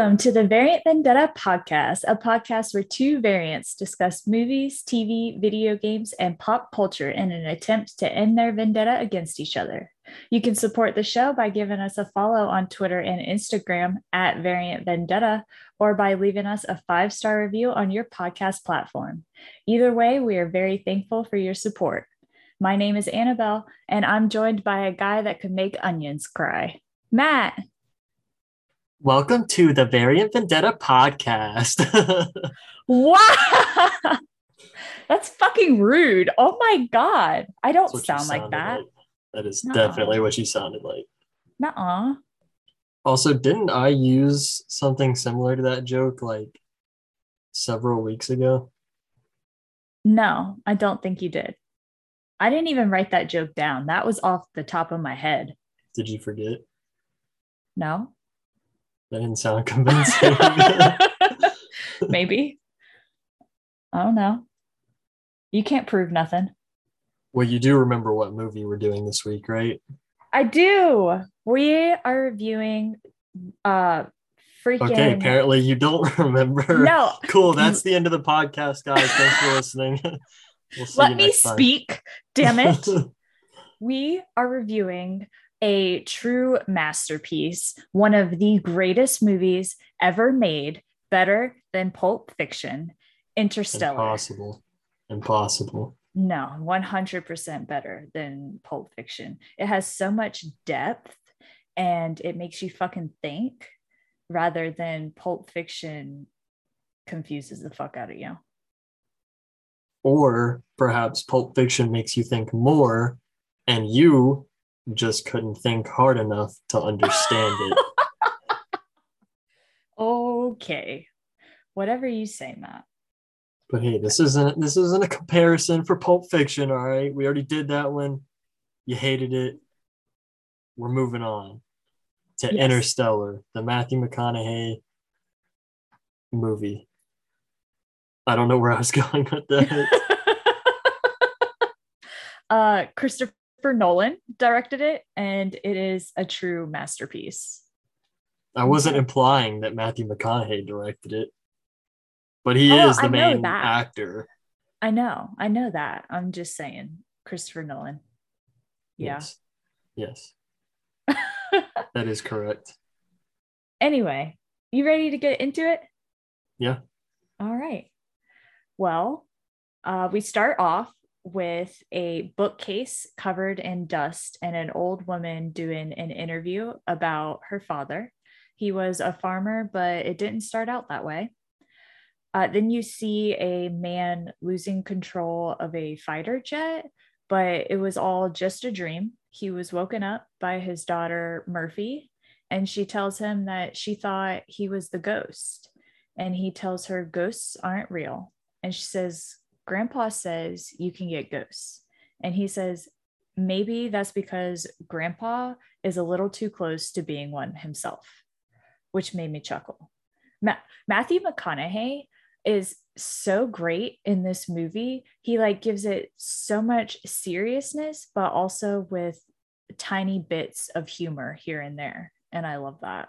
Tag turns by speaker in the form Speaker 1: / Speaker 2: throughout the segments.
Speaker 1: Welcome to the Variant Vendetta podcast, a podcast where two variants discuss movies, TV, video games, and pop culture in an attempt to end their vendetta against each other. You can support the show by giving us a follow on Twitter and Instagram at Variant Vendetta or by leaving us a five star review on your podcast platform. Either way, we are very thankful for your support. My name is Annabelle, and I'm joined by a guy that could make onions cry. Matt.
Speaker 2: Welcome to the Variant Vendetta podcast.
Speaker 1: wow. That's fucking rude. Oh my God. I don't sound like that. Like.
Speaker 2: That is Nuh-uh. definitely what you sounded like.
Speaker 1: Nuh-uh.
Speaker 2: Also, didn't I use something similar to that joke like several weeks ago?
Speaker 1: No, I don't think you did. I didn't even write that joke down. That was off the top of my head.
Speaker 2: Did you forget?
Speaker 1: No.
Speaker 2: That didn't sound convincing.
Speaker 1: Maybe. I don't know. You can't prove nothing.
Speaker 2: Well, you do remember what movie we're doing this week, right?
Speaker 1: I do. We are reviewing uh freaking
Speaker 2: Okay, apparently you don't remember.
Speaker 1: No.
Speaker 2: Cool. That's the end of the podcast, guys. Thanks for listening.
Speaker 1: we'll Let me speak. Damn it. we are reviewing a true masterpiece, one of the greatest movies ever made, better than Pulp Fiction, Interstellar.
Speaker 2: Impossible. Impossible.
Speaker 1: No, 100% better than Pulp Fiction. It has so much depth and it makes you fucking think rather than Pulp Fiction confuses the fuck out of you.
Speaker 2: Or perhaps Pulp Fiction makes you think more and you just couldn't think hard enough to understand it.
Speaker 1: okay. Whatever you say, Matt.
Speaker 2: But hey, this isn't this isn't a comparison for Pulp Fiction, all right? We already did that one. You hated it. We're moving on to yes. Interstellar, the Matthew McConaughey movie. I don't know where I was going with that.
Speaker 1: uh Christopher Christopher Nolan directed it, and it is a true masterpiece.
Speaker 2: I wasn't implying that Matthew McConaughey directed it, but he oh, is the main that. actor.
Speaker 1: I know, I know that. I'm just saying, Christopher Nolan. Yeah.
Speaker 2: Yes. yes. that is correct.
Speaker 1: Anyway, you ready to get into it?
Speaker 2: Yeah.
Speaker 1: All right. Well, uh, we start off with a bookcase covered in dust and an old woman doing an interview about her father. He was a farmer, but it didn't start out that way. Uh, then you see a man losing control of a fighter jet, but it was all just a dream. He was woken up by his daughter, Murphy, and she tells him that she thought he was the ghost. And he tells her ghosts aren't real. And she says, Grandpa says you can get ghosts. And he says, maybe that's because Grandpa is a little too close to being one himself, which made me chuckle. Ma- Matthew McConaughey is so great in this movie. He like gives it so much seriousness, but also with tiny bits of humor here and there. And I love that.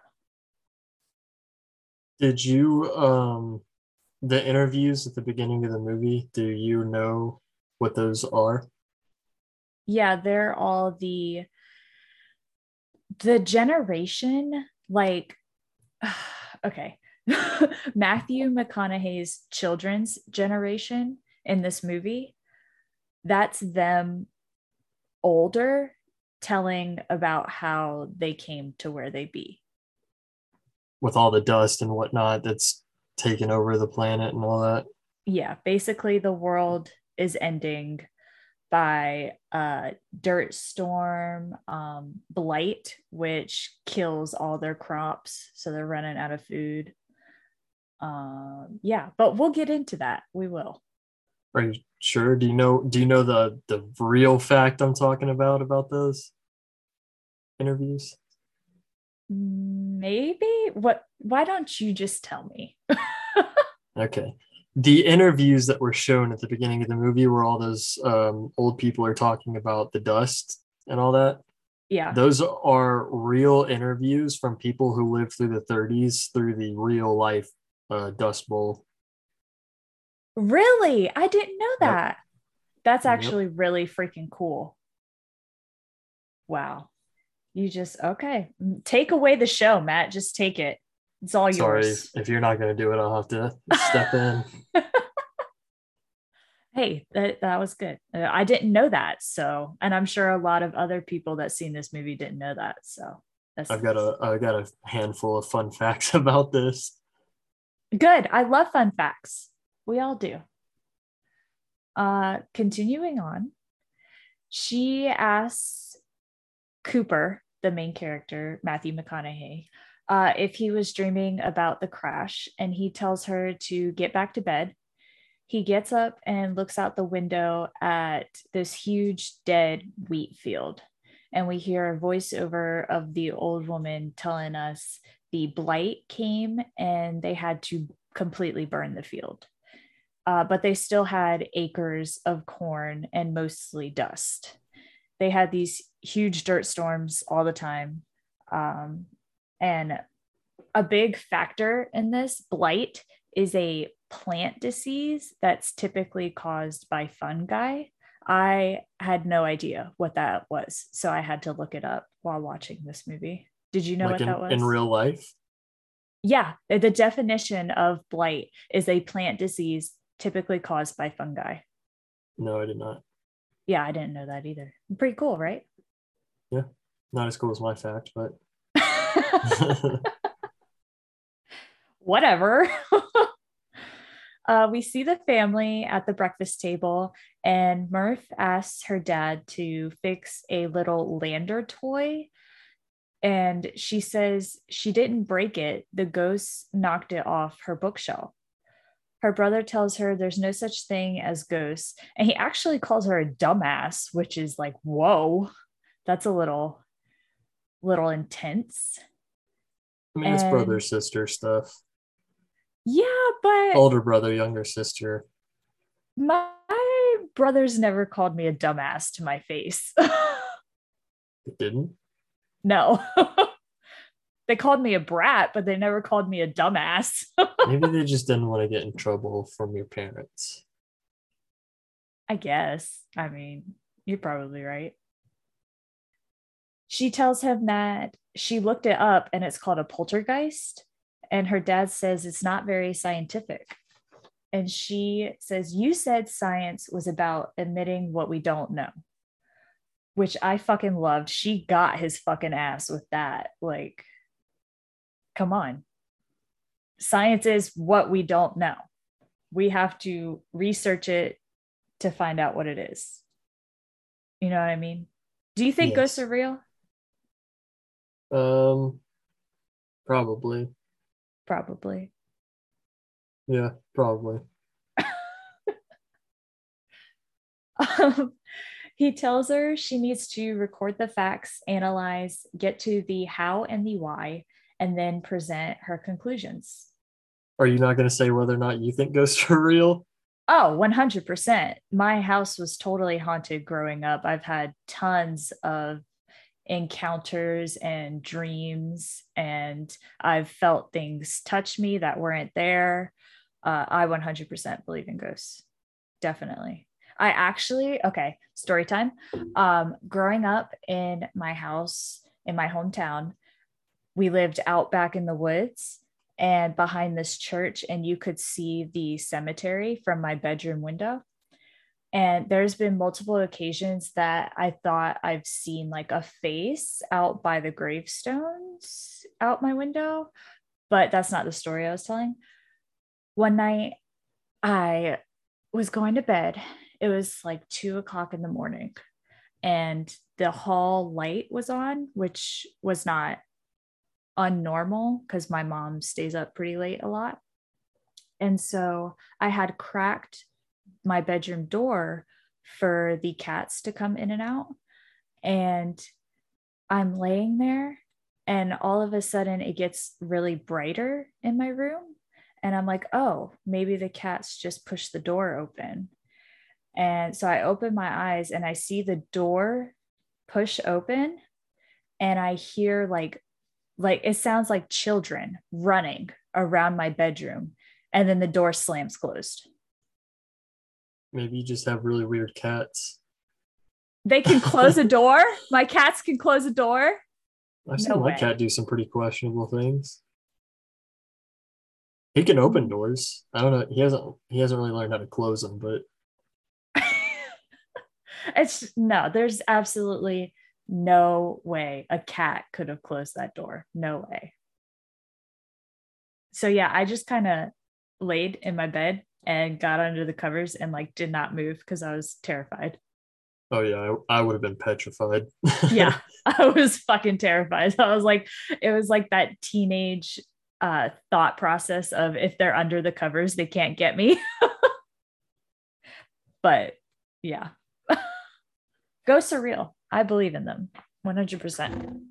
Speaker 2: Did you um the interviews at the beginning of the movie, do you know what those are?
Speaker 1: Yeah, they're all the the generation like okay. Matthew McConaughey's children's generation in this movie, that's them older telling about how they came to where they be.
Speaker 2: With all the dust and whatnot that's taking over the planet and all that.
Speaker 1: Yeah, basically the world is ending by a dirt storm, um, blight, which kills all their crops, so they're running out of food. Um, yeah, but we'll get into that. We will.
Speaker 2: Are you sure? Do you know? Do you know the the real fact I'm talking about about those interviews?
Speaker 1: Maybe. What? Why don't you just tell me?
Speaker 2: okay. The interviews that were shown at the beginning of the movie where all those um, old people are talking about the dust and all that.
Speaker 1: Yeah.
Speaker 2: Those are real interviews from people who lived through the 30s through the real life uh, Dust Bowl.
Speaker 1: Really? I didn't know
Speaker 2: Yep.
Speaker 1: that. That's
Speaker 2: Yep.
Speaker 1: actually really freaking cool. Wow. You just, okay. Take away the show, Matt. Just take it. It's all
Speaker 2: Sorry,
Speaker 1: yours.
Speaker 2: if you're not going to do it, I'll have to step in.
Speaker 1: Hey, that, that was good. Uh, I didn't know that. So, and I'm sure a lot of other people that seen this movie didn't know that. So, that's
Speaker 2: I've got a I've got a handful of fun facts about this.
Speaker 1: Good. I love fun facts. We all do. Uh, continuing on, she asks Cooper, the main character, Matthew McConaughey, uh, if he was dreaming about the crash, and he tells her to get back to bed. He gets up and looks out the window at this huge dead wheat field. And we hear a voiceover of the old woman telling us the blight came and they had to completely burn the field. Uh, but they still had acres of corn and mostly dust. They had these huge dirt storms all the time. Um, and a big factor in this blight is a plant disease that's typically caused by fungi. I had no idea what that was. So I had to look it up while watching this movie. Did you know
Speaker 2: like
Speaker 1: what
Speaker 2: in,
Speaker 1: that was?
Speaker 2: in real life.
Speaker 1: Yeah, the definition of blight is a plant disease typically caused by fungi.
Speaker 2: No, I did not.
Speaker 1: Yeah, I didn't know that either. Pretty cool, right?
Speaker 2: Yeah, not as cool as my fact, but
Speaker 1: Whatever. uh, we see the family at the breakfast table, and Murph asks her dad to fix a little lander toy. And she says she didn't break it, the ghost knocked it off her bookshelf. Her brother tells her there's no such thing as ghosts. And he actually calls her a dumbass, which is like, whoa, that's a little, little intense.
Speaker 2: I mean it's brother sister stuff.
Speaker 1: Yeah, but
Speaker 2: Older brother, younger sister.
Speaker 1: my brothers never called me a dumbass to my face.
Speaker 2: It didn't.
Speaker 1: no. they called me a brat, but they never called me a dumbass.
Speaker 2: Maybe they just didn't want to get in trouble from your parents.
Speaker 1: I guess. I mean, you're probably right. She tells him that she looked it up and it's called a poltergeist. And her dad says it's not very scientific. And she says, You said science was about admitting what we don't know, which I fucking loved. She got his fucking ass with that. Like, come on. Science is what we don't know. We have to research it to find out what it is. You know what I mean? Do you think ghosts are real?
Speaker 2: Um, probably.
Speaker 1: Probably.
Speaker 2: Yeah, probably.
Speaker 1: Um, he tells her she needs to record the facts, analyze, get to the how and the why, and then present her conclusions.
Speaker 2: Are you not going to say whether or not you think ghosts are real?
Speaker 1: Oh, 100%. My house was totally haunted growing up. I've had tons of encounters and dreams, and I've felt things touch me that weren't there. Uh, I 100% believe in ghosts. Definitely. I actually, okay, story time. Um, growing up in my house in my hometown, we lived out back in the woods and behind this church, and you could see the cemetery from my bedroom window. And there's been multiple occasions that I thought I've seen like a face out by the gravestones out my window, but that's not the story I was telling. One night, I was going to bed. It was like two o'clock in the morning, and the hall light was on, which was not unnormal because my mom stays up pretty late a lot. And so I had cracked my bedroom door for the cats to come in and out. And I'm laying there, and all of a sudden it gets really brighter in my room. And I'm like, oh, maybe the cats just pushed the door open. And so I open my eyes and I see the door push open and I hear like like it sounds like children running around my bedroom and then the door slams closed.
Speaker 2: Maybe you just have really weird cats.
Speaker 1: They can close a door. My cats can close a door.
Speaker 2: I've seen no my way. cat do some pretty questionable things. He can open doors. I don't know. He hasn't. He hasn't really learned how to close them, but
Speaker 1: it's no. There's absolutely no way a cat could have closed that door. No way. So yeah, I just kind of laid in my bed and got under the covers and like did not move because I was terrified.
Speaker 2: Oh yeah, I, I would have been petrified.
Speaker 1: yeah, I was fucking terrified. I was like, it was like that teenage uh, thought process of if they're under the covers, they can't get me. but yeah, ghosts are real. I believe in them 100%.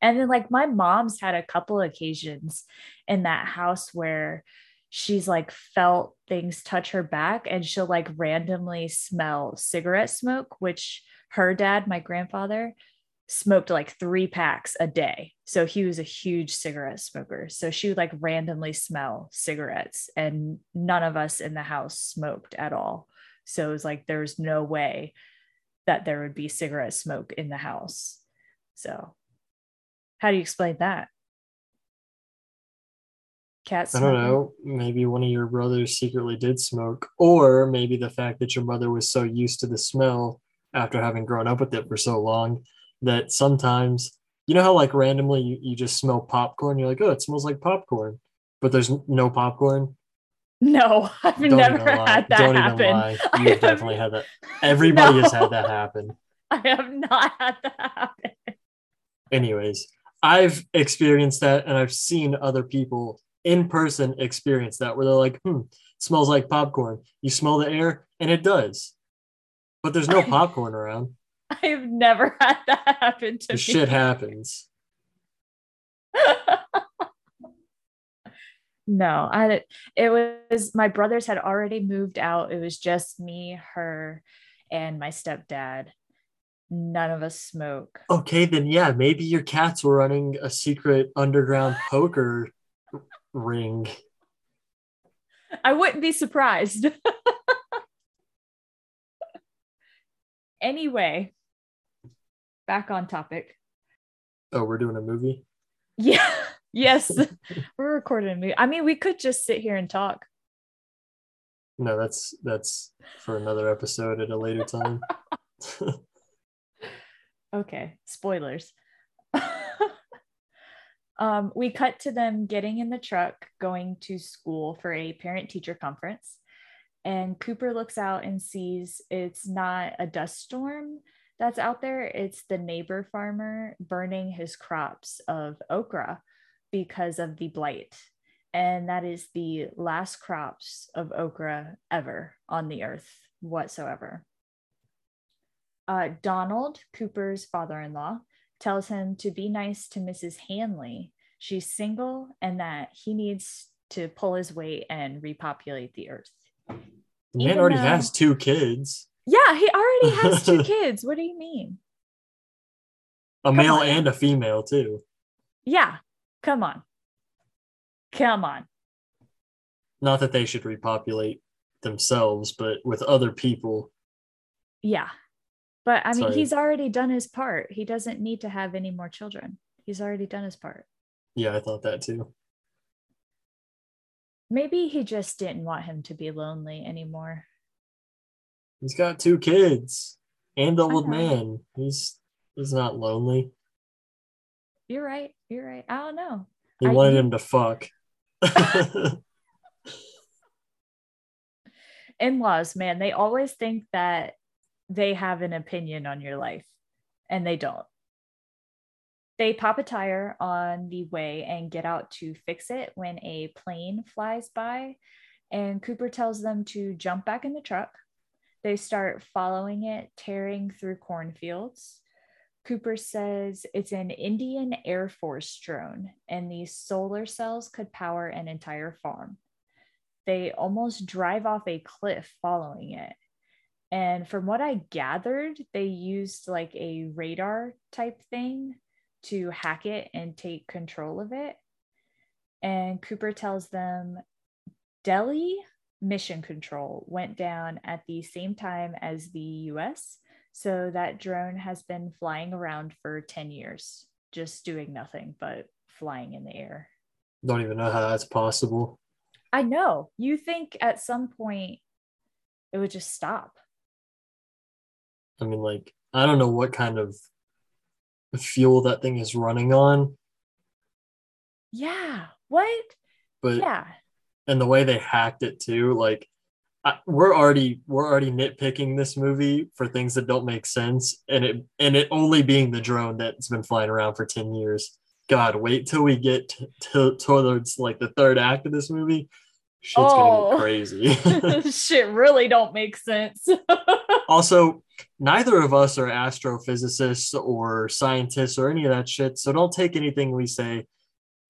Speaker 1: And then, like, my mom's had a couple occasions in that house where she's like felt things touch her back and she'll like randomly smell cigarette smoke, which her dad, my grandfather, smoked like three packs a day. So he was a huge cigarette smoker. So she would like randomly smell cigarettes, and none of us in the house smoked at all. So it was like there's no way that there would be cigarette smoke in the house. So, how do you explain that?
Speaker 2: Cat I don't know. Maybe one of your brothers secretly did smoke, or maybe the fact that your mother was so used to the smell after having grown up with it for so long that sometimes you know how like randomly you, you just smell popcorn you're like oh it smells like popcorn but there's no popcorn
Speaker 1: no i've Don't never had that Don't happen. even lie.
Speaker 2: you've definitely had that. Everybody no, has had that happen.
Speaker 1: I have not had that happen.
Speaker 2: Anyways i've experienced that and i've seen other people in person experience that where they're like hmm smells like popcorn. You smell the air and it does. But there's no popcorn around.
Speaker 1: I've never had that happen to
Speaker 2: the
Speaker 1: me.
Speaker 2: Shit happens.
Speaker 1: No, I it was my brothers had already moved out. It was just me, her, and my stepdad. None of us smoke.
Speaker 2: Okay, then yeah, maybe your cats were running a secret underground poker ring.
Speaker 1: I wouldn't be surprised. anyway, back on topic.
Speaker 2: Oh, we're doing a movie?
Speaker 1: Yeah. Yes. we're recording a movie. I mean, we could just sit here and talk.
Speaker 2: No, that's that's for another episode at a later time.
Speaker 1: okay, spoilers. um, we cut to them getting in the truck, going to school for a parent teacher conference. And Cooper looks out and sees it's not a dust storm, that's out there, it's the neighbor farmer burning his crops of okra because of the blight. And that is the last crops of okra ever on the earth whatsoever. Uh, Donald, Cooper's father in law, tells him to be nice to Mrs. Hanley. She's single and that he needs to pull his weight and repopulate the earth.
Speaker 2: The man Even already though, has two kids.
Speaker 1: Yeah, he already has two kids. What do you mean?
Speaker 2: A come male on. and a female too.
Speaker 1: Yeah, come on. Come on.
Speaker 2: Not that they should repopulate themselves, but with other people.
Speaker 1: Yeah. But I mean, Sorry. he's already done his part. He doesn't need to have any more children. He's already done his part.
Speaker 2: Yeah, I thought that too.
Speaker 1: Maybe he just didn't want him to be lonely anymore.
Speaker 2: He's got two kids and the old man. He's he's not lonely.
Speaker 1: You're right. You're right. I don't know.
Speaker 2: He I wanted him to fuck.
Speaker 1: In-laws, man, they always think that they have an opinion on your life, and they don't. They pop a tire on the way and get out to fix it when a plane flies by. And Cooper tells them to jump back in the truck they start following it, tearing through cornfields. Cooper says it's an Indian Air Force drone, and these solar cells could power an entire farm. They almost drive off a cliff following it. And from what I gathered, they used like a radar type thing to hack it and take control of it. And Cooper tells them Delhi mission control went down at the same time as the US. So that drone has been flying around for 10 years, just doing nothing but flying in the air.
Speaker 2: Don't even know how that's possible.
Speaker 1: I know. You think at some point it would just stop.
Speaker 2: I mean, like, I don't know what kind of fuel that thing is running on.
Speaker 1: Yeah. What?
Speaker 2: But
Speaker 1: yeah.
Speaker 2: And the way they hacked it too, like I, we're already we're already nitpicking this movie for things that don't make sense, and it and it only being the drone that's been flying around for ten years. God, wait till we get to, to, towards like the third act of this movie. Shit's oh, gonna be crazy.
Speaker 1: shit really don't make sense.
Speaker 2: also, neither of us are astrophysicists or scientists or any of that shit, so don't take anything we say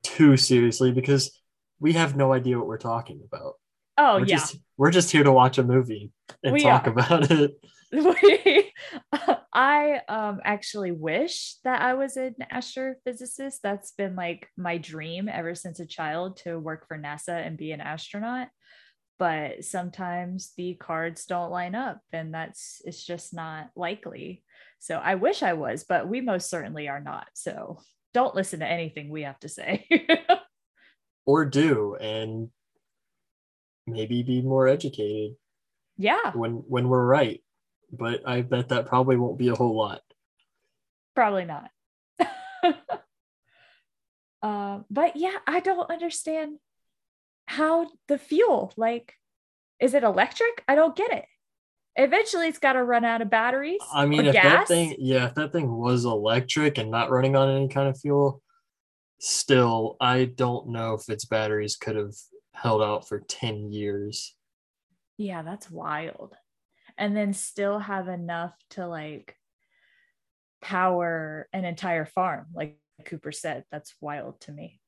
Speaker 2: too seriously because we have no idea what we're talking about.
Speaker 1: Oh
Speaker 2: we're
Speaker 1: yeah,
Speaker 2: just, we're just here to watch a movie and we talk are. about it.
Speaker 1: I um actually wish that I was an astrophysicist. That's been like my dream ever since a child to work for NASA and be an astronaut. But sometimes the cards don't line up and that's it's just not likely. So I wish I was, but we most certainly are not. So don't listen to anything we have to say.
Speaker 2: or do and maybe be more educated.
Speaker 1: Yeah.
Speaker 2: When when we're right but I bet that probably won't be a whole lot.
Speaker 1: Probably not. uh, but yeah, I don't understand how the fuel, like, is it electric? I don't get it. Eventually, it's got to run out of batteries.
Speaker 2: I mean, if gas. that thing, yeah, if that thing was electric and not running on any kind of fuel, still, I don't know if its batteries could have held out for 10 years.
Speaker 1: Yeah, that's wild. And then still have enough to like power an entire farm like cooper said. That's wild to me.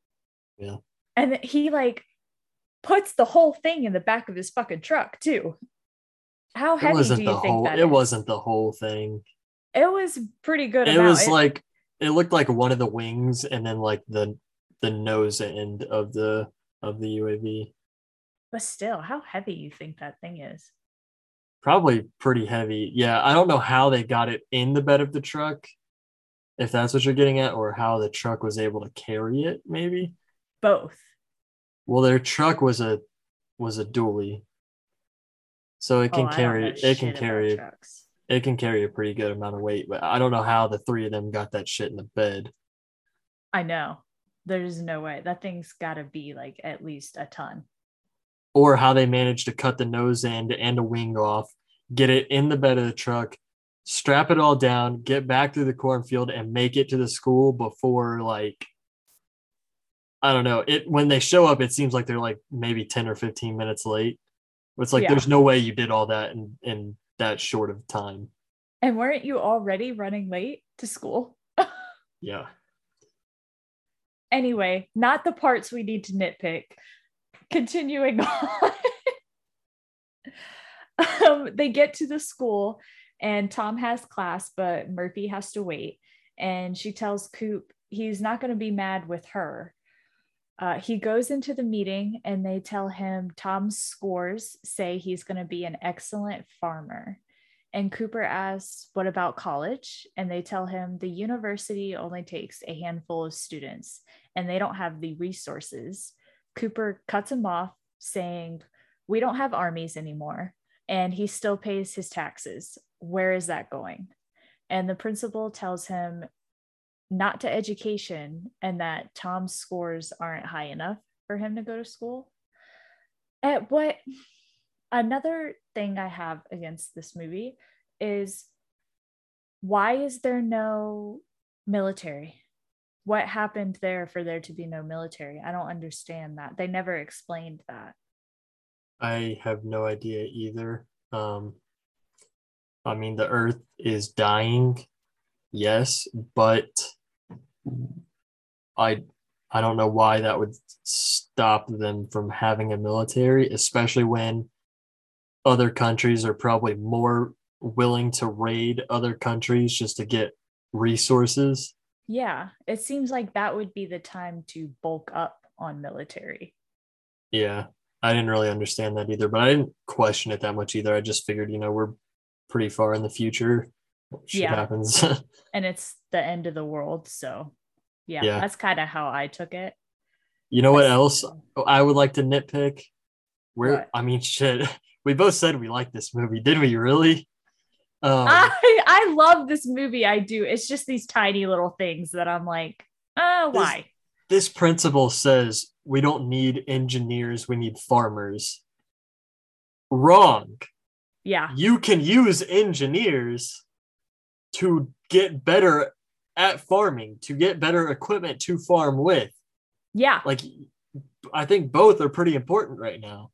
Speaker 2: Yeah.
Speaker 1: And he like puts the whole thing in the back of his fucking truck too. How heavy do you think
Speaker 2: whole,
Speaker 1: that
Speaker 2: it is? wasn't the whole thing.
Speaker 1: It was pretty good
Speaker 2: it was it, like it looked like one of the wings and then like the the nose end of the of the uav
Speaker 1: but still how heavy you think that thing is
Speaker 2: Probably pretty heavy. Yeah, I don't know how they got it in the bed of the truck, if that's what you're getting at, or how the truck was able to carry it. Maybe
Speaker 1: both.
Speaker 2: Well, their truck was a was a dually, so it can oh, carry it can carry it can carry a pretty good amount of weight. But I don't know how the three of them got that shit in the bed.
Speaker 1: I know. There's no way that thing's got to be like at least a ton
Speaker 2: or how they managed to cut the nose end and a wing off, get it in the bed of the truck, strap it all down, get back through the cornfield, and make it to the school before like I don't know. It when they show up, it seems like they're like maybe 10 or 15 minutes late. It's like yeah. there's no way you did all that in, in that short of time.
Speaker 1: And weren't you already running late to school?
Speaker 2: yeah.
Speaker 1: Anyway, not the parts we need to nitpick continuing on. um, they get to the school and Tom has class, but Murphy has to wait. And she tells Coop he's not going to be mad with her. Uh, he goes into the meeting and they tell him Tom's scores say he's going to be an excellent farmer. And Cooper asks, What about college? And they tell him the university only takes a handful of students and they don't have the resources. Cooper cuts him off, saying, We don't have armies anymore. And he still pays his taxes. Where is that going? And the principal tells him not to education and that Tom's scores aren't high enough for him to go to school. At what another thing I have against this movie is why is there no military? what happened there for there to be no military? I don't understand that. They never explained that.
Speaker 2: I have no idea either. Um, I mean, the earth is dying, yes, but I I don't know why that would stop them from having a military, especially when other countries are probably more willing to raid other countries just to get resources
Speaker 1: Yeah, it seems like that would be the time to bulk up on military.
Speaker 2: Yeah. I didn't really understand that either, but I didn't question it that much either. I just figured, you know, we're pretty far in the future. Shit
Speaker 1: Yeah.
Speaker 2: happens.
Speaker 1: And it's the end of the world. So, yeah,
Speaker 2: Yeah.
Speaker 1: that's kind of how I took it.
Speaker 2: you know what else I would like to nitpick? Where
Speaker 1: What?
Speaker 2: I mean shit. We both said we liked this movie. Did we really? Um,
Speaker 1: I, I love this movie. I do. It's just these tiny little things that I'm like, oh,
Speaker 2: This-
Speaker 1: why?
Speaker 2: this principal says we don't need engineers, we need farmers. Wrong.
Speaker 1: Yeah.
Speaker 2: You can use engineers to get better at farming, to get better equipment to farm with.
Speaker 1: Yeah.
Speaker 2: Like, I think both are pretty important right now.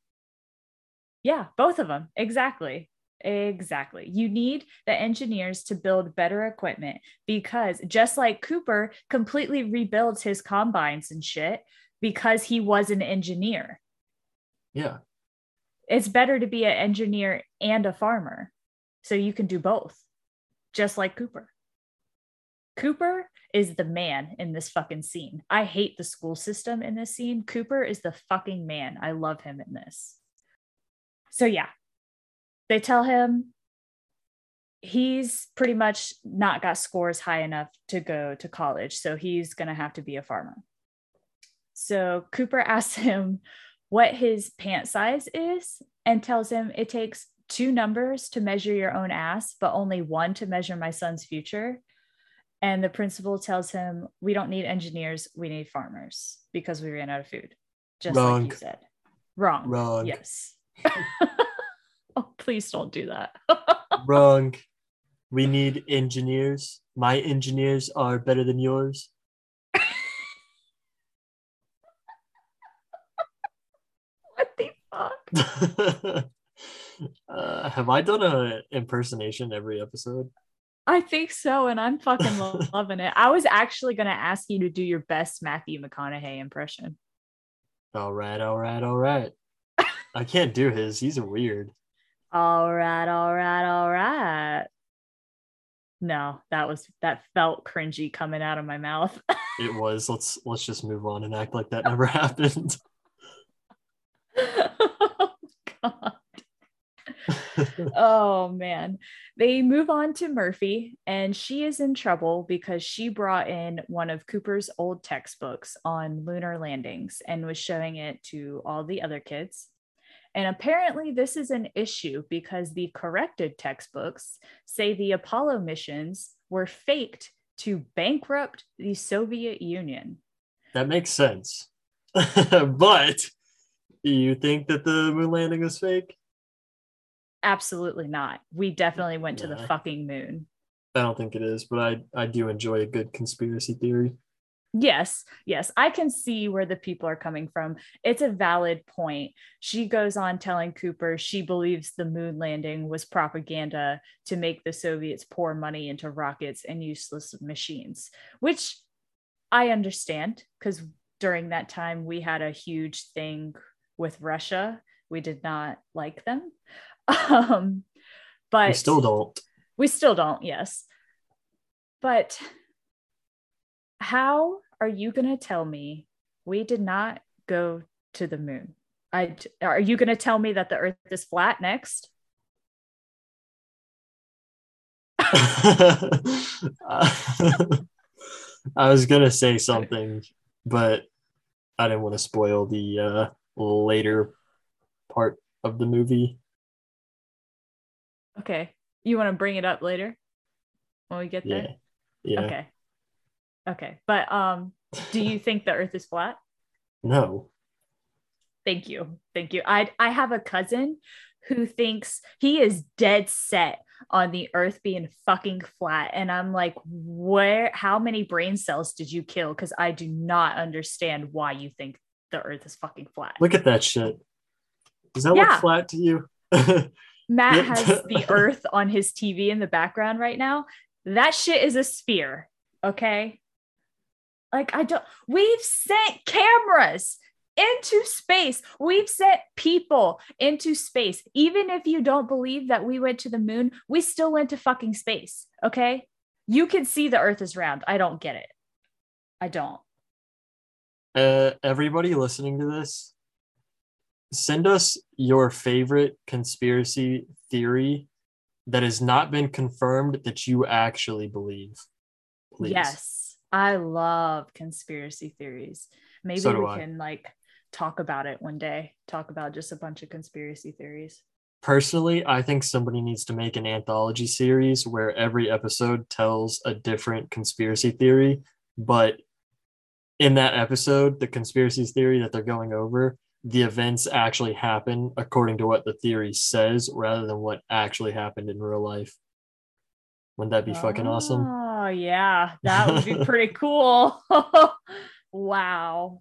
Speaker 1: Yeah. Both of them. Exactly. Exactly. You need the engineers to build better equipment because just like Cooper completely rebuilds his combines and shit because he was an engineer.
Speaker 2: Yeah.
Speaker 1: It's better to be an engineer and a farmer. So you can do both, just like Cooper. Cooper is the man in this fucking scene. I hate the school system in this scene. Cooper is the fucking man. I love him in this. So, yeah, they tell him he's pretty much not got scores high enough to go to college. So, he's going to have to be a farmer. So, Cooper asks him what his pant size is and tells him it takes two numbers to measure your own ass, but only one to measure my son's future. And the principal tells him, We don't need engineers, we need farmers because we ran out of food. Just like you said. Wrong.
Speaker 2: Wrong.
Speaker 1: Yes. oh, please don't do that.
Speaker 2: Wrong. We need engineers. My engineers are better than yours.
Speaker 1: what the fuck?
Speaker 2: uh, have I done a impersonation every episode?
Speaker 1: I think so, and I'm fucking lo- loving it. I was actually gonna ask you to do your best Matthew McConaughey impression.
Speaker 2: All right, all right, all right. I can't do his. He's weird.
Speaker 1: All right, all right, all right. No, that was that felt cringy coming out of my mouth.
Speaker 2: It was. Let's let's just move on and act like that never happened.
Speaker 1: oh, God. oh man. They move on to Murphy, and she is in trouble because she brought in one of Cooper's old textbooks on lunar landings and was showing it to all the other kids. And apparently, this is an issue because the corrected textbooks say the Apollo missions were faked to bankrupt the Soviet Union.
Speaker 2: that makes sense. but you think that the moon landing was fake?
Speaker 1: Absolutely not. We definitely went to the fucking moon.
Speaker 2: I don't think it is, but I I do enjoy a good conspiracy theory.
Speaker 1: Yes, yes, I can see where the people are coming from. It's a valid point. She goes on telling Cooper she believes the moon landing was propaganda to make the Soviets pour money into rockets and useless machines, which I understand because during that time we had a huge thing with Russia. We did not like them. Um, but
Speaker 2: We still don't.
Speaker 1: we still don't, yes. But how are you going to tell me we did not go to the moon? I are you going to tell me that the earth is flat next?
Speaker 2: I was gonna say something, but I didn't want to spoil the uh, later part of the movie.
Speaker 1: Okay. You want to bring it up later when we get
Speaker 2: Yeah,
Speaker 1: there?
Speaker 2: yeah.
Speaker 1: Okay. Okay. But um do you think the earth is flat?
Speaker 2: No,
Speaker 1: Thank you. Thank you. I I have a cousin who thinks he is dead set on the earth being fucking flat and I'm like where how many brain cells did you kill cuz I do not understand why you think the earth is fucking flat.
Speaker 2: look at that shit. Does that
Speaker 1: Yeah.
Speaker 2: look flat to you?
Speaker 1: Matt has the earth on his TV in the background right now. That shit is a sphere, okay? Like I don't we've sent cameras into space. We've sent people into space. Even if you don't believe that we went to the moon, we still went to fucking space, okay? You can see the earth is round. I don't get it. I don't.
Speaker 2: Uh, everybody listening to this, send us your favorite conspiracy theory that has not been confirmed that you actually believe.
Speaker 1: Please. Yes. I love conspiracy theories. Maybe so we I. can like talk about it one day, talk about just a bunch of conspiracy theories.
Speaker 2: Personally, I think somebody needs to make an anthology series where every episode tells a different conspiracy theory, but in that episode, the conspiracy theory that they're going over, the events actually happen according to what the theory says rather than what actually happened in real life. Wouldn't that be oh, fucking awesome?
Speaker 1: Oh. Oh, yeah. That would be pretty cool. wow.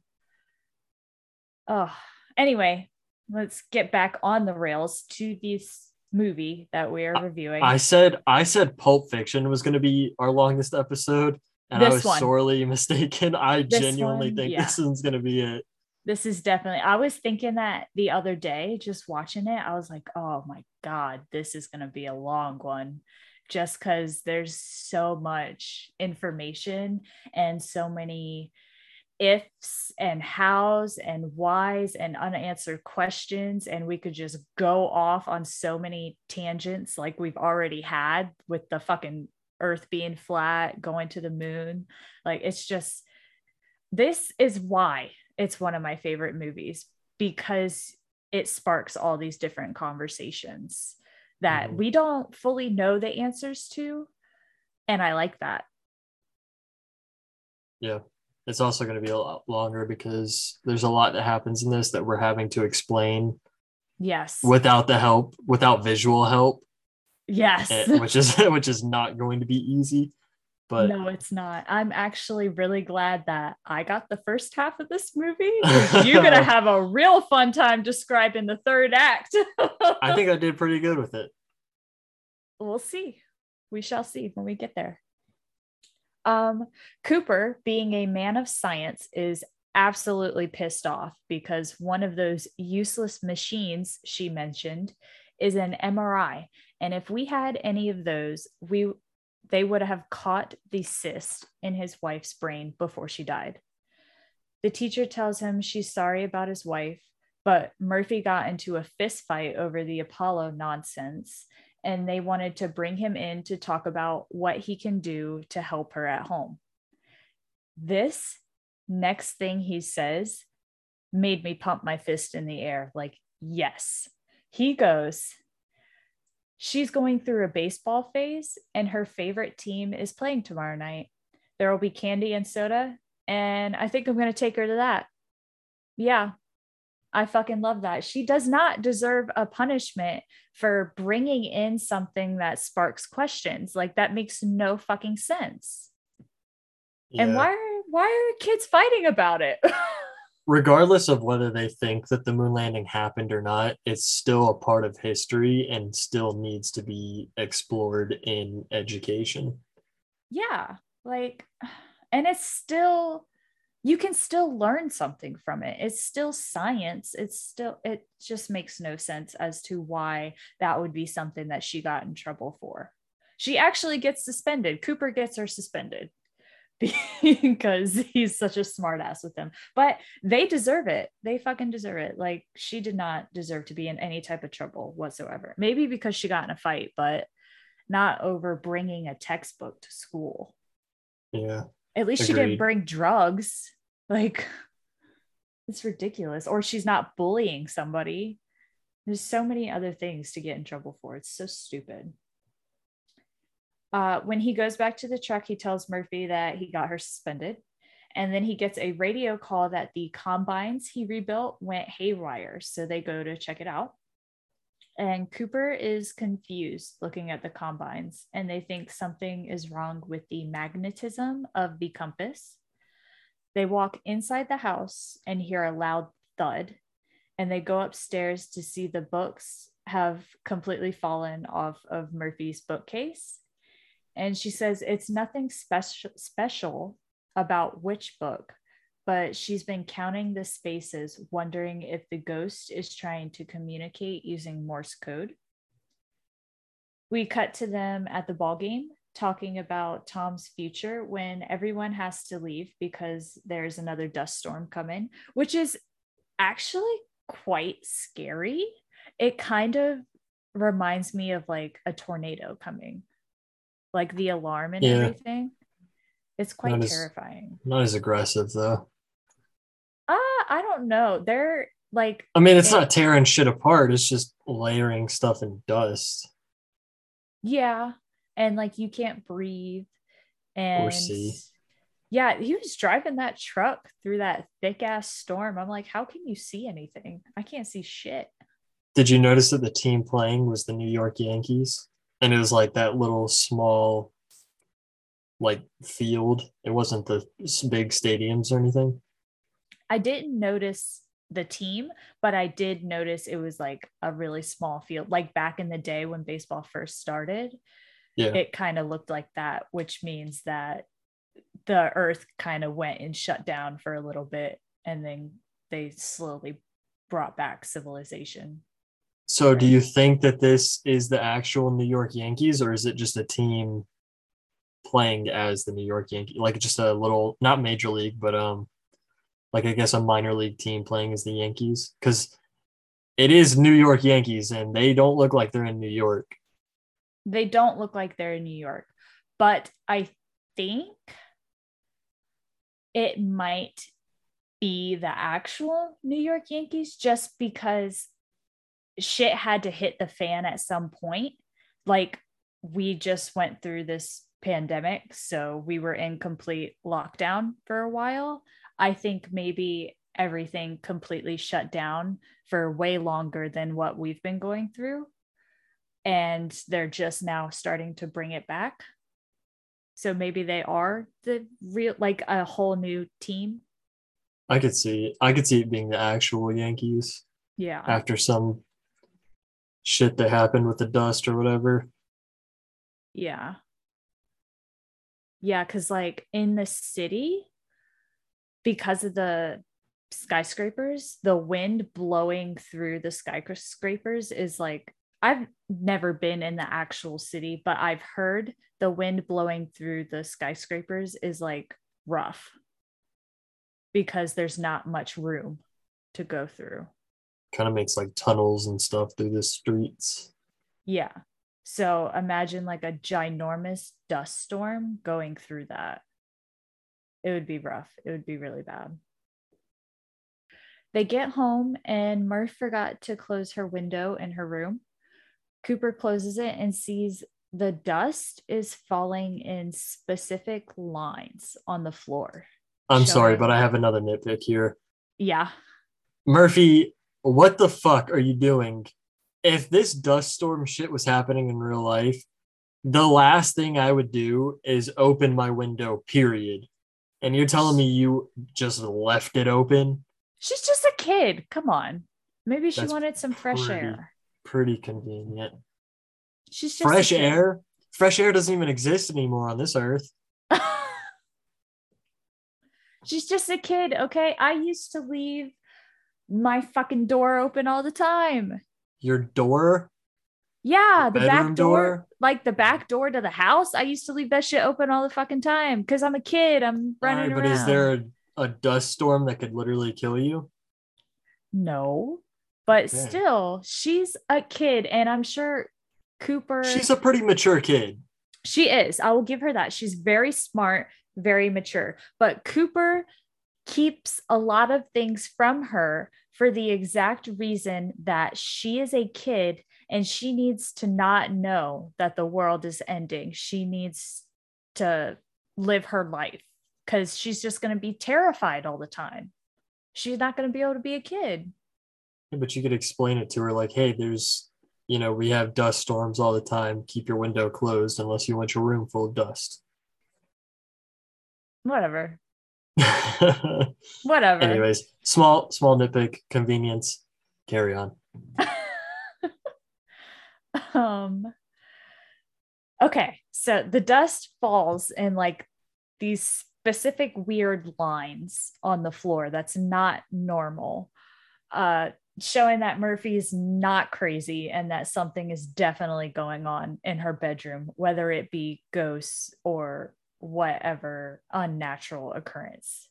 Speaker 1: Oh, anyway, let's get back on the rails to this movie that we are reviewing.
Speaker 2: I said I said Pulp Fiction was going to be our longest episode, and this I was one. sorely mistaken. I this genuinely one, think yeah. this one's going to be it.
Speaker 1: This is definitely. I was thinking that the other day, just watching it. I was like, "Oh my god, this is going to be a long one." Just because there's so much information and so many ifs and hows and whys and unanswered questions and we could just go off on so many tangents like we've already had with the fucking earth being flat going to the moon. Like it's just this is why it's one of my favorite movies because it sparks all these different conversations that mm-hmm. we don't fully know the answers to and i like that
Speaker 2: yeah it's also going to be a lot longer because there's a lot that happens in this that we're having to explain.
Speaker 1: Yes.
Speaker 2: Without the help, without visual help.
Speaker 1: Yes.
Speaker 2: Eh, which is which is not going to be easy. But
Speaker 1: no, it's not. I'm actually really glad that I got the first half of this movie. You're gonna have a real fun time describing the third act.
Speaker 2: I think I did pretty good with it.
Speaker 1: We'll see. We shall see when we get there. Um, Cooper, being a man of science, is absolutely pissed off because one of those useless machines she mentioned is an MRI. And if we had any of those, we they would have caught the cyst in his wife's brain before she died. The teacher tells him she's sorry about his wife, but Murphy got into a fist fight over the Apollo nonsense and they wanted to bring him in to talk about what he can do to help her at home. This next thing he says made me pump my fist in the air like, yes. He goes, She's going through a baseball phase, and her favorite team is playing tomorrow night. There will be candy and soda, and I think I'm going to take her to that. Yeah, I fucking love that. She does not deserve a punishment for bringing in something that sparks questions. Like that makes no fucking sense. Yeah. And why are why are kids fighting about it?
Speaker 2: Regardless of whether they think that the moon landing happened or not, it's still a part of history and still needs to be explored in education.
Speaker 1: Yeah, like and it's still you can still learn something from it. It's still science. It's still, it just makes no sense as to why that would be something that she got in trouble for. She actually gets suspended. Cooper gets her suspended because he's such a smartass with them. But they deserve it. They fucking deserve it. Like she did not deserve to be in any type of trouble whatsoever. Maybe because she got in a fight, but not over bringing a textbook to school.
Speaker 2: Yeah.
Speaker 1: At least Agreed. she didn't bring drugs. Like, it's ridiculous. Or she's not bullying somebody. There's so many other things to get in trouble for. It's so stupid. Uh, when he goes back to the truck, he tells Murphy that he got her suspended. And then he gets a radio call that the combines he rebuilt went haywire. So they go to check it out. And Cooper is confused looking at the combines, and they think something is wrong with the magnetism of the compass. They walk inside the house and hear a loud thud, and they go upstairs to see the books have completely fallen off of Murphy's bookcase. And she says it's nothing special special about which book, but she's been counting the spaces, wondering if the ghost is trying to communicate using Morse code. We cut to them at the ball game talking about Tom's future when everyone has to leave because there's another dust storm coming, which is actually quite scary. It kind of reminds me of like a tornado coming, like the alarm and
Speaker 2: Yeah.
Speaker 1: everything. It's quite
Speaker 2: Not as-
Speaker 1: terrifying.
Speaker 2: Not as aggressive though.
Speaker 1: Uh, I don't know. They're like,
Speaker 2: I mean, it's not tearing shit apart. It's just layering stuff in dust.
Speaker 1: yeah. And like you can't breathe. And
Speaker 2: see.
Speaker 1: yeah, he was driving that truck through that thick ass storm. I'm like, how can you see anything? I can't see shit.
Speaker 2: Did you notice that the team playing was the New York Yankees? And it was like that little small, like field. It wasn't the big stadiums or anything.
Speaker 1: I didn't notice the team, but I did notice it was like a really small field. Like back in the day when baseball first started,
Speaker 2: Yeah.
Speaker 1: it kind of looked like that, which means that the earth kind of went and shut down for a little bit and then they slowly brought back civilization.
Speaker 2: So, do you think that this is the actual New York Yankees, or is it just a team playing as the New York Yankees, like just a little, not major league, but um, like I guess a minor league team playing as the Yankees? Because it is New York Yankees, and they don't look like they're in New York.
Speaker 1: They don't look like they're in New York, but I think it might be the actual New York Yankees just because shit had to hit the fan at some point. Like we just went through this pandemic, so we were in complete lockdown for a while. I think maybe everything completely shut down for way longer than what we've been going through. And they're just now starting to bring it back. So maybe they are the real, like a whole new team.
Speaker 2: I could see, I could see it being the actual Yankees
Speaker 1: Yeah.
Speaker 2: after some shit that happened with the dust or whatever.
Speaker 1: Yeah. Yeah, because like in the city, because of the skyscrapers, the wind blowing through the skyscrapers is like, I've never been in the actual city, but I've heard the wind blowing through the skyscrapers is like rough because there's not much room to go through.
Speaker 2: Kind of makes like tunnels and stuff through the streets.
Speaker 1: Yeah. So imagine like a ginormous dust storm going through that. It would be rough. It would be really bad. They get home and Murph forgot to close her window in her room. Cooper closes it and sees the dust is falling in specific lines on the floor.
Speaker 2: I'm sorry, but I have another nitpick here.
Speaker 1: Yeah.
Speaker 2: Murphy, what the fuck are you doing? If this dust storm shit was happening in real life, the last thing I would do is open my window, period. And you're telling me you just left it open?
Speaker 1: She's just a kid. Come on. Maybe she
Speaker 2: That's
Speaker 1: wanted some fresh
Speaker 2: pretty
Speaker 1: air.
Speaker 2: Pretty convenient.
Speaker 1: She's just
Speaker 2: Fresh air? Fresh air doesn't even exist anymore on this earth.
Speaker 1: She's just a kid, okay? I used to leave my fucking door open all the time.
Speaker 2: Your door,
Speaker 1: Yeah, the
Speaker 2: bedroom
Speaker 1: back door,
Speaker 2: door?
Speaker 1: like the back door to the house. I used to leave that shit open all the fucking time because I'm a kid. I'm running
Speaker 2: Alright, but
Speaker 1: around.
Speaker 2: is there a, a dust storm that could literally kill you?
Speaker 1: no? But
Speaker 2: Okay.
Speaker 1: still, she's a kid, and I'm sure Cooper.
Speaker 2: She's a pretty mature kid.
Speaker 1: She is. I will give her that. She's very smart, very mature. But Cooper keeps a lot of things from her for the exact reason that she is a kid and she needs to not know that the world is ending. She needs to live her life because she's just going to be terrified all the time. She's not going to be able to be a kid.
Speaker 2: Yeah, But you could explain it to her like, hey, there's, you know, we have dust storms all the time. Keep your window closed unless you want your room full of dust.
Speaker 1: Whatever. Whatever.
Speaker 2: Anyways, small, small nitpick, convenience. Carry on.
Speaker 1: um okay so the dust falls in like these specific weird lines on the floor that's not normal uh showing that Murphy's not crazy and that something is definitely going on in her bedroom, whether it be ghosts or whatever unnatural occurrence.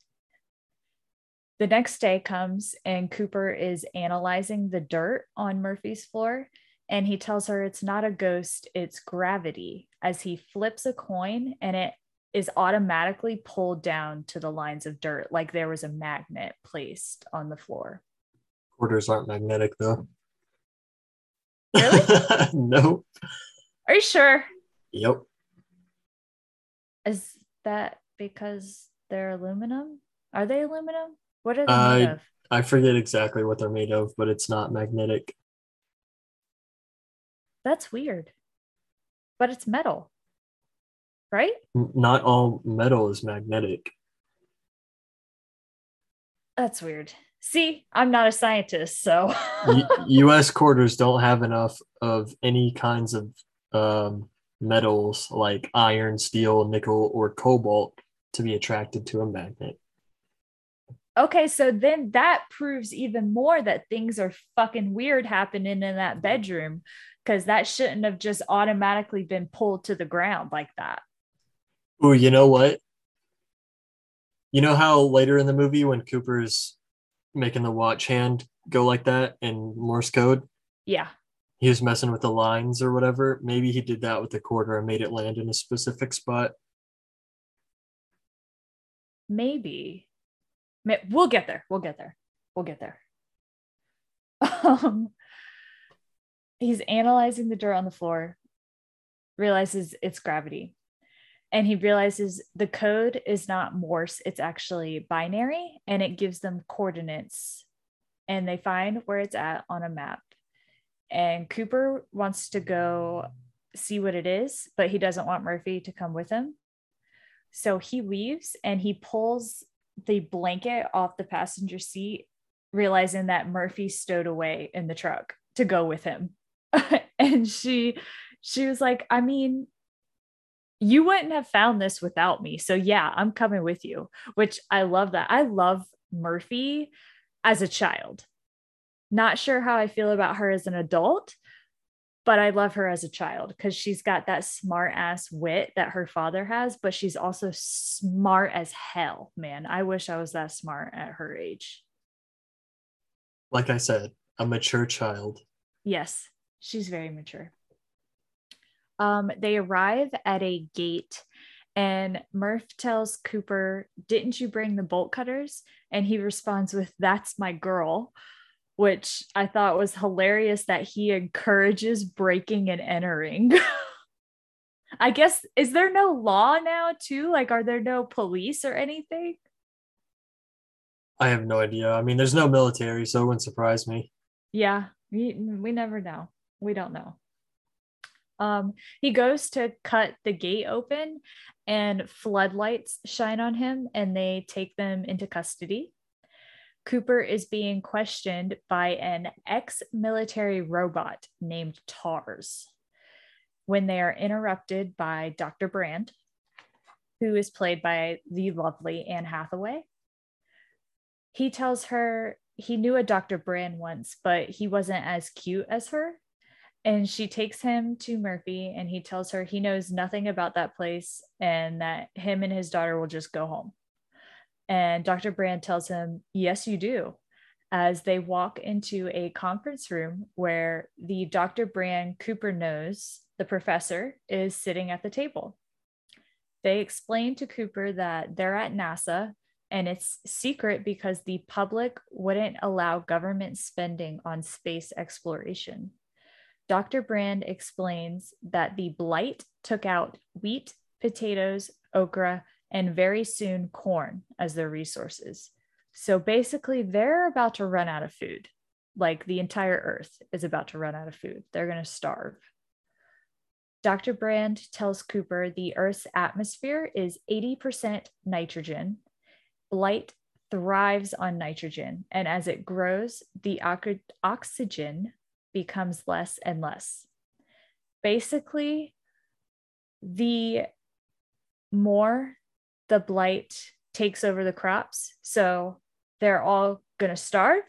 Speaker 1: The next day comes and Cooper is analyzing the dirt on Murphy's floor and he tells her it's not a ghost, it's gravity as he flips a coin and it is automatically pulled down to the lines of dirt like there was a magnet placed on the floor.
Speaker 2: Quarters aren't magnetic though.
Speaker 1: Really?
Speaker 2: no.
Speaker 1: Are you sure?
Speaker 2: Yep.
Speaker 1: Is that because they're aluminum? Are they aluminum? What are they
Speaker 2: I-
Speaker 1: made of?
Speaker 2: I forget exactly what they're made of, but it's not magnetic.
Speaker 1: That's weird. But it's metal. Right?
Speaker 2: Not all metal is magnetic.
Speaker 1: That's weird. See, I'm not a scientist, so
Speaker 2: U- U.S. quarters don't have enough of any kinds of um, metals like iron, steel, nickel, or cobalt to be attracted to a magnet.
Speaker 1: Okay, so then that proves even more that things are fucking weird happening in that bedroom because that shouldn't have just automatically been pulled to the ground like that.
Speaker 2: Ooh, you know what? You know how later in the movie when Cooper's making the watch hand go like that in Morse code,
Speaker 1: Yeah.
Speaker 2: He was messing with the lines or whatever. Maybe he did that with the quarter and made it land in a specific spot.
Speaker 1: Maybe. We'll get there. We'll get there. We'll get there. Um, he's analyzing the dirt on the floor, realizes it's gravity. And he realizes the code is not Morse, it's actually binary and it gives them coordinates. And they find where it's at on a map. And Cooper wants to go see what it is, but he doesn't want Murphy to come with him. So he leaves and he pulls the blanket off the passenger seat, realizing that Murphy stowed away in the truck to go with him. and she she was like, I mean, you wouldn't have found this without me. So yeah, I'm coming with you, which I love that. I love Murphy as a child. Not sure how I feel about her as an adult, but I love her as a child because she's got that smart ass wit that her father has, but she's also smart as hell, man. I wish I was that smart at her age.
Speaker 2: Like I said, a mature child.
Speaker 1: Yes, she's very mature. Um, they arrive at a gate, and Murph tells Cooper, Didn't you bring the bolt cutters? And he responds with, That's my girl, which I thought was hilarious that he encourages breaking and entering. I guess, is there no law now, too? Like, are there no police or anything?
Speaker 2: I have no idea. I mean, there's no military, so it wouldn't surprise me.
Speaker 1: Yeah, we, we never know. We don't know. Um, he goes to cut the gate open, and floodlights shine on him, and they take them into custody. Cooper is being questioned by an ex military robot named TARS when they are interrupted by Dr. Brand, who is played by the lovely Anne Hathaway. He tells her he knew a Dr. Brand once, but he wasn't as cute as her. And she takes him to Murphy and he tells her he knows nothing about that place and that him and his daughter will just go home. And Dr. Brand tells him, Yes, you do, as they walk into a conference room where the Dr. Brand Cooper knows the professor is sitting at the table. They explain to Cooper that they're at NASA and it's secret because the public wouldn't allow government spending on space exploration. Dr. Brand explains that the blight took out wheat, potatoes, okra, and very soon corn as their resources. So basically, they're about to run out of food. Like the entire earth is about to run out of food. They're going to starve. Dr. Brand tells Cooper the Earth's atmosphere is 80% nitrogen. Blight thrives on nitrogen, and as it grows, the ox- oxygen becomes less and less. Basically, the more the blight takes over the crops, so they're all going to starve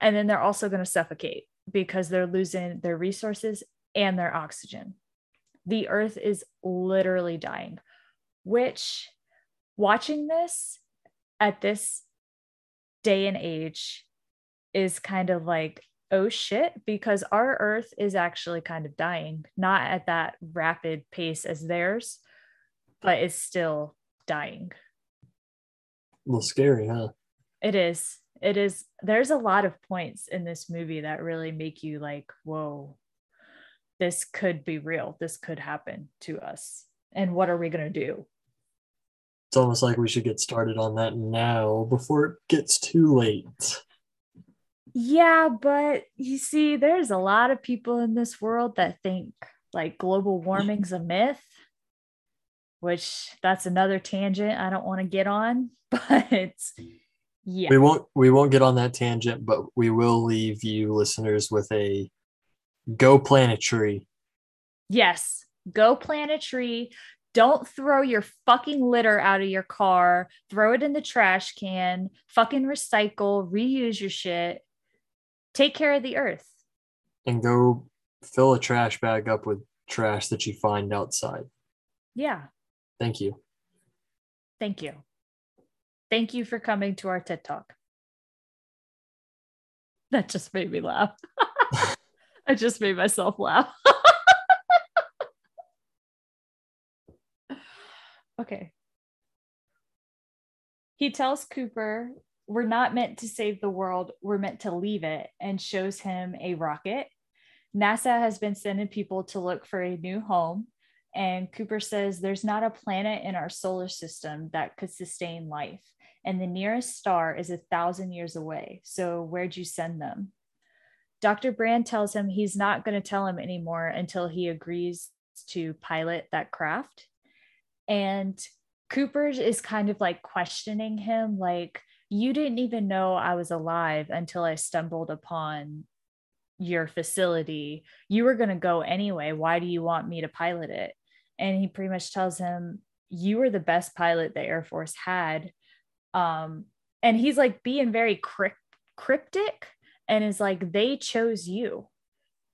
Speaker 1: And then they're also going to suffocate because they're losing their resources and their oxygen. The earth is literally dying, which watching this at this day and age is kind of like, oh shit, because our earth is actually kind of dying, not at that rapid pace as theirs, but it's still dying.
Speaker 2: A little scary, huh?
Speaker 1: It is. It is. There's a lot of points in this movie that really make you like, whoa, this could be real. This could happen to us. And what are we going to do?
Speaker 2: It's almost like we should get started on that now before it gets too late.
Speaker 1: Yeah, but you see, there's a lot of people in this world that think like global warming's a myth, which that's another tangent I don't want to get on, but yeah.
Speaker 2: We won't we won't get on that tangent, but we will leave you listeners with a go plant a tree.
Speaker 1: Yes, go plant a tree. Don't throw your fucking litter out of your car. Throw it in the trash can. Fucking recycle, reuse your shit. Take care of the earth.
Speaker 2: And go fill a trash bag up with trash that you find outside.
Speaker 1: Yeah.
Speaker 2: Thank you.
Speaker 1: Thank you. Thank you for coming to our TED Talk. That just made me laugh. I just made myself laugh. okay. He tells Cooper, We're not meant to save the world, we're meant to leave it, and shows him a rocket. NASA has been sending people to look for a new home. And Cooper says there's not a planet in our solar system that could sustain life and the nearest star is a thousand years away. So, where'd you send them? Dr. Brand tells him he's not going to tell him anymore until he agrees to pilot that craft. And Cooper is kind of like questioning him, like, you didn't even know I was alive until I stumbled upon your facility. You were going to go anyway. Why do you want me to pilot it? And he pretty much tells him, You were the best pilot the Air Force had. Um and he's like being very crypt- cryptic and is like they chose you.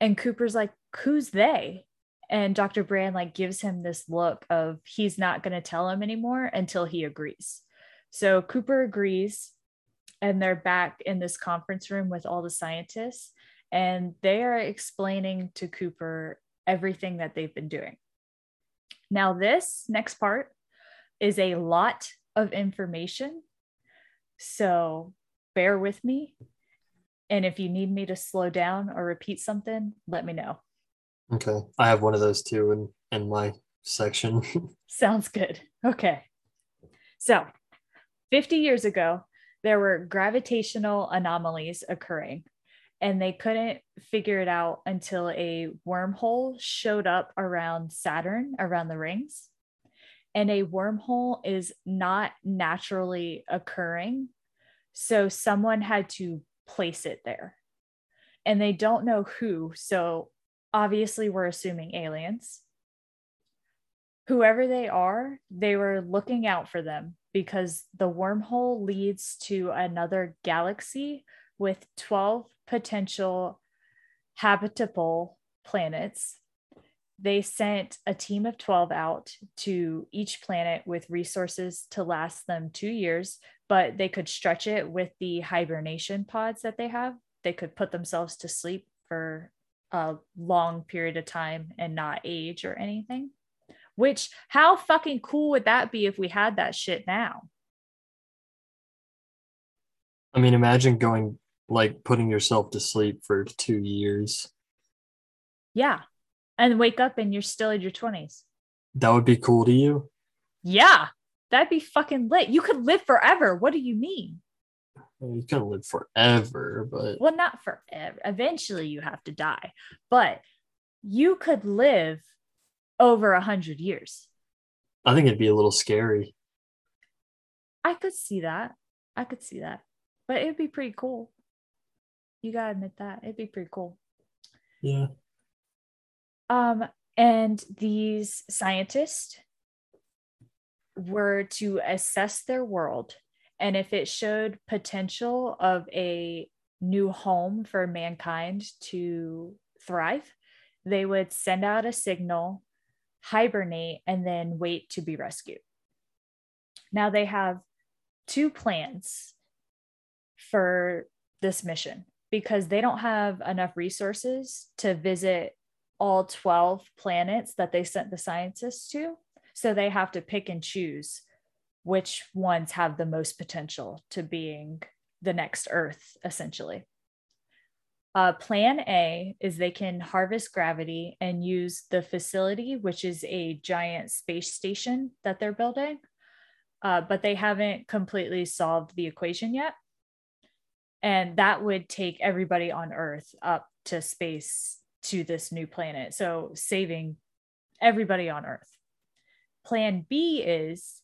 Speaker 1: And cooper's like who's they? And dr brand like gives him this look of he's not going to tell him anymore until he agrees. So cooper agrees and they're back in this conference room with all the scientists and they are explaining to cooper everything that they've been doing now this next part is a lot of information so bear with me. And if you need me to slow down or repeat something, let me know.
Speaker 2: Okay. I have one of those too in, in my section.
Speaker 1: Sounds good. Okay. So 50 years ago, there were gravitational anomalies occurring, and they couldn't figure it out until a wormhole showed up around Saturn, around the rings and a wormhole is not naturally occurring. So someone had to place it there. And they don't know who. So obviously, we're assuming aliens. Whoever they are, they were looking out for them because the wormhole leads to another galaxy with 12 potential habitable planets they sent a team of 12 out to each planet with resources to last them two years, but they could stretch it with the hibernation pods that they have. They could put themselves to sleep for a long period of time and not age or anything. Which, how fucking cool would that be if we had that shit now?
Speaker 2: I mean, imagine going like putting yourself to sleep for two years.
Speaker 1: Yeah and wake up and you're still in your 20s.
Speaker 2: That would be cool to you?
Speaker 1: Yeah, that'd be fucking lit. You could live forever. What do you mean?
Speaker 2: Well, you could live forever, but
Speaker 1: well, not forever. Eventually, you have to die, but you could live over a hundred years.
Speaker 2: I think it'd be a little scary.
Speaker 1: I could see that. I could see that, but it'd be pretty cool. You gotta admit that it'd be pretty cool.
Speaker 2: Yeah.
Speaker 1: Um, and these scientists were to assess their world. And if it showed potential of a new home for mankind to thrive, they would send out a signal, hibernate, and then wait to be rescued. Now they have two plans for this mission because they don't have enough resources to visit all 12 planets that they sent the scientists to. So they have to pick and choose which ones have the most potential to being the next Earth, essentially. Uh, plan A is they can harvest gravity and use the facility, which is a giant space station that they're building, uh, but they haven't completely solved the equation yet. And that would take everybody on Earth up to space to this new planet. So saving everybody on Earth. Plan B is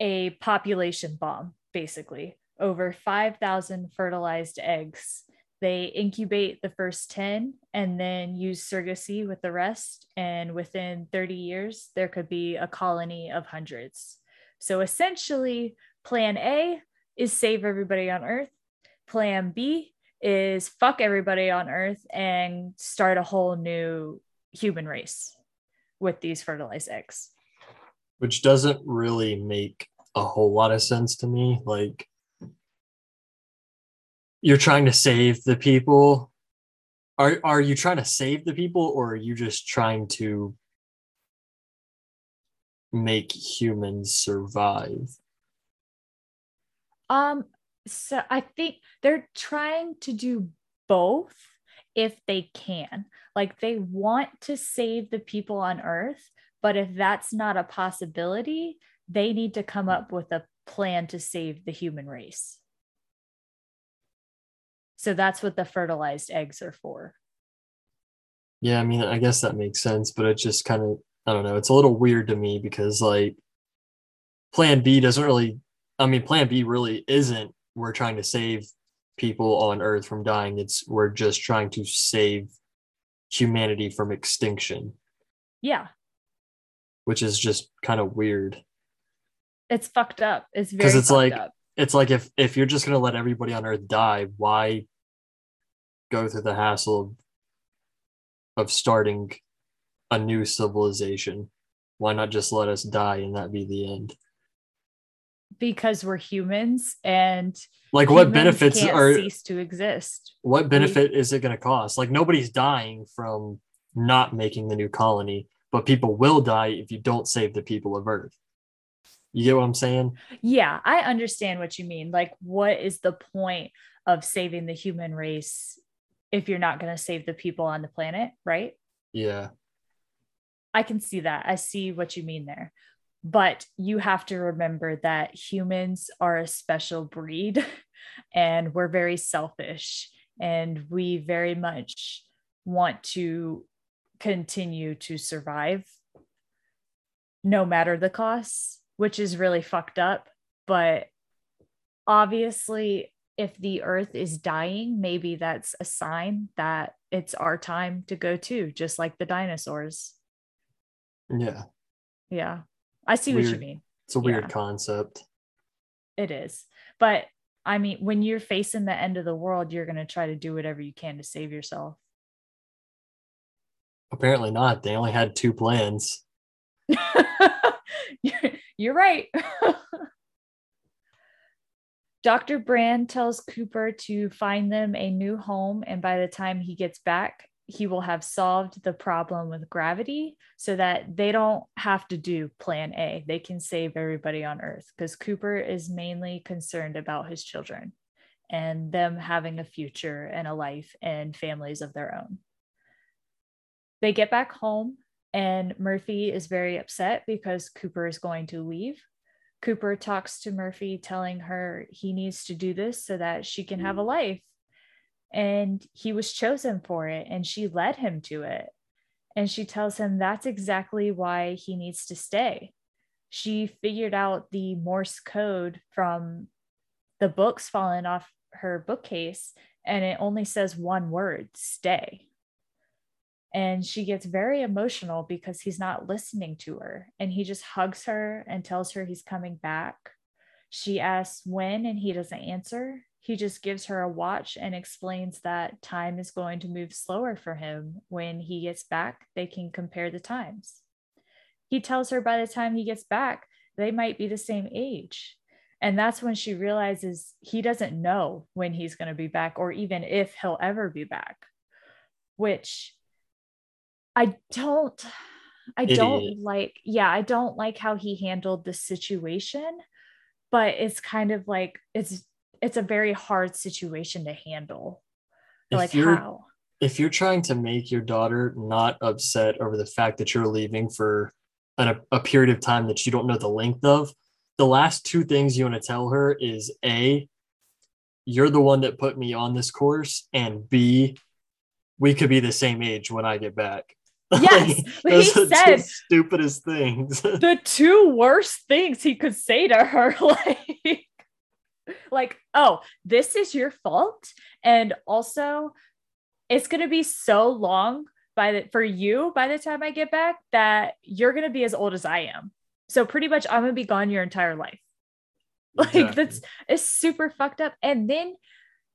Speaker 1: a population bomb, basically, over 5,000 fertilized eggs. They incubate the first 10 and then use surrogacy with the rest. And within 30 years, there could be a colony of hundreds. So essentially, plan A is save everybody on Earth. Plan B is fuck everybody on Earth and start a whole new human race with these fertilized eggs.
Speaker 2: Which doesn't really make a whole lot of sense to me. Like, you're trying to save the people. Are, are you trying to save the people or are you just trying to make humans survive?
Speaker 1: Um, so I think they're trying to do both if they can. Like they want to save the people on Earth, but if that's not a possibility, they need to come up with a plan to save the human race. So that's what the fertilized eggs are for.
Speaker 2: Yeah, I mean, I guess that makes sense, but it just kind of, I don't know, it's a little weird to me because, like, plan B doesn't really, I mean, plan B really isn't we're trying to save people on Earth from dying. It's we're just trying to save humanity from extinction.
Speaker 1: Yeah.
Speaker 2: Which is just kind of weird.
Speaker 1: It's fucked up. It's very because
Speaker 2: it's like up. it's like if if you're just gonna let everybody on Earth die, why go through the hassle of, of starting a new civilization? Why not just let us die and that be the end?
Speaker 1: Because we're humans and
Speaker 2: like what benefits are
Speaker 1: cease to exist.
Speaker 2: what benefit we, is it going to cost? Like nobody's dying from not making the new colony but people will die if you don't save the people of earth. You get what i'm saying?
Speaker 1: Yeah i understand what you mean. Like what is the point of saving the human race if you're not going to save the people on the planet right?
Speaker 2: Yeah.
Speaker 1: I can see that. I see what you mean there but you have to remember that humans are a special breed and we're very selfish and we very much want to continue to survive no matter the costs, which is really fucked up. But obviously, if the earth is dying, maybe that's a sign that it's our time to go too, just like the dinosaurs.
Speaker 2: Yeah.
Speaker 1: Yeah. I see weird. what you mean.
Speaker 2: It's a weird yeah. concept.
Speaker 1: It is. But I mean, when you're facing the end of the world, you're going to try to do whatever you can to save yourself.
Speaker 2: Apparently not. They only had two plans.
Speaker 1: you're right. Dr. Brand tells Cooper to find them a new home, and by the time he gets back, he will have solved the problem with gravity so that they don't have to do plan A. They can save everybody on Earth because Cooper is mainly concerned about his children and them having a future and a life and families of their own. They get back home, and Murphy is very upset because Cooper is going to leave. Cooper talks to Murphy, telling her he needs to do this so that she can have a mm. life and he was chosen for it and she led him to it. And she tells him that's exactly why he needs to stay. She figured out the morse code from the books falling off her bookcase and it only says one word stay. And she gets very emotional because he's not listening to her and he just hugs her and tells her he's coming back. She asks when and he doesn't answer he just gives her a watch and explains that time is going to move slower for him. When he gets back, they can compare the times. He tells her by the time he gets back, they might be the same age. And that's when she realizes he doesn't know when he's going to be back or even if he'll ever be back, which I don't I Idiot. don't like yeah, I don't like how he handled the situation, but it's kind of like it's it's a very hard situation to handle. If like how
Speaker 2: if you're trying to make your daughter not upset over the fact that you're leaving for an, a period of time that you don't know the length of, the last two things you want to tell her is A, you're the one that put me on this course, and B, we could be the same age when I get back.
Speaker 1: Yes, he said
Speaker 2: stupidest things.
Speaker 1: the two worst things he could say to her, like, like, oh, this is your fault, and also, it's gonna be so long by the for you by the time I get back that you're gonna be as old as I am. So pretty much I'm gonna be gone your entire life. Like exactly. that's it's super fucked up. And then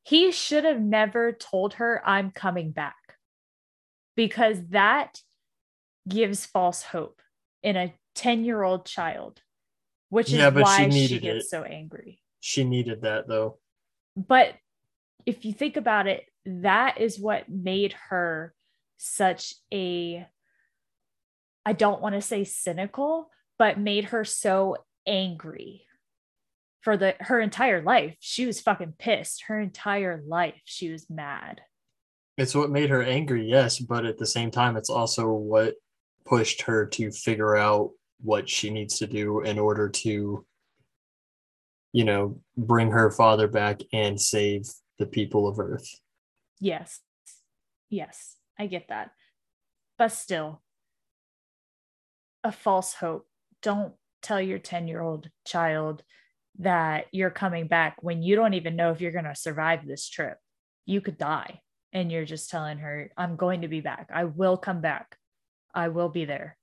Speaker 1: he should have never told her I'm coming back because that gives false hope in a 10 year old child, which is yeah, why she, she gets it. so angry.
Speaker 2: She needed that though.
Speaker 1: But if you think about it, that is what made her such a, I don't want to say cynical, but made her so angry for the her entire life. She was fucking pissed. Her entire life she was mad.
Speaker 2: It's what made her angry, yes, but at the same time it's also what pushed her to figure out what she needs to do in order to you know, bring her father back and save the people of Earth.
Speaker 1: Yes. Yes, I get that. But still, a false hope don't tell your 10 year old child that you're coming back when you don't even know if you're going to survive this trip. You could die. And you're just telling her, I'm going to be back. I will come back. I will be there.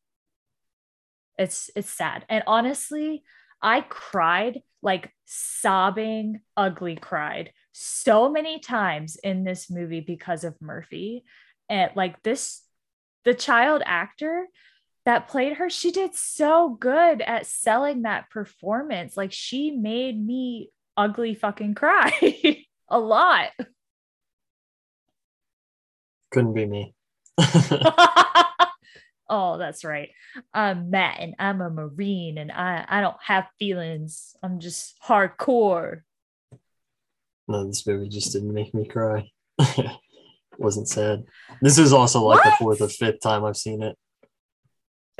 Speaker 1: It's it's sad. And honestly, I cried like sobbing, ugly cried so many times in this movie because of Murphy. And like this, the child actor that played her, she did so good at selling that performance. Like she made me ugly fucking cry a lot.
Speaker 2: Couldn't be me.
Speaker 1: oh, that's right. I'm Matt and I'm a Marine and I, I don't have feelings. I'm just hardcore.
Speaker 2: No, this movie just didn't make me cry. Wasn't sad. This is also like what? the fourth or fifth time I've seen it.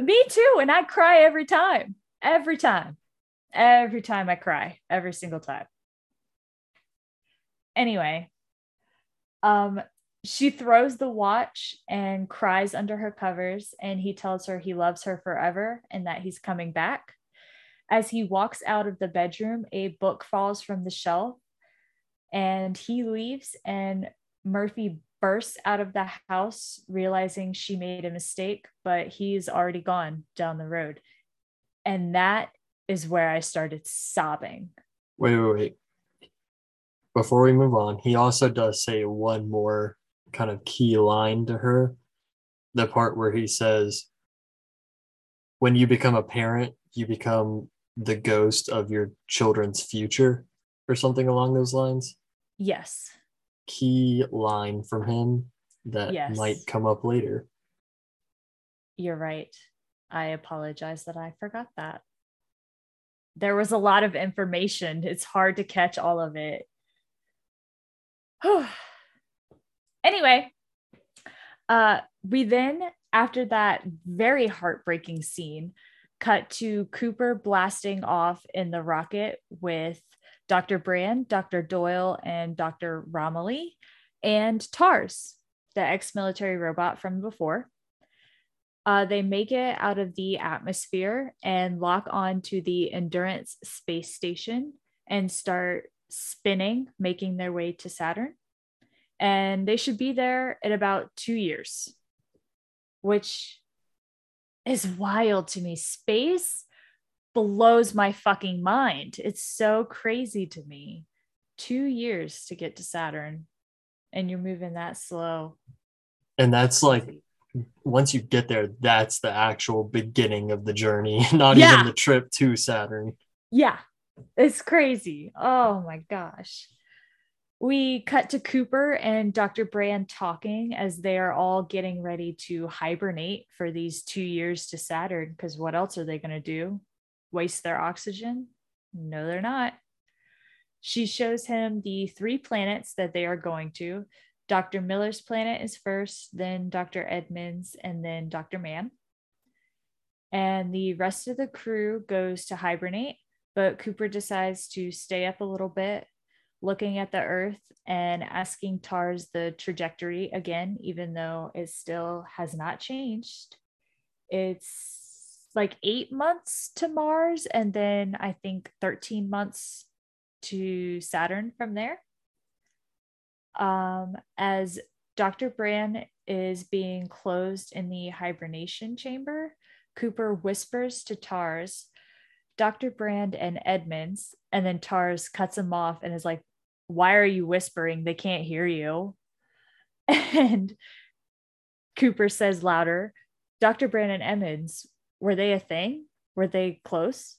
Speaker 1: Me too. And I cry every time. Every time. Every time I cry. Every single time. Anyway, um, she throws the watch and cries under her covers, and he tells her he loves her forever and that he's coming back. As he walks out of the bedroom, a book falls from the shelf and he leaves, and Murphy bursts out of the house, realizing she made a mistake, but he's already gone down the road. And that is where I started sobbing.
Speaker 2: Wait, wait, wait. Before we move on, he also does say one more kind of key line to her. The part where he says, When you become a parent, you become the ghost of your children's future, or something along those lines.
Speaker 1: Yes
Speaker 2: key line from him that yes. might come up later.
Speaker 1: You're right. I apologize that I forgot that. There was a lot of information. It's hard to catch all of it. anyway, uh, we then, after that very heartbreaking scene, cut to Cooper blasting off in the rocket with Dr. Brand, Dr. Doyle, and Dr. Romilly, and TARS, the ex military robot from before. Uh, they make it out of the atmosphere and lock on to the Endurance space station and start spinning, making their way to Saturn. And they should be there in about two years, which is wild to me. Space blows my fucking mind. It's so crazy to me. two years to get to Saturn, and you're moving that slow.
Speaker 2: And that's like once you get there, that's the actual beginning of the journey, not
Speaker 1: Yeah.
Speaker 2: even the trip to Saturn.
Speaker 1: Yeah, it's crazy. Oh my gosh. We cut to Cooper and Dr. Brand talking as they are all getting ready to hibernate for these two years to Saturn. Because what else are they going to do? Waste their oxygen? No, they're not. She shows him the three planets that they are going to. Dr. Miller's planet is first, then Dr. Edmonds, and then Dr. Mann. And the rest of the crew goes to hibernate but Cooper decides to stay up a little bit, looking at the Earth and asking Tars the trajectory again, even though it still has not changed. It's like eight months to Mars, and then I think 13 months to Saturn from there. Um, as Dr. Brand is being closed in the hibernation chamber, Cooper whispers to Tars, Dr. Brand and Edmonds, and then Tars cuts him off and is like, Why are you whispering? They can't hear you. And Cooper says louder, Dr. Brand and Edmonds, were they a thing? Were they close?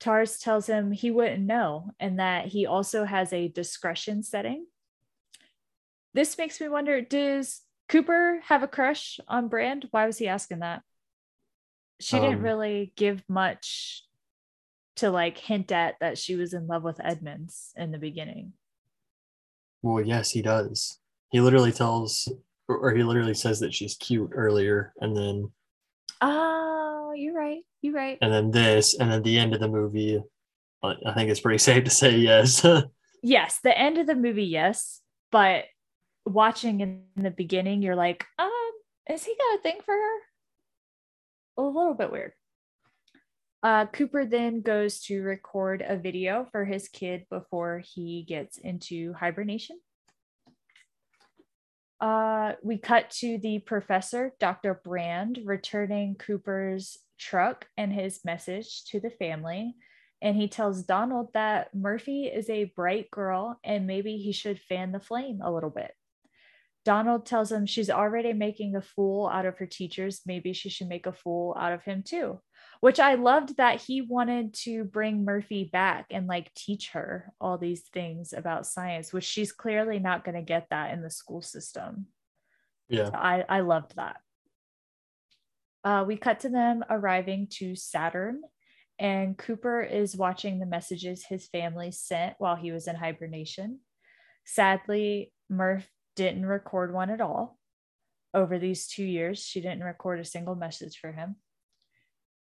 Speaker 1: Tars tells him he wouldn't know and that he also has a discretion setting. This makes me wonder does Cooper have a crush on Brand? Why was he asking that? She didn't
Speaker 2: Um,
Speaker 1: really give much to like hint at that she was in love with Edmonds in the beginning.
Speaker 2: Well, yes, he does. He literally tells, or, he literally says that she's cute earlier, and then
Speaker 1: Oh, you're right. You're right.
Speaker 2: and then this, and then the end of the movie. I I think it's pretty safe to say yes.
Speaker 1: Yes, the end of the movie, yes, but watching in the beginning, you're like, um, is he got a thing for her? A little bit weird. Uh, Cooper then goes to record a video for his kid before he gets into hibernation. Uh, we cut to the professor, Dr. Brand, returning Cooper's truck and his message to the family. And he tells Donald that Murphy is a bright girl and maybe he should fan the flame a little bit. Donald tells him she's already making a fool out of her teachers. Maybe she should make a fool out of him too. Which I loved that he wanted to bring Murphy back and like teach her all these things about science, which she's clearly not going to get that in the school system.
Speaker 2: yeah.
Speaker 1: So I, I loved that. Uh, we cut to them arriving to Saturn, and Cooper is watching the messages his family sent while he was in hibernation. Sadly, Murph didn't record one at all. Over these two years, she didn't record a single message for him.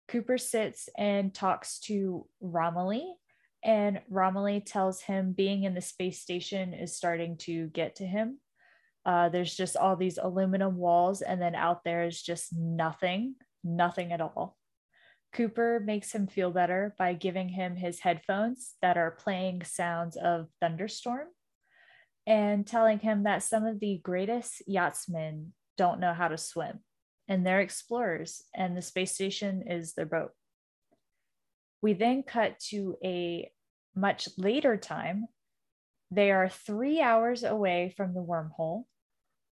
Speaker 1: Cooper sits and talks to Romilly, and Romilly tells him being in the space station is starting to get to him. Uh, there's just all these aluminum walls, and then out there is just nothing, nothing at all. Cooper makes him feel better by giving him his headphones that are playing sounds of thunderstorm and telling him that some of the greatest yachtsmen don't know how to swim and they're explorers, and the space station is their boat. We then cut to a much later time. They are three hours away from the wormhole.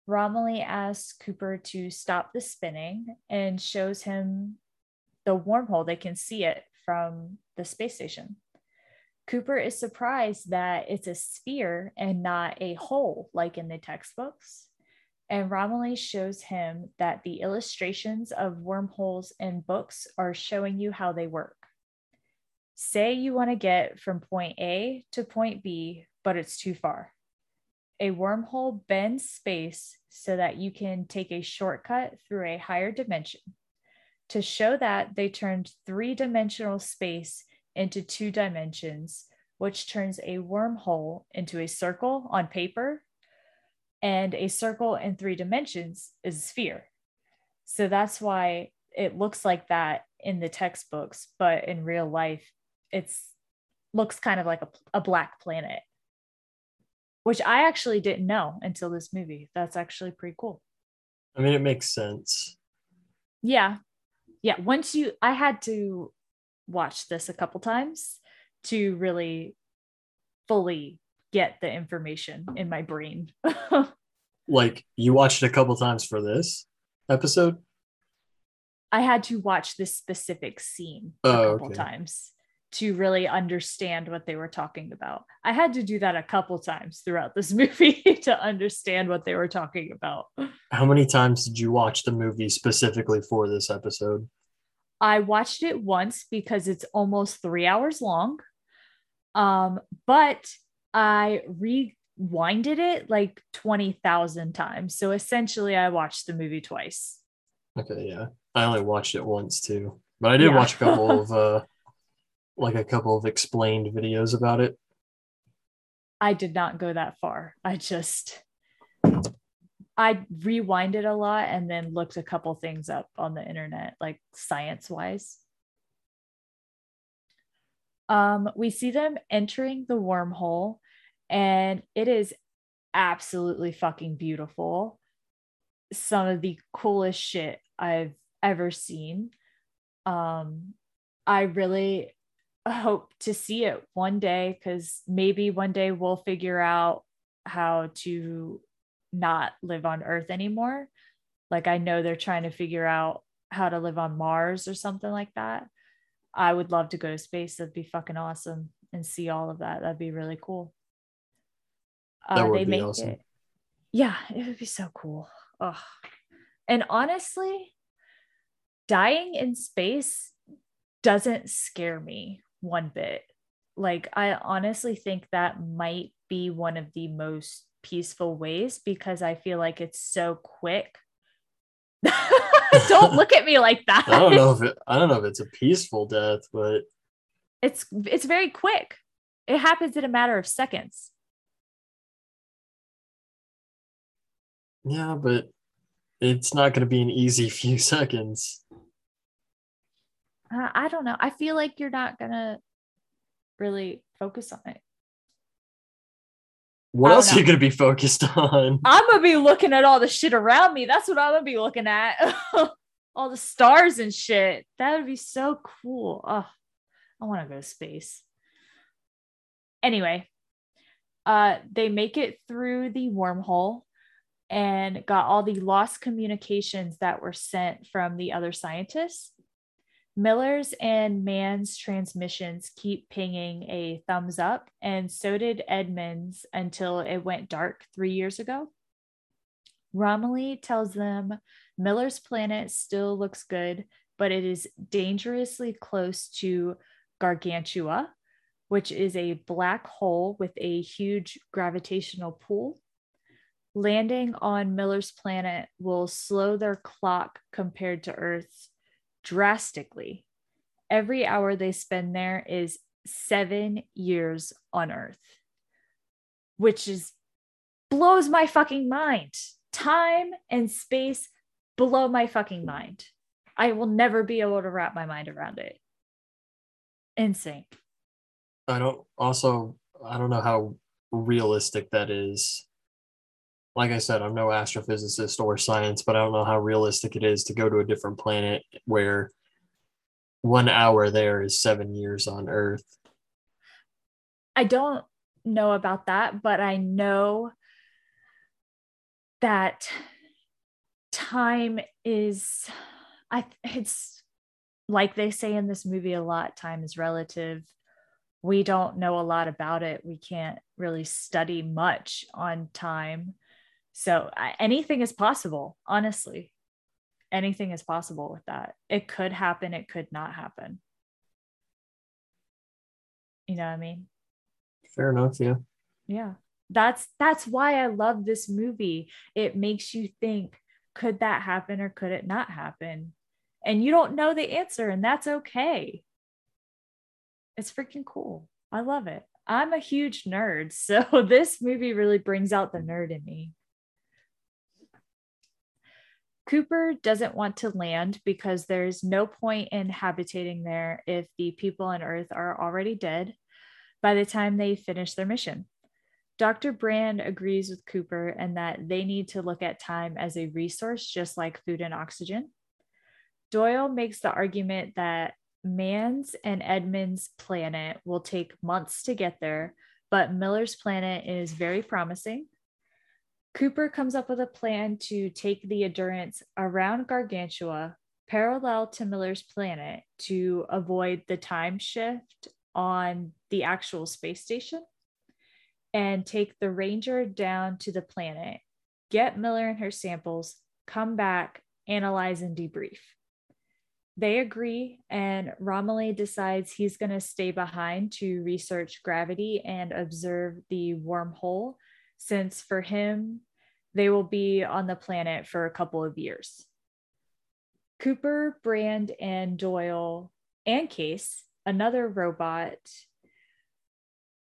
Speaker 1: Romilly asks Cooper to stop the spinning and shows him the wormhole. They can see it from the space station. Cooper is surprised that it's a sphere and not a hole like in the textbooks. And Romilly shows him that the illustrations of wormholes in books are showing you how they work. Say you want to get from point A to point B, but it's too far. A wormhole bends space so that you can take a shortcut through a higher dimension. To show that, they turned three dimensional space into two dimensions, which turns a wormhole into a circle on paper, and a circle in three dimensions is a sphere. So that's why it looks like that in the textbooks, but in real life, it's looks kind of like a, a black planet, which I actually didn't know until this movie. That's actually pretty cool.
Speaker 2: I mean, it makes sense.
Speaker 1: Yeah. Yeah. Once you, I had to watch this a couple times to really fully get the information in my brain.
Speaker 2: Like you watched it a couple times for this episode?
Speaker 1: I had to watch this specific scene
Speaker 2: Oh,
Speaker 1: a couple
Speaker 2: okay.
Speaker 1: times to really understand what they were talking about. I had to do that a couple times throughout this movie to understand what they were talking about.
Speaker 2: How many times did you watch the movie specifically for this episode?
Speaker 1: I watched it once because it's almost three hours long. Um, but I rewinded it like 20,000 times. So essentially, I watched the movie twice.
Speaker 2: Okay, yeah. I only watched it once too. But I did
Speaker 1: Yeah.
Speaker 2: watch a couple of uh like a couple of explained videos about it.
Speaker 1: I did not go that far. I just I rewinded a lot and then looked a couple things up on the internet, like science wise. Um, we see them entering the wormhole, and it is absolutely fucking beautiful. Some of the coolest shit I've ever seen. Um, I really hope to see it one day because maybe one day we'll figure out how to not live on Earth anymore. Like I know they're trying to figure out how to live on Mars or something like that. I would love to go to space. That'd be fucking awesome and see all of that. That'd be really cool. Uh,
Speaker 2: That would
Speaker 1: they
Speaker 2: be
Speaker 1: make
Speaker 2: awesome.
Speaker 1: it. Yeah, it would be so cool. Ugh. And honestly, dying in space doesn't scare me one bit. Like, I honestly think that might be one of the most peaceful ways because I feel like it's so quick. don't look at me like that.
Speaker 2: I don't know if it I don't know if it's a peaceful death, but
Speaker 1: It's it's very quick. It happens in a matter of seconds.
Speaker 2: Yeah, but it's not gonna be an easy few seconds.
Speaker 1: Uh, I don't know. I feel like you're not gonna really focus on it.
Speaker 2: What else are you gonna be focused on?
Speaker 1: I'm gonna be looking at all the shit around me. That's what I'm gonna be looking at. all the stars and shit. That would be so cool. Oh, I want to go to space. Anyway, uh, they make it through the wormhole and got all the lost communications that were sent from the other scientists. Miller's and Mann's transmissions keep pinging a thumbs up, and so did Edmund's until it went dark three years ago. Romilly tells them Miller's planet still looks good, but it is dangerously close to Gargantua, which is a black hole with a huge gravitational pull. Landing on Miller's planet will slow their clock compared to Earth's drastically. Every hour they spend there is seven years on Earth, which is blows my fucking mind. Time and space blow my fucking mind. I will never be able to wrap my mind around it. Insane.
Speaker 2: I don't also I don't know how realistic that is. Like I said, I'm no astrophysicist or science, but I don't know how realistic it is to go to a different planet where one hour there is seven years on Earth.
Speaker 1: I don't know about that, but I know that time is I it's like they say in this movie a lot, time is relative. We don't know a lot about it. We can't really study much on time. So I, anything is possible, honestly. Anything is possible with that. It could happen, it could not happen. You know what I mean?
Speaker 2: Fair enough, yeah.
Speaker 1: yeah that's that's why i love this movie it makes you think could that happen or could it not happen and you don't know the answer and that's okay it's freaking cool i love it i'm a huge nerd so this movie really brings out the nerd in me Cooper doesn't want to land because there's no point in habitating there if the people on Earth are already dead by the time they finish their mission. Dr. Brand agrees with Cooper and that they need to look at time as a resource, just like food and oxygen. Doyle makes the argument that Mann's and Edmund's planet will take months to get there, but Miller's planet is very promising. Cooper comes up with a plan to take the Endurance around Gargantua, parallel to Miller's planet, to avoid the time shift on the actual space station and take the Ranger down to the planet, get Miller and her samples, come back, analyze, and debrief. They agree, and Romilly decides he's going to stay behind to research gravity and observe the wormhole, since for him, they will be on the planet for a couple of years. Cooper, Brand, and Doyle, and Case, another robot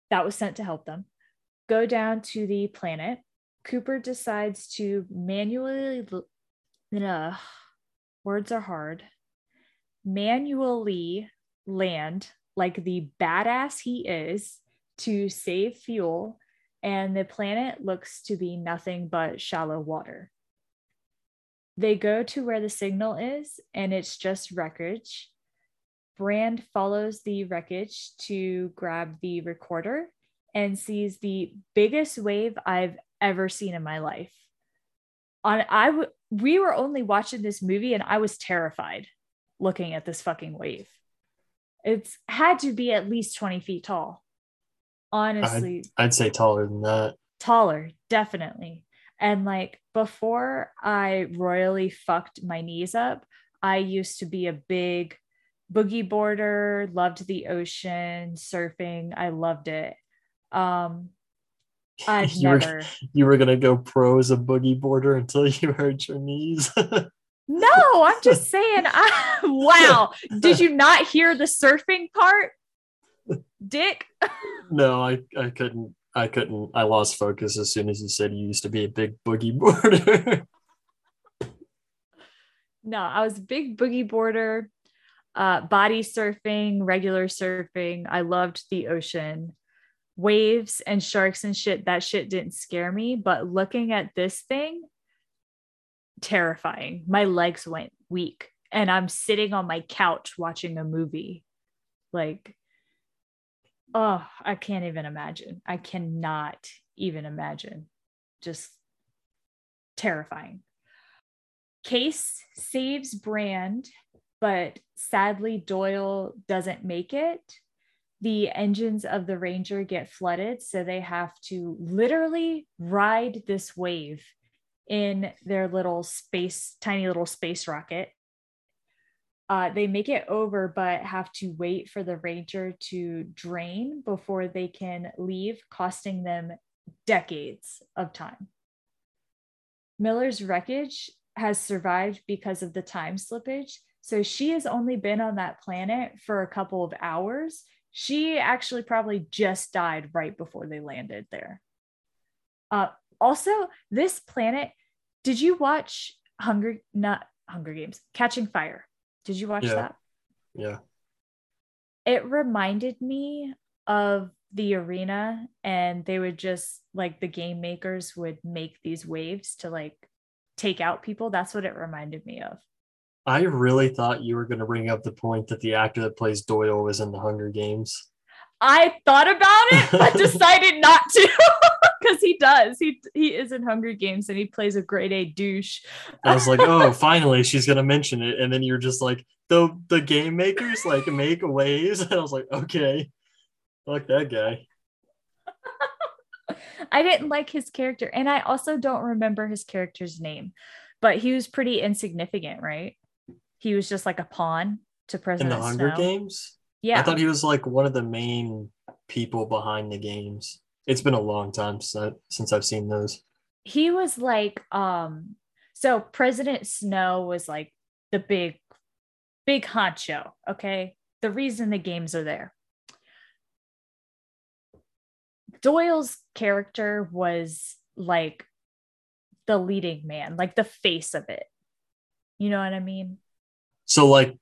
Speaker 1: that was sent to help them, go down to the planet. Cooper decides to manually, uh, words are hard, manually land like the badass he is to save fuel, and the planet looks to be nothing but shallow water. They go to where the signal is, and it's just wreckage. Brand follows the wreckage to grab the recorder and sees the biggest wave I've ever seen in my life. On I w- we were only watching this movie and I was terrified looking at this fucking wave. It's had to be at least 20 feet tall. Honestly,
Speaker 2: I'd, I'd say taller than that.
Speaker 1: Taller, definitely. And like before I royally fucked my knees up, I used to be a big boogie boarder, loved the ocean, surfing. I loved it. Um, I've
Speaker 2: you
Speaker 1: never.
Speaker 2: Were, you were gonna go pro as a boogie boarder until you hurt your knees.
Speaker 1: No, I'm just saying. I, wow. Did you not hear the surfing part? Dick?
Speaker 2: no, I, I couldn't. I couldn't. I lost focus as soon as you said you used to be a big boogie boarder.
Speaker 1: no, I was a big boogie boarder, uh, body surfing, regular surfing. I loved the ocean. Waves and sharks and shit, that shit didn't scare me. But looking at this thing, terrifying. My legs went weak and I'm sitting on my couch watching a movie. Like, oh, I can't even imagine. I cannot even imagine. Just terrifying. Case saves Brand, but sadly, Doyle doesn't make it. The engines of the Ranger get flooded, so they have to literally ride this wave in their little space, tiny little space rocket. Uh, they make it over, but have to wait for the Ranger to drain before they can leave, costing them decades of time. Miller's wreckage has survived because of the time slippage. So she has only been on that planet for a couple of hours. She actually probably just died right before they landed there. Uh, also, this planet, did you watch Hunger not Hunger Games, Catching Fire? Did you watch
Speaker 2: Yeah.
Speaker 1: that?
Speaker 2: yeah.
Speaker 1: It reminded me of the arena and they would just like the game makers would make these waves to like take out people. That's what it reminded me of.
Speaker 2: I really thought you were going to bring up the point that the actor that plays Doyle was in the Hunger Games.
Speaker 1: I thought about it, but decided not to because he does. He he is in Hunger Games and he plays a grade A douche.
Speaker 2: I was like, oh, finally she's going to mention it. And then you're just like, the, the game makers like make waves. And I was like, okay, fuck that guy.
Speaker 1: I didn't like his character, and I also don't remember his character's name, but he was pretty insignificant, right? He was just like a pawn to
Speaker 2: In
Speaker 1: President
Speaker 2: the Hunger
Speaker 1: Snow.
Speaker 2: Games?
Speaker 1: Yeah,
Speaker 2: I thought he was like one of the main people behind the games. It's been a long time since, since I've seen those.
Speaker 1: he was like um so president snow was like the big big honcho okay? The reason the games are there. Doyle's character was like the leading man like the face of it. You know what i mean?
Speaker 2: So like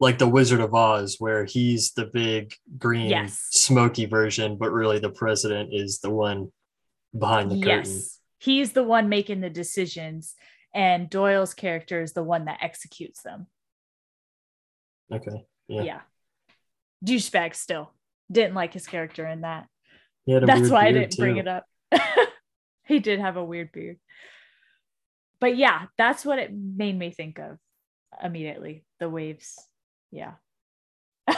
Speaker 2: like the Wizard of Oz, where he's the big green
Speaker 1: Yes.
Speaker 2: smoky version, but really the president is the one behind the curtain.
Speaker 1: yes he's the one making the decisions and doyle's character is the one that executes them
Speaker 2: Okay. Yeah.
Speaker 1: yeah douchebag still didn't like his character in that
Speaker 2: He had a
Speaker 1: That's why I didn't bring it up. he did have a weird beard. But yeah, that's what it made me think of immediately. The waves. Yeah.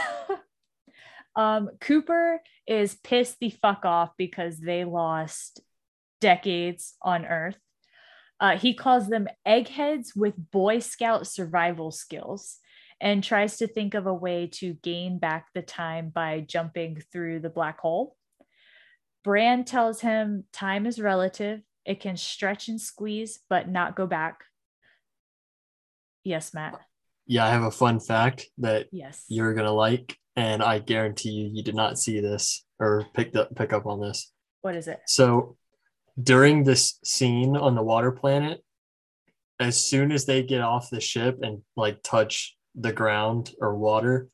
Speaker 1: um, Cooper is pissed the fuck off because they lost decades on Earth. Uh, he calls them eggheads with Boy Scout survival skills and tries to think of a way to gain back the time by jumping through the black hole. Brand tells him time is relative, it can stretch and squeeze, but not go back. Yes, Matt.
Speaker 2: Yeah, I have a fun fact that
Speaker 1: Yes.
Speaker 2: you're gonna like, and I guarantee you, you did not see this or picked up pick up on this.
Speaker 1: what is it?
Speaker 2: So during this scene on the water planet, as soon as they get off the ship and like touch the ground or water,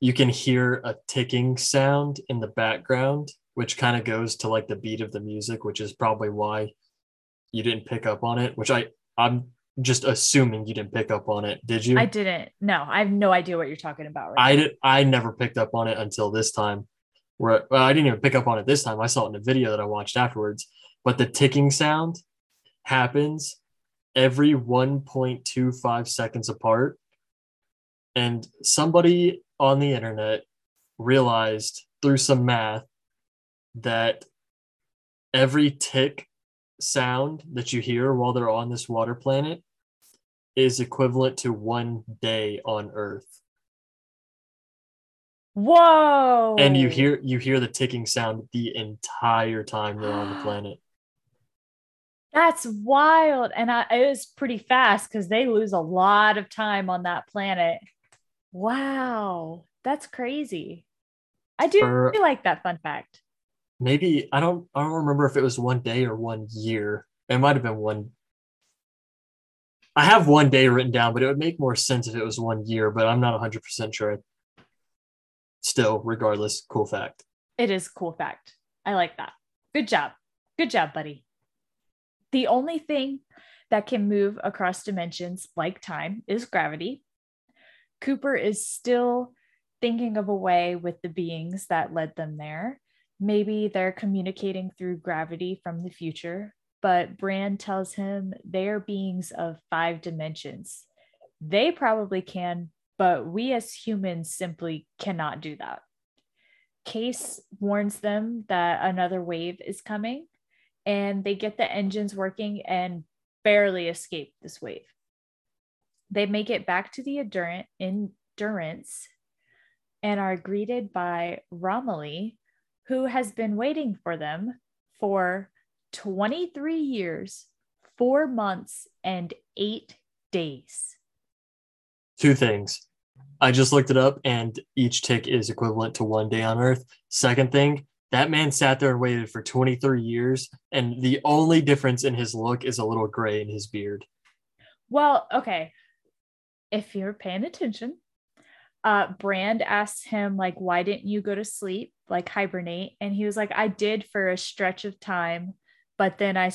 Speaker 2: you can hear a ticking sound in the background, which kind of goes to like the beat of the music, which is probably why you didn't pick up on it, which I I'm just assuming you didn't pick up on it. Did you?
Speaker 1: I didn't. No, I have no idea what you're talking about right
Speaker 2: I did. I never picked up on it until this time. Where well, I didn't even pick up on it this time. I saw it in a video that I watched afterwards. But the ticking sound happens every 1.25 seconds apart, and somebody on the internet realized through some math that every tick sound that you hear while they're on this water planet is equivalent to one day on Earth
Speaker 1: Whoa.
Speaker 2: and you hear you hear the ticking sound the entire time they're on the planet.
Speaker 1: That's wild. And I, it was pretty fast because they lose a lot of time on that planet. Wow. That's crazy. I do
Speaker 2: For-
Speaker 1: like that fun fact.
Speaker 2: Maybe I don't I don't remember if it was one day or one year. It might have been one. I have one day written down, but it would make more sense if it was one year, but I'm not 100% sure. Still, regardless, cool fact.
Speaker 1: It is cool fact. I like that. Good job. Good job, buddy. The only thing that can move across dimensions like time is gravity. Cooper is still thinking of a way with the beings that led them there. Maybe they're communicating through gravity from the future, but Brand tells him they are beings of five dimensions. They probably can, but we as humans simply cannot do that. Case warns them that another wave is coming, and they get the engines working and barely escape this wave. They make it back to the Endurance, and are greeted by Romilly, who has been waiting for them for 23 years, four months, and eight days.
Speaker 2: Two things. I just looked it up, and each tick is equivalent to one day on Earth. Second thing, that man sat there and waited for 23 years, and the only difference in his look is a little gray in his beard.
Speaker 1: Well, okay. If you're paying attention, uh, Brand asked him, like, why didn't you go to sleep, like hibernate? And he was like, I did for a stretch of time, but then I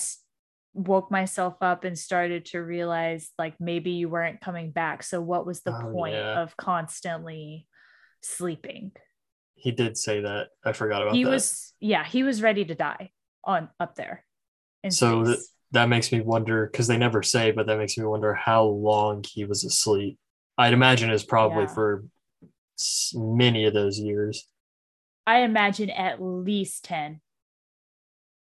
Speaker 1: woke myself up and started to realize, like, maybe you weren't coming back. So, what was the
Speaker 2: Oh,
Speaker 1: point
Speaker 2: yeah.
Speaker 1: of constantly sleeping?
Speaker 2: He did say that. I forgot about
Speaker 1: He
Speaker 2: that.
Speaker 1: was, yeah, he was ready to die on up there.
Speaker 2: So th- that makes me wonder because they never say, but that makes me wonder how long he was asleep. I'd imagine it's probably
Speaker 1: Yeah.
Speaker 2: for many of those years.
Speaker 1: I imagine at least 10.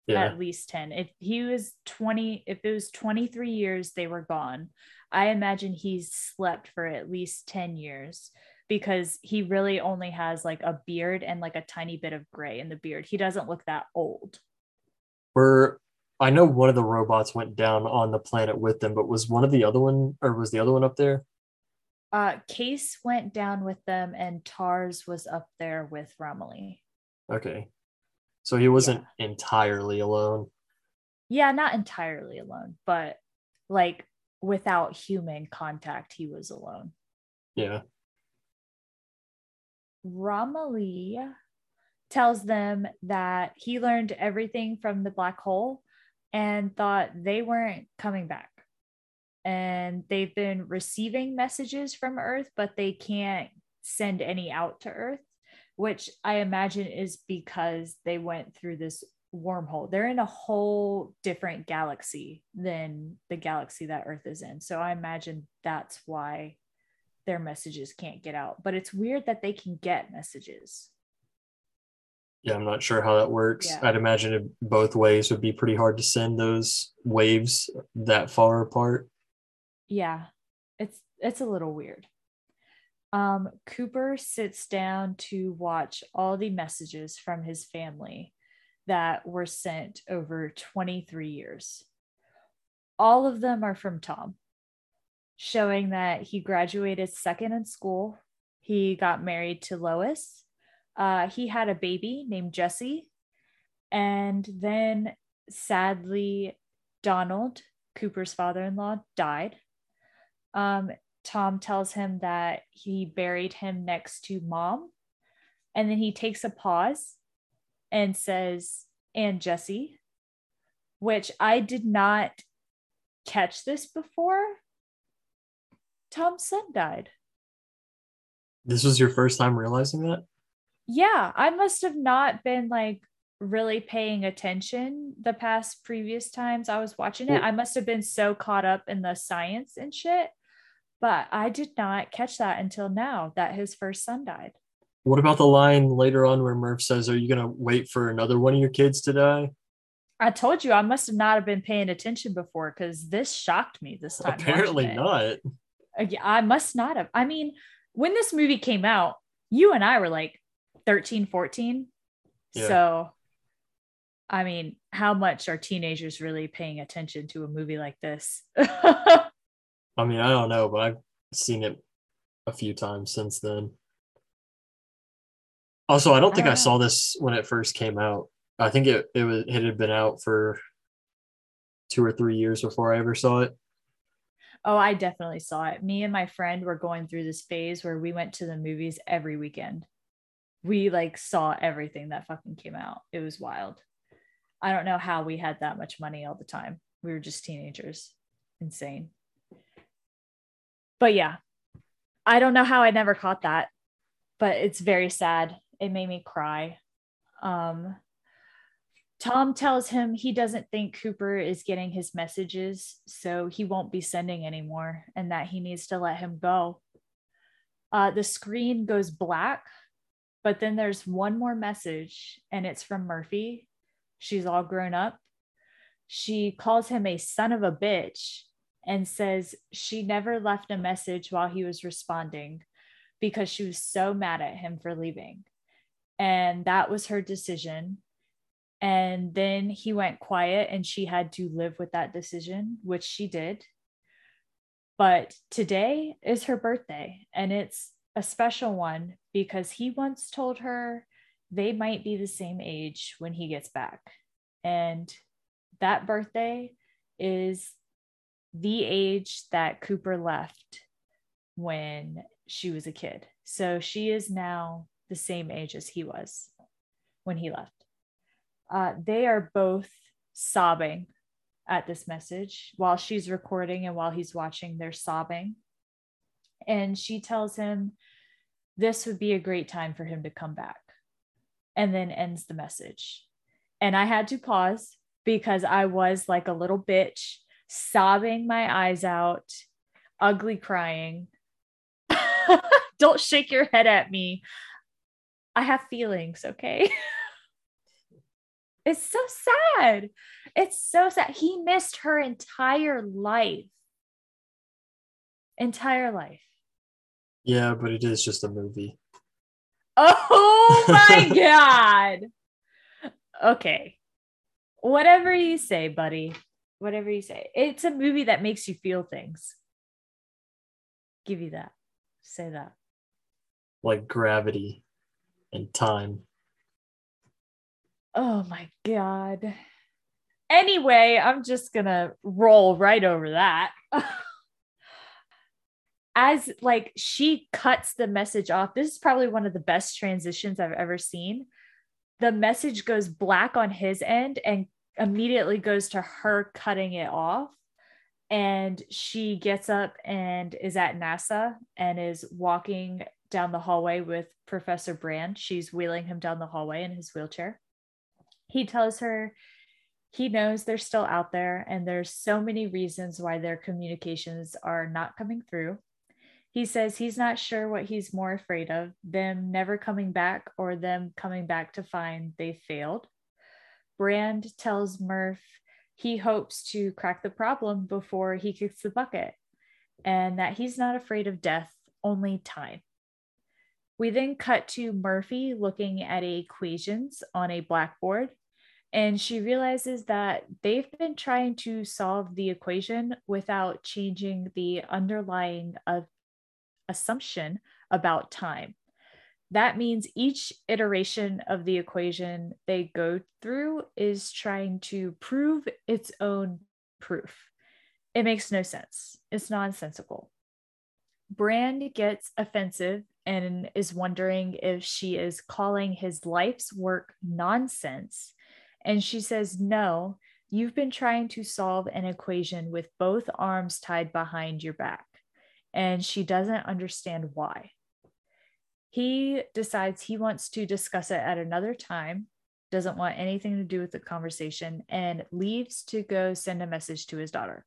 Speaker 2: Yeah.
Speaker 1: at least 10 if he was 20 if it was 23 years they were gone i imagine he's slept for at least 10 years because he really only has like a beard and like a tiny bit of gray in the beard he doesn't look that old
Speaker 2: Were I know one of the robots went down on the planet with them, but was one of the other one or was the other one up there?
Speaker 1: Uh case went down with them and tars was up there with romilly
Speaker 2: Okay. So he wasn't entirely alone.
Speaker 1: yeah not entirely alone but like without human contact he was alone
Speaker 2: Yeah.
Speaker 1: Romilly tells them that he learned everything from the black hole and thought they weren't coming back. And they've been receiving messages from Earth, but they can't send any out to Earth, which I imagine is because they went through this wormhole. They're in a whole different galaxy than the galaxy that Earth is in. So I imagine that's why their messages can't get out. But it's weird that they can get messages.
Speaker 2: Yeah, I'm not sure how that works.
Speaker 1: Yeah.
Speaker 2: I'd imagine both ways would be pretty hard to send those waves that far apart.
Speaker 1: Yeah. It's it's a little weird. Um, Cooper sits down to watch all the messages from his family that were sent over 23 years. All of them are from Tom, showing that he graduated second in school. He got married to Lois. Uh, he had a baby named Jesse. And then sadly, Donald, Cooper's father in law, died. Um, Tom tells him that he buried him next to mom. And then he takes a pause and says, and Jesse, which I did not catch this before. Tom's son died.
Speaker 2: This was your first time realizing that?
Speaker 1: Yeah, I must have not been like really paying attention the past previous times I was watching it. I must have been so caught up in the science and shit. But I did not catch that until now that his first son died.
Speaker 2: What about the line later on where Murph says, Are you going to wait for another one of your kids to die?
Speaker 1: I told you I must have not have been paying attention before because this shocked me this time.
Speaker 2: Apparently not.
Speaker 1: Uh, I must not have. I mean, when this movie came out, you and I were like 13, 14.
Speaker 2: Yeah.
Speaker 1: So, I mean, how much are teenagers really paying attention to a movie like this?
Speaker 2: I mean, I don't know, but I've seen it a few times since then. Also, I don't think
Speaker 1: I
Speaker 2: I,
Speaker 1: don't know.
Speaker 2: saw this when it first came out. I think it it was it had been out for two or three years before I ever saw it.
Speaker 1: oh, I definitely saw it. Me and my friend were going through this phase where we went to the movies every weekend. We like saw everything that fucking came out. It was wild. I don't know how we had that much money all the time. We were just teenagers. Insane. But yeah, I don't know how I never caught that, but it's very sad. It made me cry. Um, Tom tells him he doesn't think Cooper is getting his messages, so he won't be sending anymore, and that he needs to let him go. Uh, the screen goes black, but then there's one more message, and it's from Murphy. She's all grown up. She calls him a son of a bitch and says she never left a message while he was responding because she was so mad at him for leaving. And that was her decision. And then he went quiet and she had to live with that decision, which she did. But today is her birthday and it's a special one because he once told her they might be the same age when he gets back. And that birthday is the age that Cooper left when she was a kid. So she is now the same age as he was when he left. Uh, they are both sobbing at this message while she's recording and while he's watching, they're sobbing. And she tells him this would be a great time for him to come back and then ends the message. And I had to pause because I was like a little bitch, sobbing my eyes out, ugly crying. Don't shake your head at me. I have feelings, okay? it's so sad. It's so sad. He missed her entire life. Entire life.
Speaker 2: Yeah, but it is just a movie.
Speaker 1: Oh my God. Okay. Whatever you say, buddy. Whatever you say. It's a movie that makes you feel things. Give you that. Say that.
Speaker 2: Like gravity and time.
Speaker 1: Oh my God. Anyway, I'm just going to roll right over that. As like she cuts the message off, this is probably one of the best transitions I've ever seen. The message goes black on his end and immediately goes to her cutting it off. And she gets up and is at NASA and is walking down the hallway with Professor Brand. She's wheeling him down the hallway in his wheelchair. He tells her he knows they're still out there and there's so many reasons why their communications are not coming through. He says he's not sure what he's more afraid of them never coming back or them coming back to find they failed. Brand tells Murph he hopes to crack the problem before he kicks the bucket and that he's not afraid of death, only time. We then cut to Murphy looking at equations on a blackboard, and she realizes that they've been trying to solve the equation without changing the underlying uh, assumption about time. That means each iteration of the equation they go through is trying to prove its own proof. It makes no sense. It's nonsensical. Brand gets offensive and is wondering if she is calling his life's work nonsense. And she says, No, you've been trying to solve an equation with both arms tied behind your back. And she doesn't understand why. He decides he wants to discuss it at another time, doesn't want anything to do with the conversation, and leaves to go send a message to his daughter.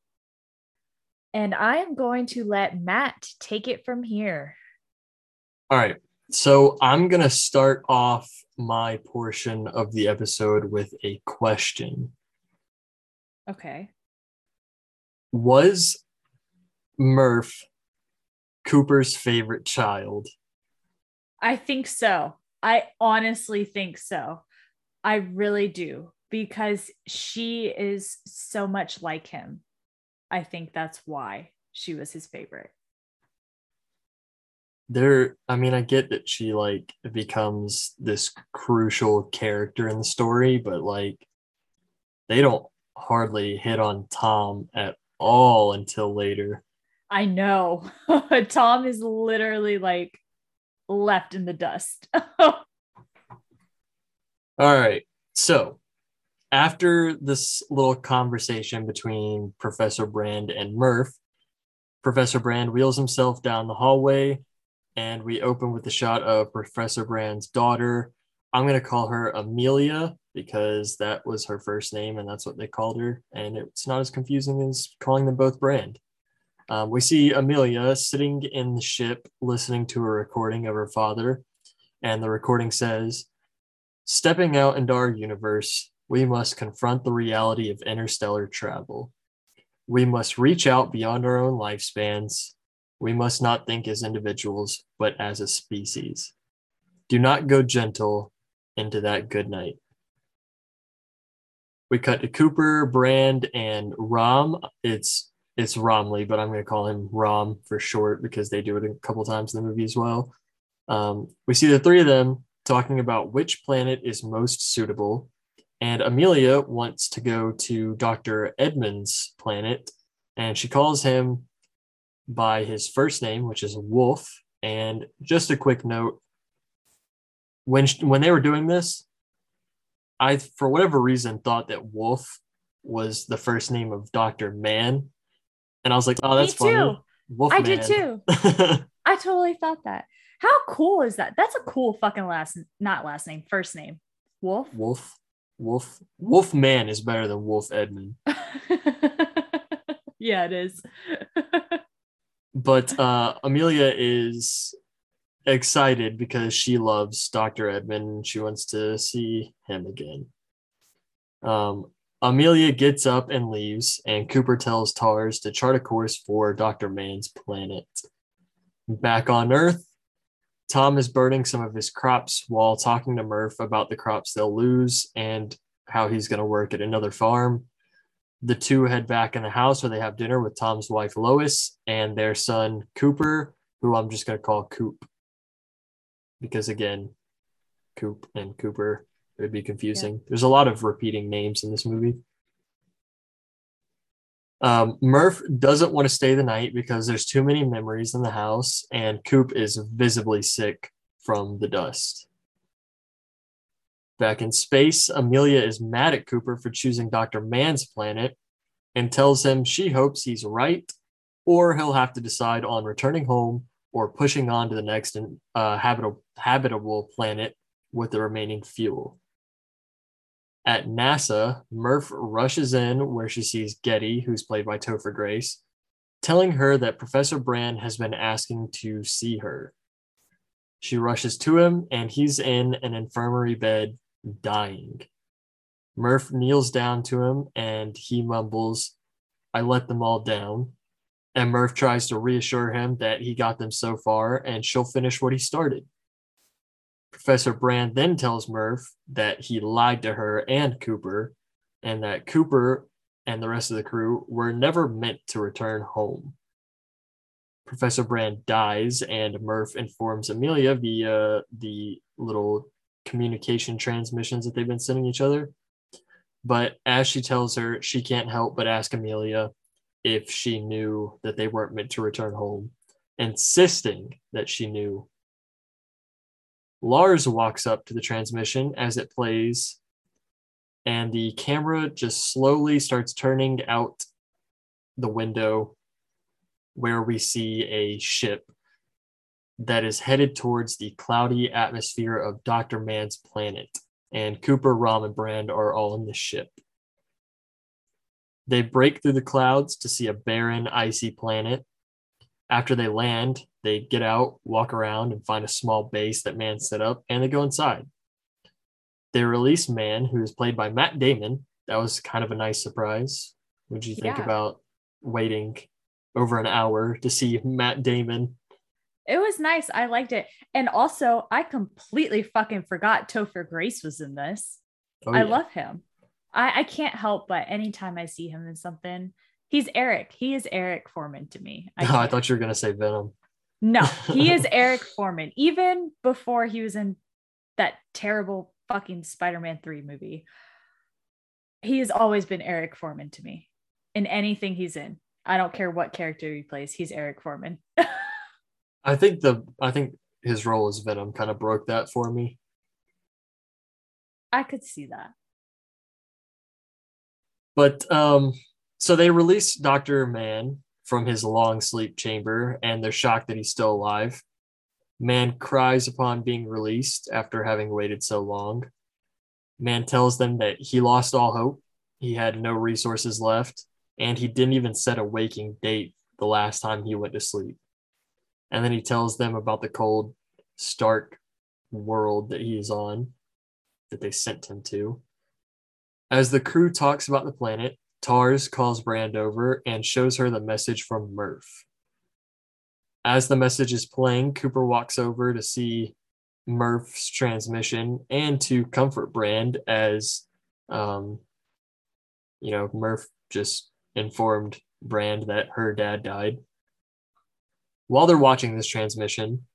Speaker 1: And I am going to let Matt take it from here.
Speaker 2: All right. So I'm going to start off my portion of the episode with a question.
Speaker 1: Okay.
Speaker 2: Was Murph Cooper's favorite child?
Speaker 1: I think so. I honestly think so. I really do because she is so much like him. I think that's why she was his favorite.
Speaker 2: There, I mean, I get that she like becomes this crucial character in the story, but like they don't hardly hit on Tom at all until later.
Speaker 1: I know. Tom is literally like left in the dust.
Speaker 2: all right. So after this little conversation between Professor Brand and Murph, Professor Brand wheels himself down the hallway, and we open with a shot of Professor Brand's daughter. I'm going to call her Amelia because that was her first name and that's what they called her. And it's not as confusing as calling them both Brand. Um, we see Amelia sitting in the ship listening to a recording of her father. And the recording says, Stepping out into our universe, we must confront the reality of interstellar travel. We must reach out beyond our own lifespans. We must not think as individuals, but as a species. Do not go gentle into that good night. We cut to Cooper, Brand, and Rom. It's it's Romilly, but I'm going to call him Rom for short because they do it a couple times in the movie as well. Um, we see the three of them talking about which planet is most suitable and Amelia wants to go to Dr. Edmund's planet, and she calls him by his first name, which is Wolf. And just a quick note when, when they were doing this, I, for whatever reason, thought that Wolf was the first name of Dr. Mann. And I was like, oh, that's
Speaker 1: Me too.
Speaker 2: funny.
Speaker 1: Wolf I did too. I totally thought that. How cool is that? That's a cool fucking last, not last name, first name. Wolf.
Speaker 2: Wolf. Wolf Wolf Man is better than Wolf Edmund.
Speaker 1: yeah, it is.
Speaker 2: but uh, Amelia is excited because she loves Dr. Edmund and she wants to see him again. Um, Amelia gets up and leaves, and Cooper tells Tars to chart a course for Dr. Mann's planet. Back on Earth, Tom is burning some of his crops while talking to Murph about the crops they'll lose and how he's going to work at another farm. The two head back in the house where they have dinner with Tom's wife Lois and their son Cooper, who I'm just going to call Coop. Because again, Coop and Cooper would be confusing. Yeah. There's a lot of repeating names in this movie. Um, Murph doesn't want to stay the night because there's too many memories in the house, and Coop is visibly sick from the dust. Back in space, Amelia is mad at Cooper for choosing Dr. Mann's planet and tells him she hopes he's right, or he'll have to decide on returning home or pushing on to the next uh, habitable, habitable planet with the remaining fuel. At NASA, Murph rushes in where she sees Getty, who's played by Topher Grace, telling her that Professor Brand has been asking to see her. She rushes to him, and he's in an infirmary bed, dying. Murph kneels down to him and he mumbles, I let them all down. And Murph tries to reassure him that he got them so far and she'll finish what he started. Professor Brand then tells Murph that he lied to her and Cooper, and that Cooper and the rest of the crew were never meant to return home. Professor Brand dies, and Murph informs Amelia via the little communication transmissions that they've been sending each other. But as she tells her, she can't help but ask Amelia if she knew that they weren't meant to return home, insisting that she knew Tars walks up to the transmission as it plays, and the camera just slowly starts turning out the window where we see a ship that is headed towards the cloudy atmosphere of Dr. Mann's planet. And Cooper, Rom, and Brand are all in the ship. They break through the clouds to see a barren, icy planet. After they land, they get out, walk around, and find a small base that man set up, and they go inside. They release Mann, who is played by Matt Damon. That was kind of a nice surprise. What did you think
Speaker 1: Yeah.
Speaker 2: about waiting over an hour to see Matt Damon?
Speaker 1: It was nice. I liked it. And also, I completely fucking forgot Topher Grace was in this.
Speaker 2: Oh,
Speaker 1: I
Speaker 2: yeah.
Speaker 1: love him. I, I can't help but anytime I see him in something, he's Eric. He is Eric Forman to me.
Speaker 2: Oh, I thought you were gonna say Venom.
Speaker 1: No, he is Eric Forman. Even before he was in that terrible fucking Spider-Man 3 movie. He has always been Eric Forman to me. In anything he's in. I don't care what character he plays, he's Eric Foreman.
Speaker 2: I think the I think his role as Venom kind of broke that for me.
Speaker 1: I could see that.
Speaker 2: But um, so they released Dr. Mann from his long sleep chamber and they're shocked that he's still alive. Mann cries upon being released after having waited so long. Mann tells them that he lost all hope, he had no resources left, and he didn't even set a waking date the last time he went to sleep. And then he tells them about the cold, stark world that he is on, that they sent him to. As the crew talks about the planet, Tars calls Brand over and shows her the message from Murph. As the message is playing, Cooper walks over to see Murph's transmission and to comfort Brand as, um, you know, Murph just informed Brand that her dad died. While they're watching this transmission,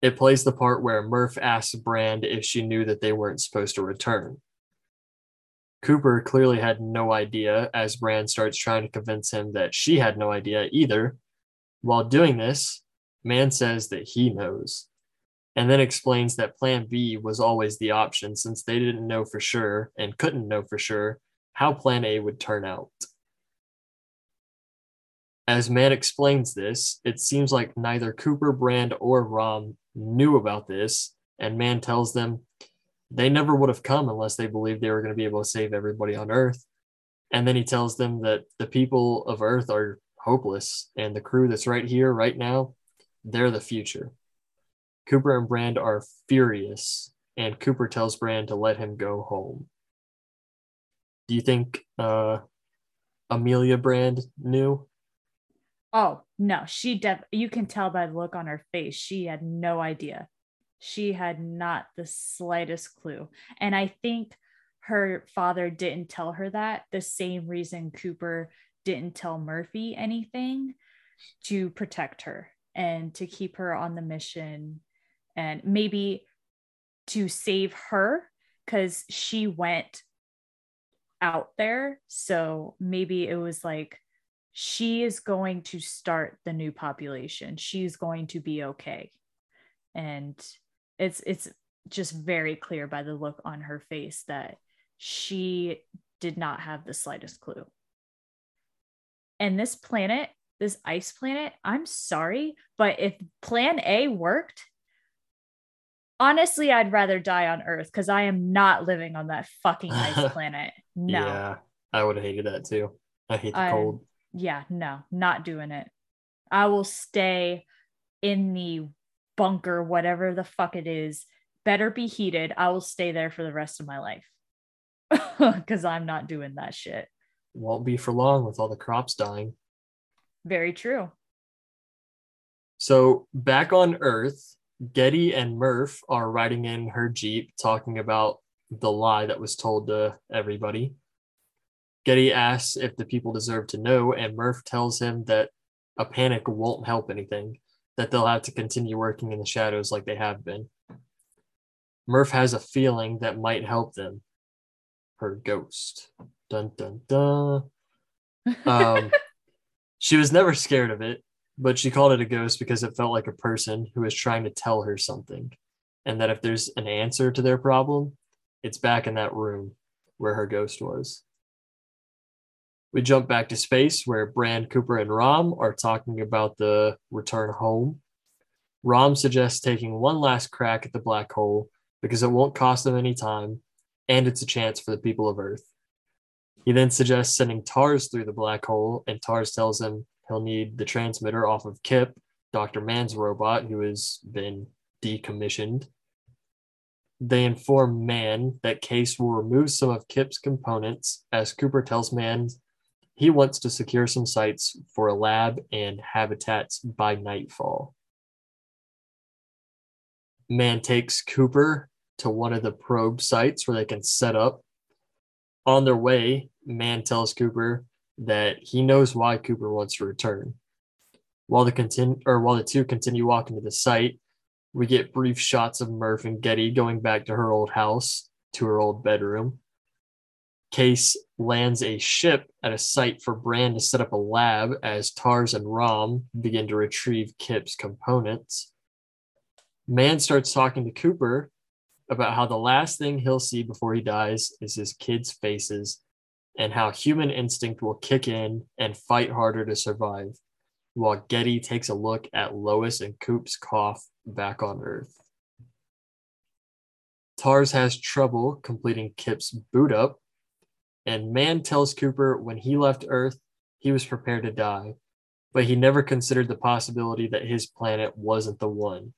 Speaker 2: it plays the part where Murph asks Brand if she knew that they weren't supposed to return. Cooper clearly had no idea as Brand starts trying to convince him that she had no idea either. While doing this, Mann says that he knows, and then explains that Plan B was always the option since they didn't know for sure and couldn't know for sure how Plan A would turn out. As Mann explains this, it seems like neither Cooper, Brand, or Rom knew about this, and Mann tells them they never would have come unless they believed they were going to be able to save everybody on Earth. And then he tells them that the people of Earth are hopeless, and the crew that's right here, right now, they're the future. Cooper and Brand are furious, and Cooper tells Brand to let him go home. Do you think uh, Amelia Brand knew?
Speaker 1: Oh, no, she def you can tell by the look on her face. She had no idea. She had not the slightest clue. And I think her father didn't tell her that the same reason Cooper didn't tell Murphy anything to protect her and to keep her on the mission and maybe to save her because she went out there. So maybe it was like, she is going to start the new population. She's going to be okay. And it's it's just very clear by the look on her face that she did not have the slightest clue. And this planet this ice planet, I'm sorry, but if plan A worked, honestly, I'd rather die on Earth because I am not living on that fucking ice planet. No.
Speaker 2: Yeah, I would have hated that too. I hate the
Speaker 1: I-
Speaker 2: cold.
Speaker 1: Yeah, no, not doing it. I will stay in the bunker, whatever the fuck it is. Better be heated. I will stay there for the rest of my life because I'm not doing that shit.
Speaker 2: Won't be for long with all the crops dying.
Speaker 1: Very true.
Speaker 2: So back on Earth, Getty and Murph are riding in her Jeep talking about the lie that was told to everybody. Getty asks if the people deserve to know, and Murph tells him that a panic won't help anything, that they'll have to continue working in the shadows like they have been. Murph has a feeling that might help them. Her ghost. Dun dun dun. Um, she was never scared of it, but she called it a ghost because it felt like a person who was trying to tell her something. And that if there's an answer to their problem, it's back in that room where her ghost was. We jump back to space where Brand, Cooper, and Rom are talking about the return home. Rom suggests taking one last crack at the black hole because it won't cost them any time and it's a chance for the people of Earth. He then suggests sending Tars through the black hole, and Tars tells him he'll need the transmitter off of Kip, Dr. Mann's robot, who has been decommissioned. They inform Mann that Case will remove some of Kip's components as Cooper tells Mann he wants to secure some sites for a lab and habitats by nightfall. Mann takes Cooper to one of the probe sites where they can set up. On their way, Mann tells Cooper that he knows why Cooper wants to return. While the continue or while the two continue walking to the site, we get brief shots of Murph and Getty going back to her old house, to her old bedroom. Case lands a ship at a site for Brand to set up a lab as Tars and Rom begin to retrieve Kip's components. Mann starts talking to Cooper about how the last thing he'll see before he dies is his kids' faces and how human instinct will kick in and fight harder to survive, while Getty takes a look at Lois and Coop's cough back on Earth. Tars has trouble completing Kip's boot up, and Mann tells Cooper when he left Earth, he was prepared to die, but he never considered the possibility that his planet wasn't the one.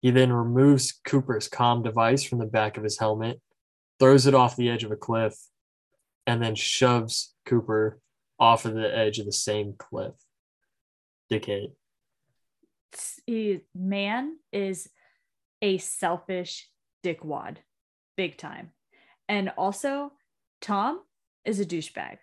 Speaker 2: He then removes Cooper's comm device from the back of his helmet, throws it off the edge of a cliff, and then shoves Cooper off of the edge of the same cliff. Dickhead.
Speaker 1: He- Mann is a selfish dickwad, big time. And also, Tom is a douchebag.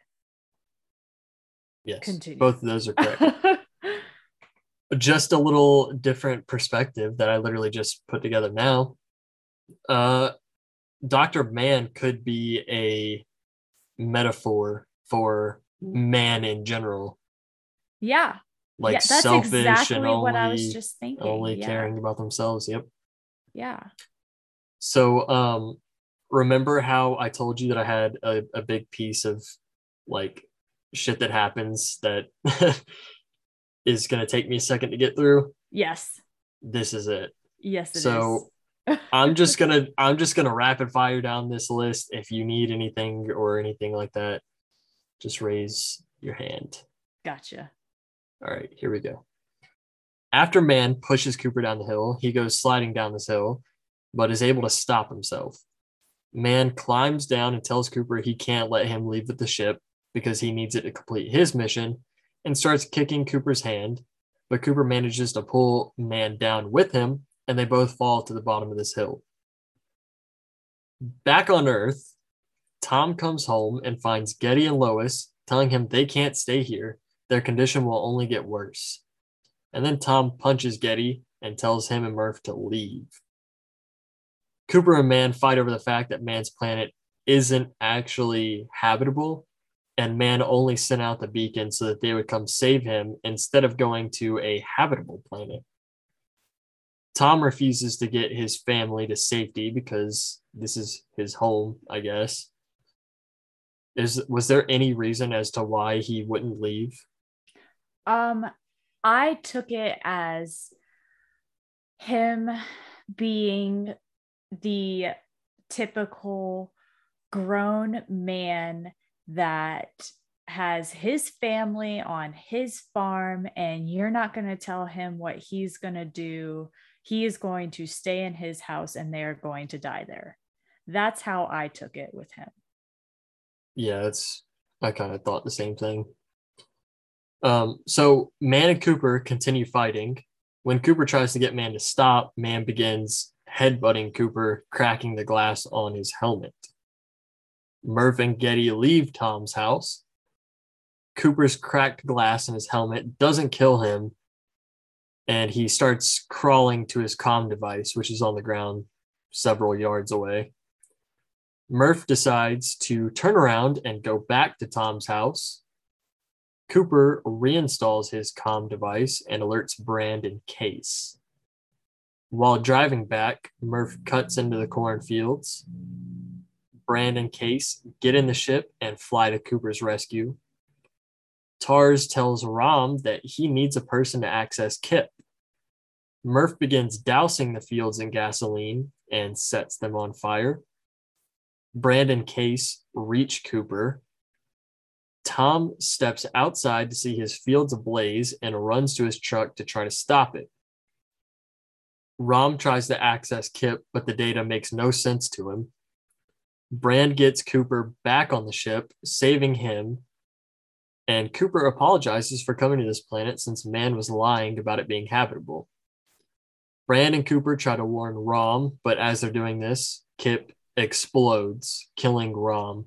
Speaker 2: Yes.
Speaker 1: Continue.
Speaker 2: Both of those are correct. just a little different perspective that I literally just put together now. Uh, Dr. Mann could be a metaphor for man in general,
Speaker 1: yeah.
Speaker 2: like
Speaker 1: yeah, that's
Speaker 2: selfish
Speaker 1: exactly
Speaker 2: and only,
Speaker 1: what I was just thinking.
Speaker 2: only
Speaker 1: yeah.
Speaker 2: caring about themselves. Yep.
Speaker 1: Yeah.
Speaker 2: So, um, remember how I told you that I had a, a big piece of like shit that happens that is going to take me a second to get through?
Speaker 1: Yes.
Speaker 2: This is it.
Speaker 1: Yes, it is.
Speaker 2: so I'm just gonna I'm just gonna rapid fire down this list. If you need anything or anything like that, just raise your hand.
Speaker 1: Gotcha.
Speaker 2: All right, here we go. After Mann pushes Cooper down the hill, he goes sliding down this hill, but is able to stop himself. Mann climbs down and tells Cooper he can't let him leave with the ship because he needs it to complete his mission and starts kicking Cooper's hand. But Cooper manages to pull Mann down with him and they both fall to the bottom of this hill. Back on Earth, Tom comes home and finds Getty and Lois telling him they can't stay here. Their condition will only get worse. And then Tom punches Getty and tells him and Murph to leave. Cooper and Mann fight over the fact that Mann's planet isn't actually habitable, and Mann only sent out the beacon so that they would come save him instead of going to a habitable planet. Tom refuses to get his family to safety because this is his home, I guess. Is was there any reason as to why he wouldn't leave?
Speaker 1: Um, I took it as him being the typical grown man that has his family on his farm and you're not going to tell him what he's going to do. He is going to stay in his house and they're going to die there. That's how I took it with him.
Speaker 2: Yeah, it's I kind of thought the same thing. Um, so Mann and Cooper continue fighting. When Cooper tries to get Mann to stop, Mann begins headbutting Cooper, cracking the glass on his helmet. Murph and Getty leave Tom's house. Cooper's cracked glass in his helmet doesn't kill him, and he starts crawling to his comm device, which is on the ground several yards away. Murph decides to turn around and go back to Tom's house. Cooper reinstalls his comm device and alerts Brand and Case. While driving back, Murph cuts into the cornfields. Brand and Case get in the ship and fly to Cooper's rescue. Tars tells Rom that he needs a person to access Kip. Murph begins dousing the fields in gasoline and sets them on fire. Brand and Case reach Cooper. Tom steps outside to see his fields ablaze and runs to his truck to try to stop it. Rom tries to access Kip, but the data makes no sense to him. Brand gets Cooper back on the ship, saving him, and Cooper apologizes for coming to this planet since Mann was lying about it being habitable. Brand and Cooper try to warn Rom, but as they're doing this, Kip explodes, killing Rom.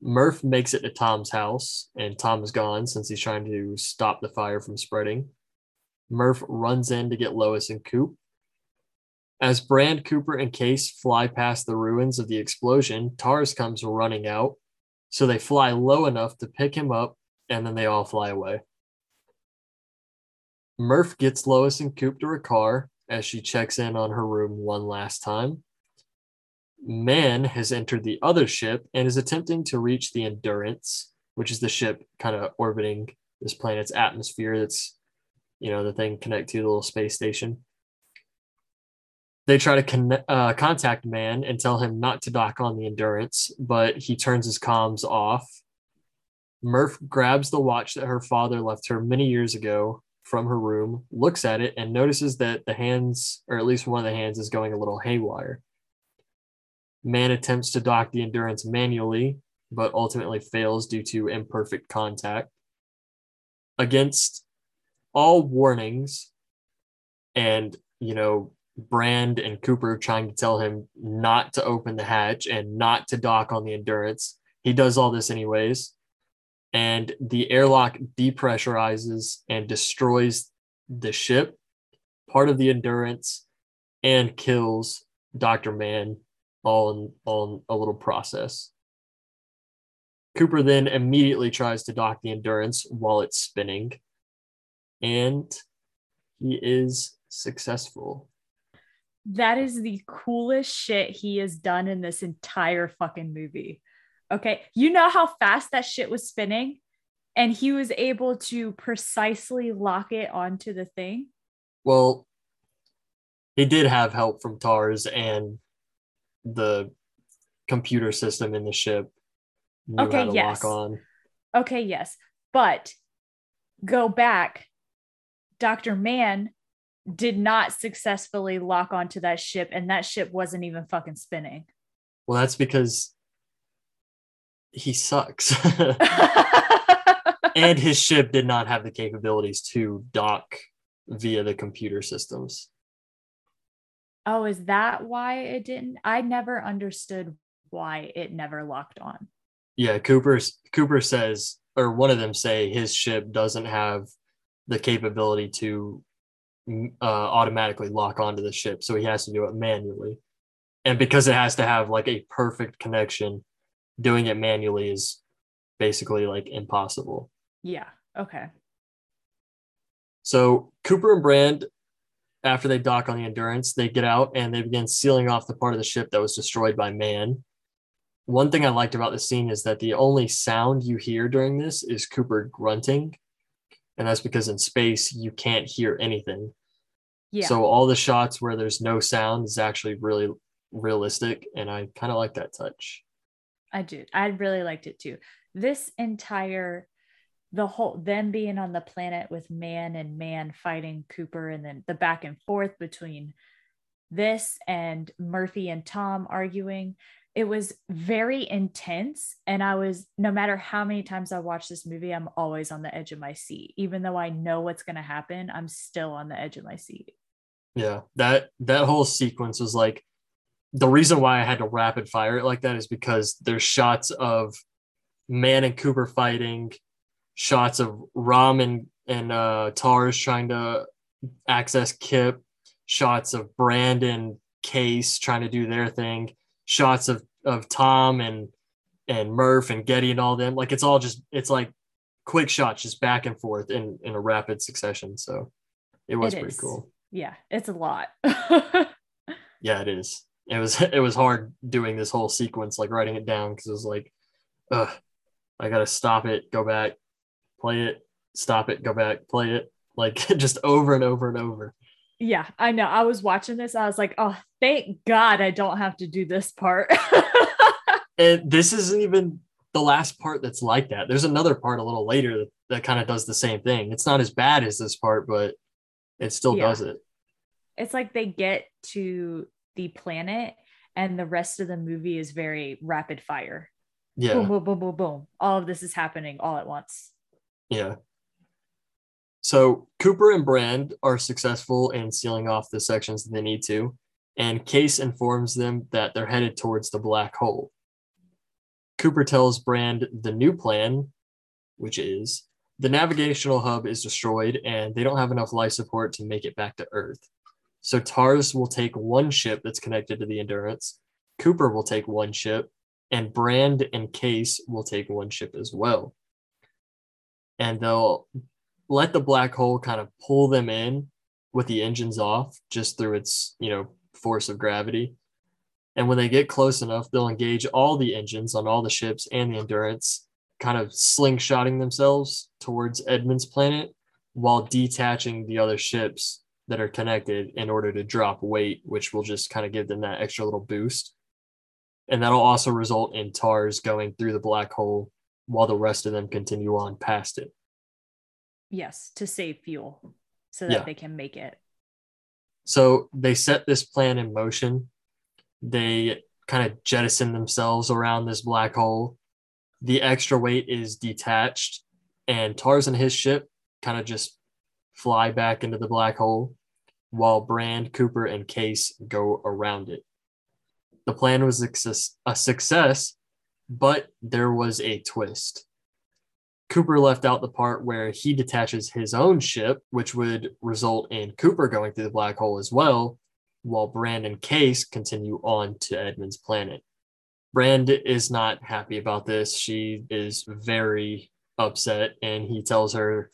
Speaker 2: Murph makes it to Tom's house, and Tom is gone since he's trying to stop the fire from spreading. Murph runs in to get Lois and Coop. As Brand, Cooper, and Case fly past the ruins of the explosion, Tars comes running out. So they fly low enough to pick him up, and then they all fly away. Murph gets Lois and Coop to her car as she checks in on her room one last time. Mann has entered the other ship and is attempting to reach the Endurance, which is the ship kind of orbiting this planet's atmosphere. That's, you know, the thing connect to the little space station. They try to con- uh, contact Mann and tell him not to dock on the Endurance, but he turns his comms off. Murph grabs the watch that her father left her many years ago from her room, looks at it, and notices that the hands, or at least one of the hands, is going a little haywire. Mann attempts to dock the Endurance manually, but ultimately fails due to imperfect contact. Against all warnings and, you know, Brand and Cooper trying to tell him not to open the hatch and not to dock on the Endurance, he does all this anyways. And the airlock depressurizes and destroys the ship, part of the Endurance, and kills Dr. Mann all in, all in a little process. Cooper then immediately tries to dock the Endurance while it's spinning, and he is successful.
Speaker 1: That is the coolest shit he has done in this entire fucking movie. Okay. You know how fast that shit was spinning? And he was able to precisely lock it onto the thing.
Speaker 2: Well, he did have help from TARS and the computer system in the ship
Speaker 1: okay, yes. Okay, yes. But go back. Dr. Mann did not successfully lock onto that ship, and that ship wasn't even fucking spinning.
Speaker 2: Well, that's because he sucks. and his ship did not have the capabilities to dock via the computer systems.
Speaker 1: Oh, is that why it didn't? I never understood why it never locked on.
Speaker 2: Yeah, Cooper Cooper says, or one of them say his ship doesn't have the capability to mm, uh, automatically lock onto the ship, so he has to do it manually. And because it has to have like a perfect connection, doing it manually is basically like impossible.
Speaker 1: Yeah. Okay.
Speaker 2: So Cooper and Brand after they dock on the Endurance, they get out and they begin sealing off the part of the ship that was destroyed by Mann. One thing I liked about the scene is that the only sound you hear during this is Cooper grunting And that's because in space, you can't hear anything.
Speaker 1: Yeah.
Speaker 2: So all the shots where there's no sound is actually really realistic. And I kind of like that touch.
Speaker 1: I do. I really liked it too. This entire the whole them being on the planet with Mann and Mann fighting Cooper and then the back and forth between this and Murphy and Tom arguing. It was very intense. And I was, no matter how many times I watch this movie, I'm always on the edge of my seat. Even though I know what's going to happen, I'm still on the edge of my seat.
Speaker 2: Yeah. That, that whole sequence was like, the reason why I had to rapid fire it like that is because there's shots of Mann and Cooper fighting, shots of Rom and, and uh, Tars trying to access Kip, shots of Brand and Case trying to do their thing, shots of of Tom and and Murph and Getty and all them. Like it's all just it's like quick shots just back and forth in in a rapid succession. So it was it pretty cool.
Speaker 1: Yeah, it's a lot.
Speaker 2: yeah, it is. It was it was hard doing this whole sequence, like writing it down because it was like, ugh, I gotta stop it, go back, play it, stop it, go back, play it, like just over and over and over
Speaker 1: yeah, I know. I was watching this. I was like, oh, thank God I don't have to do this part.
Speaker 2: and this isn't even the last part that's like that. There's another part a little later that, that kind of does the same thing. It's not as bad as this part, but it still yeah. does it.
Speaker 1: It's like they get to the planet and the rest of the movie is very rapid fire.
Speaker 2: Yeah.
Speaker 1: Boom, boom, boom, boom, boom. All of this is happening all at once.
Speaker 2: Yeah. So Cooper and Brand are successful in sealing off the sections that they need to, and Case informs them that they're headed towards the black hole. Cooper tells Brand the new plan, which is the navigational hub is destroyed and they don't have enough life support to make it back to Earth. So TARS will take one ship that's connected to the Endurance, Cooper will take one ship, and Brand and Case will take one ship as well. And they'll let the black hole kind of pull them in with the engines off just through its, you know, force of gravity. And when they get close enough, they'll engage all the engines on all the ships and the Endurance, kind of slingshotting themselves towards Edmund's planet while detaching the other ships that are connected in order to drop weight, which will just kind of give them that extra little boost. And that'll also result in TARS going through the black hole while the rest of them continue on past it.
Speaker 1: Yes, to save fuel so that yeah. they can make it.
Speaker 2: So they set this plan in motion. They kind of jettison themselves around this black hole. The extra weight is detached, and Tars and his ship kind of just fly back into the black hole while Brand, Cooper, and Case go around it. The plan was a success, but there was a twist. Cooper left out the part where he detaches his own ship, which would result in Cooper going through the black hole as well, while Brand and Case continue on to Edmund's planet. Brand is not happy about this. She is very upset, and he tells her,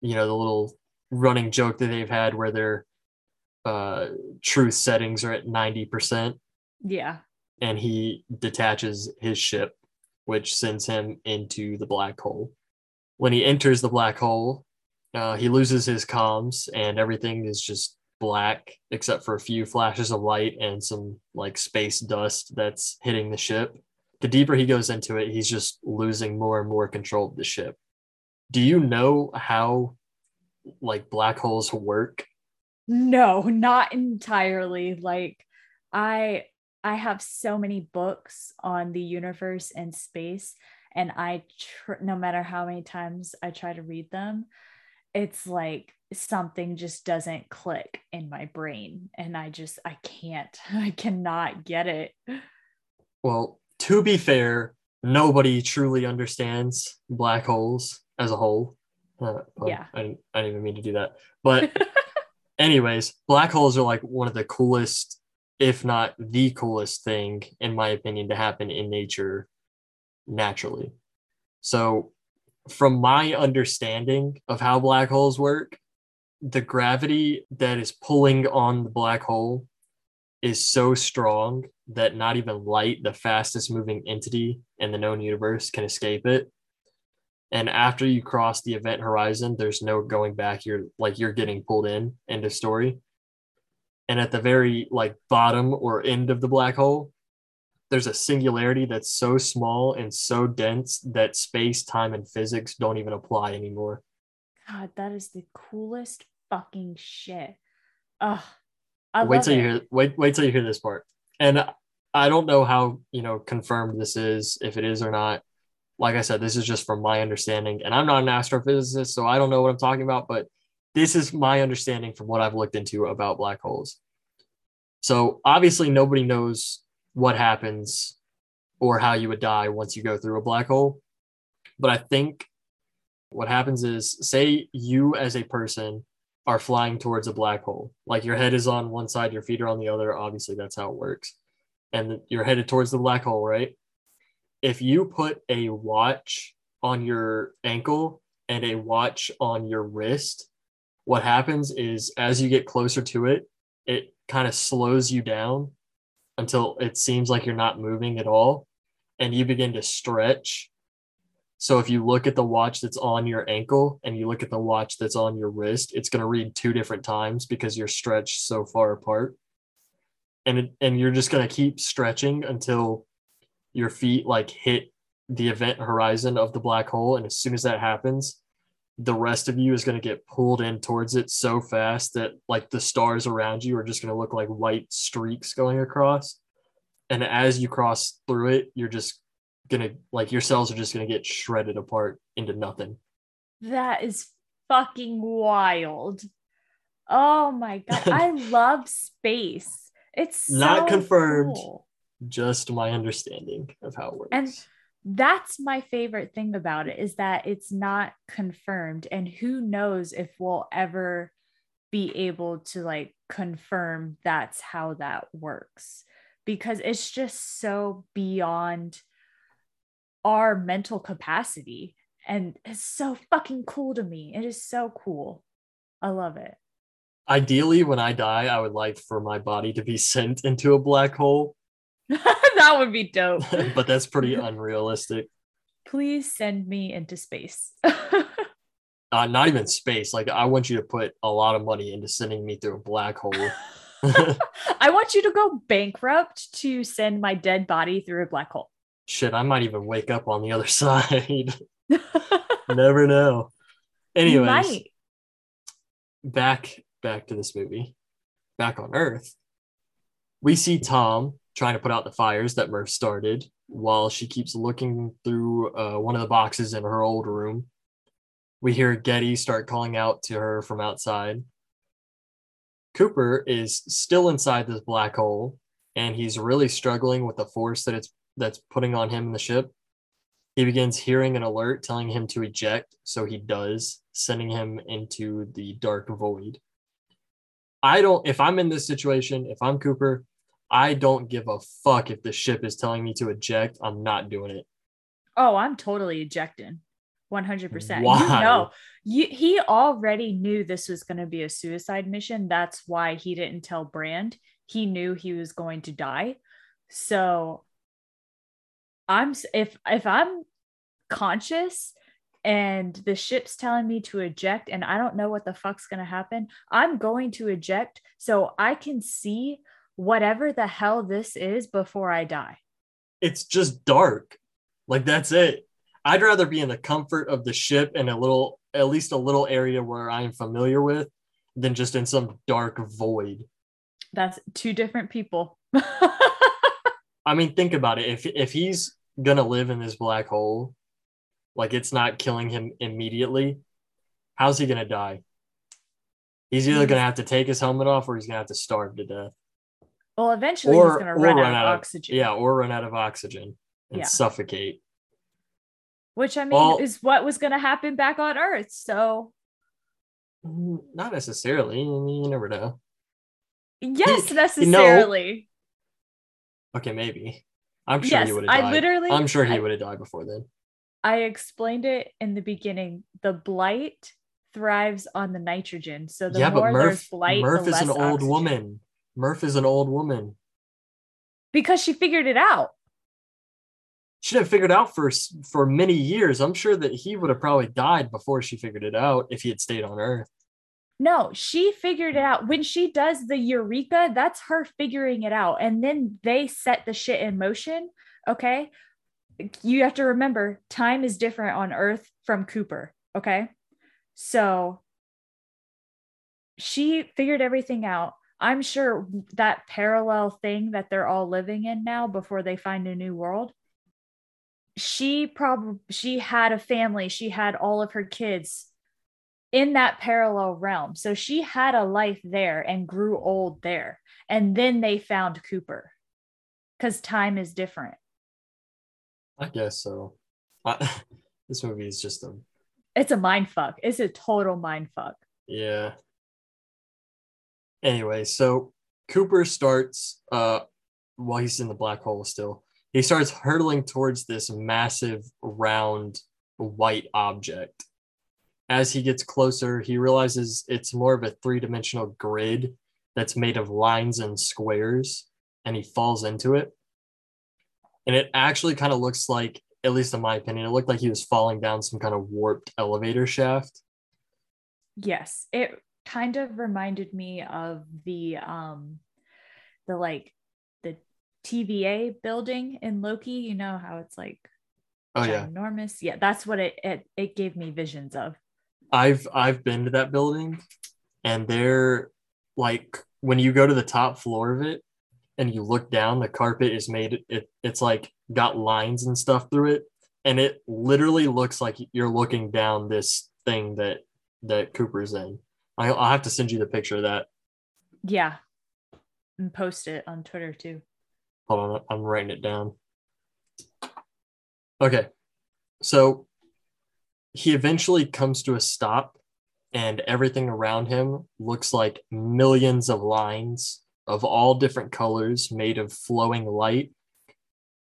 Speaker 2: you know, the little running joke that they've had where their uh, truth settings are at 90%.
Speaker 1: Yeah.
Speaker 2: And he detaches his ship which sends him into the black hole. When he enters the black hole, uh, he loses his comms and everything is just black except for a few flashes of light and some like space dust that's hitting the ship. The deeper he goes into it, he's just losing more and more control of the ship. Do you know how like black holes work?
Speaker 1: No, not entirely. Like I I have so many books on the universe and space, and I, tr- no matter how many times I try to read them, it's like something just doesn't click in my brain. And I just, I can't, I cannot get it.
Speaker 2: Well, to be fair, nobody truly understands black holes as a whole. Uh, well,
Speaker 1: yeah.
Speaker 2: I didn't, I didn't even mean to do that. But, anyways, black holes are like one of the coolest if not the coolest thing, in my opinion, to happen in nature naturally. So, from my understanding of how black holes work, the gravity that is pulling on the black hole is so strong that not even light, the fastest moving entity in the known universe, can escape it. And after you cross the event horizon, there's no going back. You're like you're getting pulled in. End of story. And at the very like bottom or end of the black hole, there's a singularity that's so small and so dense that space, time, and physics don't even apply anymore.
Speaker 1: God, that is the coolest fucking shit. Ugh. I
Speaker 2: wait till
Speaker 1: it.
Speaker 2: you hear wait wait till you hear this part. And I don't know how you know confirmed this is, if it is or not. Like I said, this is just from my understanding, and I'm not an astrophysicist, so I don't know what I'm talking about. But this is my understanding from what I've looked into about black holes. So obviously, nobody knows what happens or how you would die once you go through a black hole. But I think what happens is, say you as a person are flying towards a black hole. Like your head is on one side, your feet are on the other. Obviously, that's how it works. And you're headed towards the black hole, right? If you put a watch on your ankle and a watch on your wrist, what happens is as you get closer to it, it kind of slows you down until it seems like you're not moving at all. And you begin to stretch so if you look at the watch that's on your ankle and you look at the watch that's on your wrist, it's going to read two different times because you're stretched so far apart. And it, and you're just going to keep stretching until your feet like hit the event horizon of the black hole and as soon as that happens, the rest of you is going to get pulled in towards it so fast that like the stars around you are just going to look like white streaks going across. And as you cross through it, you're just gonna like your cells are just gonna get shredded apart into nothing.
Speaker 1: That is fucking wild. Oh my god, I love space. It's so
Speaker 2: Not confirmed.
Speaker 1: cool.
Speaker 2: Just my understanding of how it works.
Speaker 1: And that's my favorite thing about it is that it's not confirmed and who knows if we'll ever be able to like confirm that's how that works. Because it's just so beyond our mental capacity and it's so fucking cool to me. It is so cool. I love it.
Speaker 2: Ideally, when I die, I would like for my body to be sent into a black hole,
Speaker 1: that would be dope
Speaker 2: but that's pretty unrealistic.
Speaker 1: please send me into space
Speaker 2: Uh, not even space. Like I want you to put a lot of money into sending me through a black hole.
Speaker 1: I want you to go bankrupt to send my dead body through a black hole.
Speaker 2: Shit, I might even wake up on the other side. Never know. Anyways, back back to this movie. Back on Earth, we see Tom trying to put out the fires that Murph started while she keeps looking through uh, one of the boxes in her old room. We hear Getty start calling out to her from outside. Cooper is still inside this black hole, and he's really struggling with the force that it's that's putting on him in the ship. He begins hearing an alert telling him to eject, so he does, sending him into the dark void. I don't, if I'm in this situation, if I'm Cooper, I don't give a fuck if the ship is telling me to eject. I'm not doing it.
Speaker 1: Oh, I'm totally ejecting. 100%.
Speaker 2: Why?
Speaker 1: You know, you, he already knew this was going to be a suicide mission. That's why he didn't tell Brand. He knew he was going to die. So I'm if if I'm conscious and the ship's telling me to eject and I don't know what the fuck's going to happen, I'm going to eject so I can see whatever the hell this is before I die.
Speaker 2: It's just dark. Like that's it. I'd rather be in the comfort of the ship and a little, at least a little area where I'm familiar with than just in some dark void.
Speaker 1: That's two different people.
Speaker 2: I mean, think about it. If if he's gonna live in this black hole, like it's not killing him immediately, how's he gonna die? He's either gonna have to take his helmet off or he's gonna have to starve to death.
Speaker 1: Well, eventually
Speaker 2: Or,
Speaker 1: he's going to run,
Speaker 2: run,
Speaker 1: out of oxygen.
Speaker 2: yeah, or run out of oxygen and
Speaker 1: Yeah.
Speaker 2: suffocate.
Speaker 1: Which I mean
Speaker 2: Well-
Speaker 1: is what was going to happen back on Earth. So,
Speaker 2: Mm, Not necessarily. I mean, you never know.
Speaker 1: yes,
Speaker 2: you know-
Speaker 1: necessarily.
Speaker 2: Okay, maybe. I'm sure
Speaker 1: yes,
Speaker 2: he would have died.
Speaker 1: I literally
Speaker 2: I'm sure he would have died before then.
Speaker 1: I explained it in the beginning. The blight thrives on the nitrogen. So the
Speaker 2: yeah,
Speaker 1: more
Speaker 2: but
Speaker 1: there's
Speaker 2: Murph,
Speaker 1: blight,
Speaker 2: Murph
Speaker 1: the
Speaker 2: is an
Speaker 1: less
Speaker 2: old
Speaker 1: oxygen.
Speaker 2: woman. Murph is an old woman.
Speaker 1: Because she figured it out.
Speaker 2: she didn't figure it out for for many years. I'm sure that he would have probably died before she figured it out if he had stayed on Earth.
Speaker 1: No, she figured it out. When she does the Eureka, that's her figuring it out. And then they set the shit in motion. Okay. You have to remember time is different on Earth from Cooper. Okay. So she figured everything out. I'm sure that parallel thing that they're all living in now before they find a new world. She probably she had a family, she had all of her kids in that parallel realm. So she had a life there and grew old there. And then they found Cooper because time is different.
Speaker 2: I guess so. I, this movie is just a.
Speaker 1: It's a mind fuck. It's a total mind fuck.
Speaker 2: Yeah. Anyway, so Cooper starts uh while he's in the black hole still. He starts hurtling towards this massive round white object as he gets closer, he realizes it's more of a three dimensional grid that's made of lines and squares, and he falls into it. And it actually kind of looks like, at least in my opinion, it looked like he was falling down some kind of warped elevator shaft.
Speaker 1: Yes, it kind of reminded me of the um the like the TVA building in Loki, you know how it's like
Speaker 2: oh.
Speaker 1: Yeah. yeah, that's what it, it it gave me visions of.
Speaker 2: I've I've been to that building and they're like when you go to the top floor of it and you look down, the carpet is made it it's like got lines and stuff through it. And it literally looks like you're looking down this thing that that Cooper's in. I, I'll have to send you the picture of that.
Speaker 1: Yeah, and post it on Twitter too.
Speaker 2: Hold on, I'm writing it down. Okay, so he eventually comes to a stop and everything around him looks like millions of lines of all different colors made of flowing light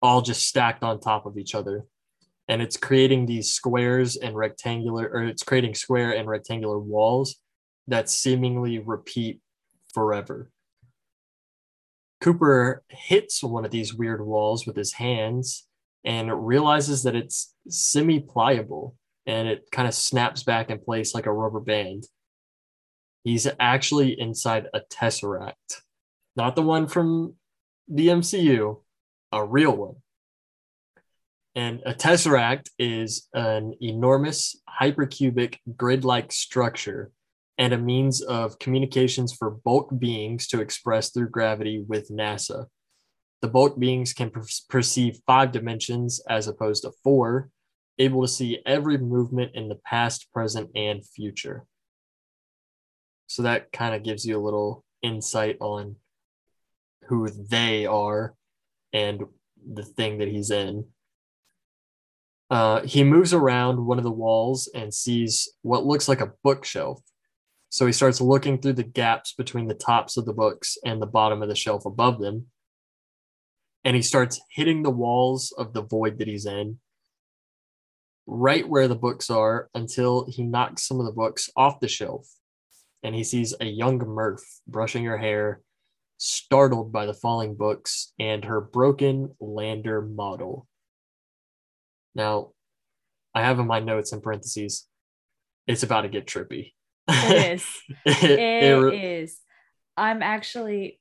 Speaker 2: all just stacked on top of each other and it's creating these squares and rectangular or it's creating square and rectangular walls that seemingly repeat forever cooper hits one of these weird walls with his hands and realizes that it's semi pliable and it kind of snaps back in place like a rubber band. He's actually inside a tesseract, not the one from the MCU, a real one. And a tesseract is an enormous hypercubic grid like structure and a means of communications for bulk beings to express through gravity with NASA. The bulk beings can per- perceive five dimensions as opposed to four, able to see every movement in the past, present, and future. So that kind of gives you a little insight on who they are and the thing that he's in. Uh, he moves around one of the walls and sees what looks like a bookshelf. So he starts looking through the gaps between the tops of the books and the bottom of the shelf above them. And he starts hitting the walls of the void that he's in right where the books are until he knocks some of the books off the shelf and he sees a young Murph brushing her hair, startled by the falling books and her broken lander model. Now, I have in my notes in parentheses, it's about to get trippy.
Speaker 1: It is. it, it, it is. I'm actually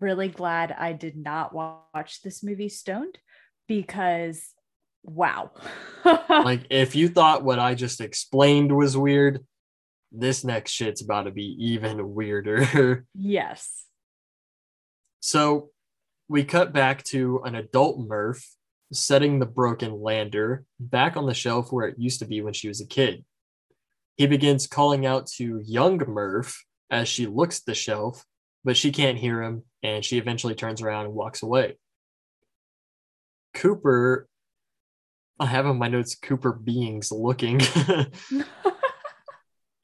Speaker 1: really glad I did not watch this movie stoned because wow.
Speaker 2: like if you thought what I just explained was weird, this next shit's about to be even weirder.
Speaker 1: yes.
Speaker 2: So we cut back to an adult Murph setting the broken lander back on the shelf where it used to be when she was a kid. He begins calling out to young Murph as she looks at the shelf, but she can't hear him and she eventually turns around and walks away. Cooper I have on my notes Cooper beings looking.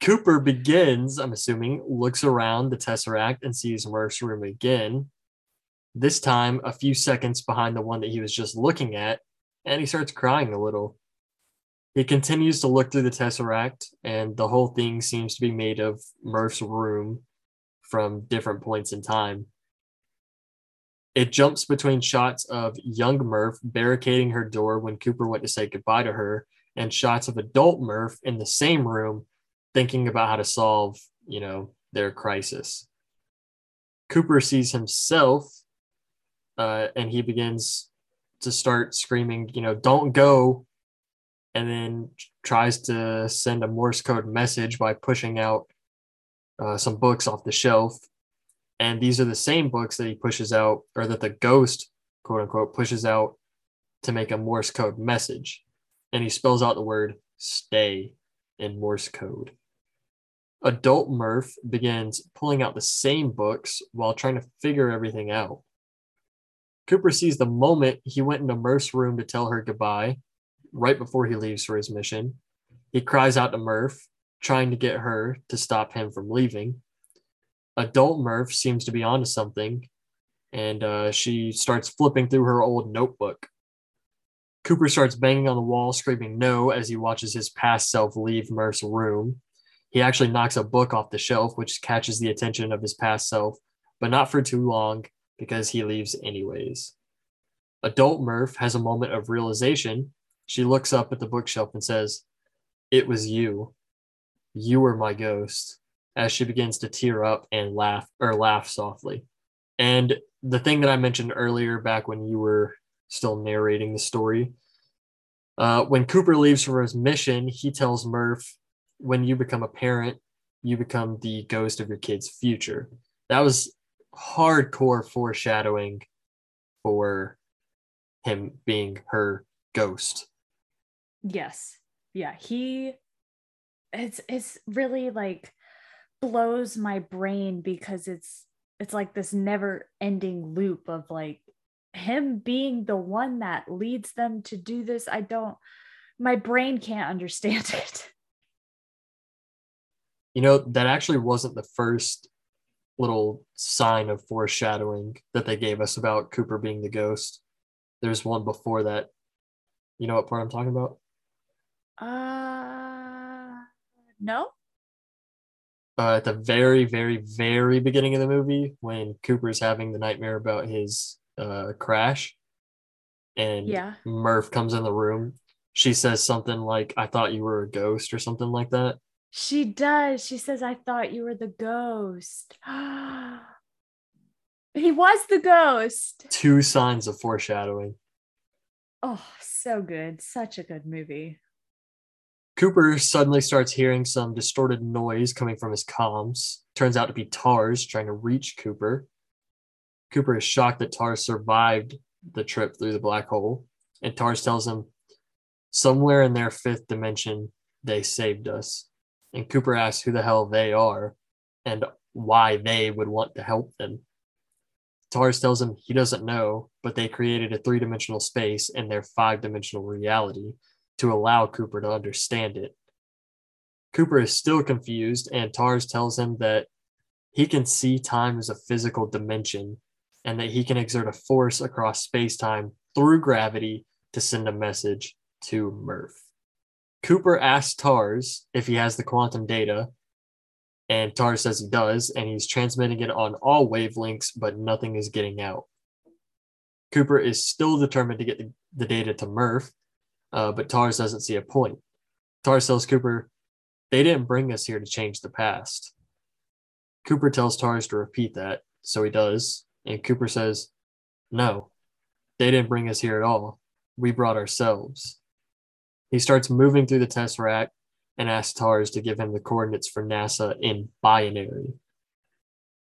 Speaker 2: Cooper begins, I'm assuming, looks around the Tesseract and sees Murph's room again. This time, a few seconds behind the one that he was just looking at, and he starts crying a little. He continues to look through the Tesseract, and the whole thing seems to be made of Murph's room from different points in time. It jumps between shots of young Murph barricading her door when Cooper went to say goodbye to her, and shots of adult Murph in the same room thinking about how to solve, you know, their crisis. Cooper sees himself uh, and he begins to start screaming, you know, don't go. And then tries to send a Morse code message by pushing out uh, some books off the shelf. And these are the same books that he pushes out, or that the ghost, quote unquote, pushes out to make a Morse code message. And he spells out the word stay in Morse code. Adult Murph begins pulling out the same books while trying to figure everything out. Cooper sees the moment he went into Murph's room to tell her goodbye, right before he leaves for his mission. He cries out to Murph, trying to get her to stop him from leaving. Adult Murph seems to be onto something, and uh, she starts flipping through her old notebook. Cooper starts banging on the wall, screaming no as he watches his past self leave Murph's room. He actually knocks a book off the shelf, which catches the attention of his past self, but not for too long because he leaves anyways. Adult Murph has a moment of realization. She looks up at the bookshelf and says, It was you. You were my ghost. As she begins to tear up and laugh or laugh softly. And the thing that I mentioned earlier, back when you were still narrating the story, uh, when Cooper leaves for his mission, he tells Murph, When you become a parent, you become the ghost of your kid's future. That was hardcore foreshadowing for him being her ghost.
Speaker 1: Yes. Yeah, he it's it's really like blows my brain because it's it's like this never ending loop of like him being the one that leads them to do this. I don't my brain can't understand it.
Speaker 2: You know, that actually wasn't the first little sign of foreshadowing that they gave us about Cooper being the ghost. There's one before that. You know what part I'm talking about?
Speaker 1: Uh, no.
Speaker 2: Uh, at the very, very, very beginning of the movie, when Cooper's having the nightmare about his uh, crash, and
Speaker 1: yeah.
Speaker 2: Murph comes in the room, she says something like, "I thought you were a ghost" or something like that.
Speaker 1: She does. She says, I thought you were the ghost. he was the ghost.
Speaker 2: Two signs of foreshadowing.
Speaker 1: Oh, so good. Such a good movie.
Speaker 2: Cooper suddenly starts hearing some distorted noise coming from his comms. Turns out to be Tars trying to reach Cooper. Cooper is shocked that Tars survived the trip through the black hole, and Tars tells him, Somewhere in their fifth dimension, they saved us. And Cooper asks who the hell they are and why they would want to help them. Tars tells him he doesn't know, but they created a three dimensional space in their five dimensional reality to allow Cooper to understand it. Cooper is still confused, and Tars tells him that he can see time as a physical dimension and that he can exert a force across space time through gravity to send a message to Murph. Cooper asks Tars if he has the quantum data, and Tars says he does, and he's transmitting it on all wavelengths, but nothing is getting out. Cooper is still determined to get the, the data to Murph, uh, but Tars doesn't see a point. Tars tells Cooper, they didn't bring us here to change the past. Cooper tells Tars to repeat that, so he does, and Cooper says, no, they didn't bring us here at all. We brought ourselves. He starts moving through the Tesseract and asks Tars to give him the coordinates for NASA in binary.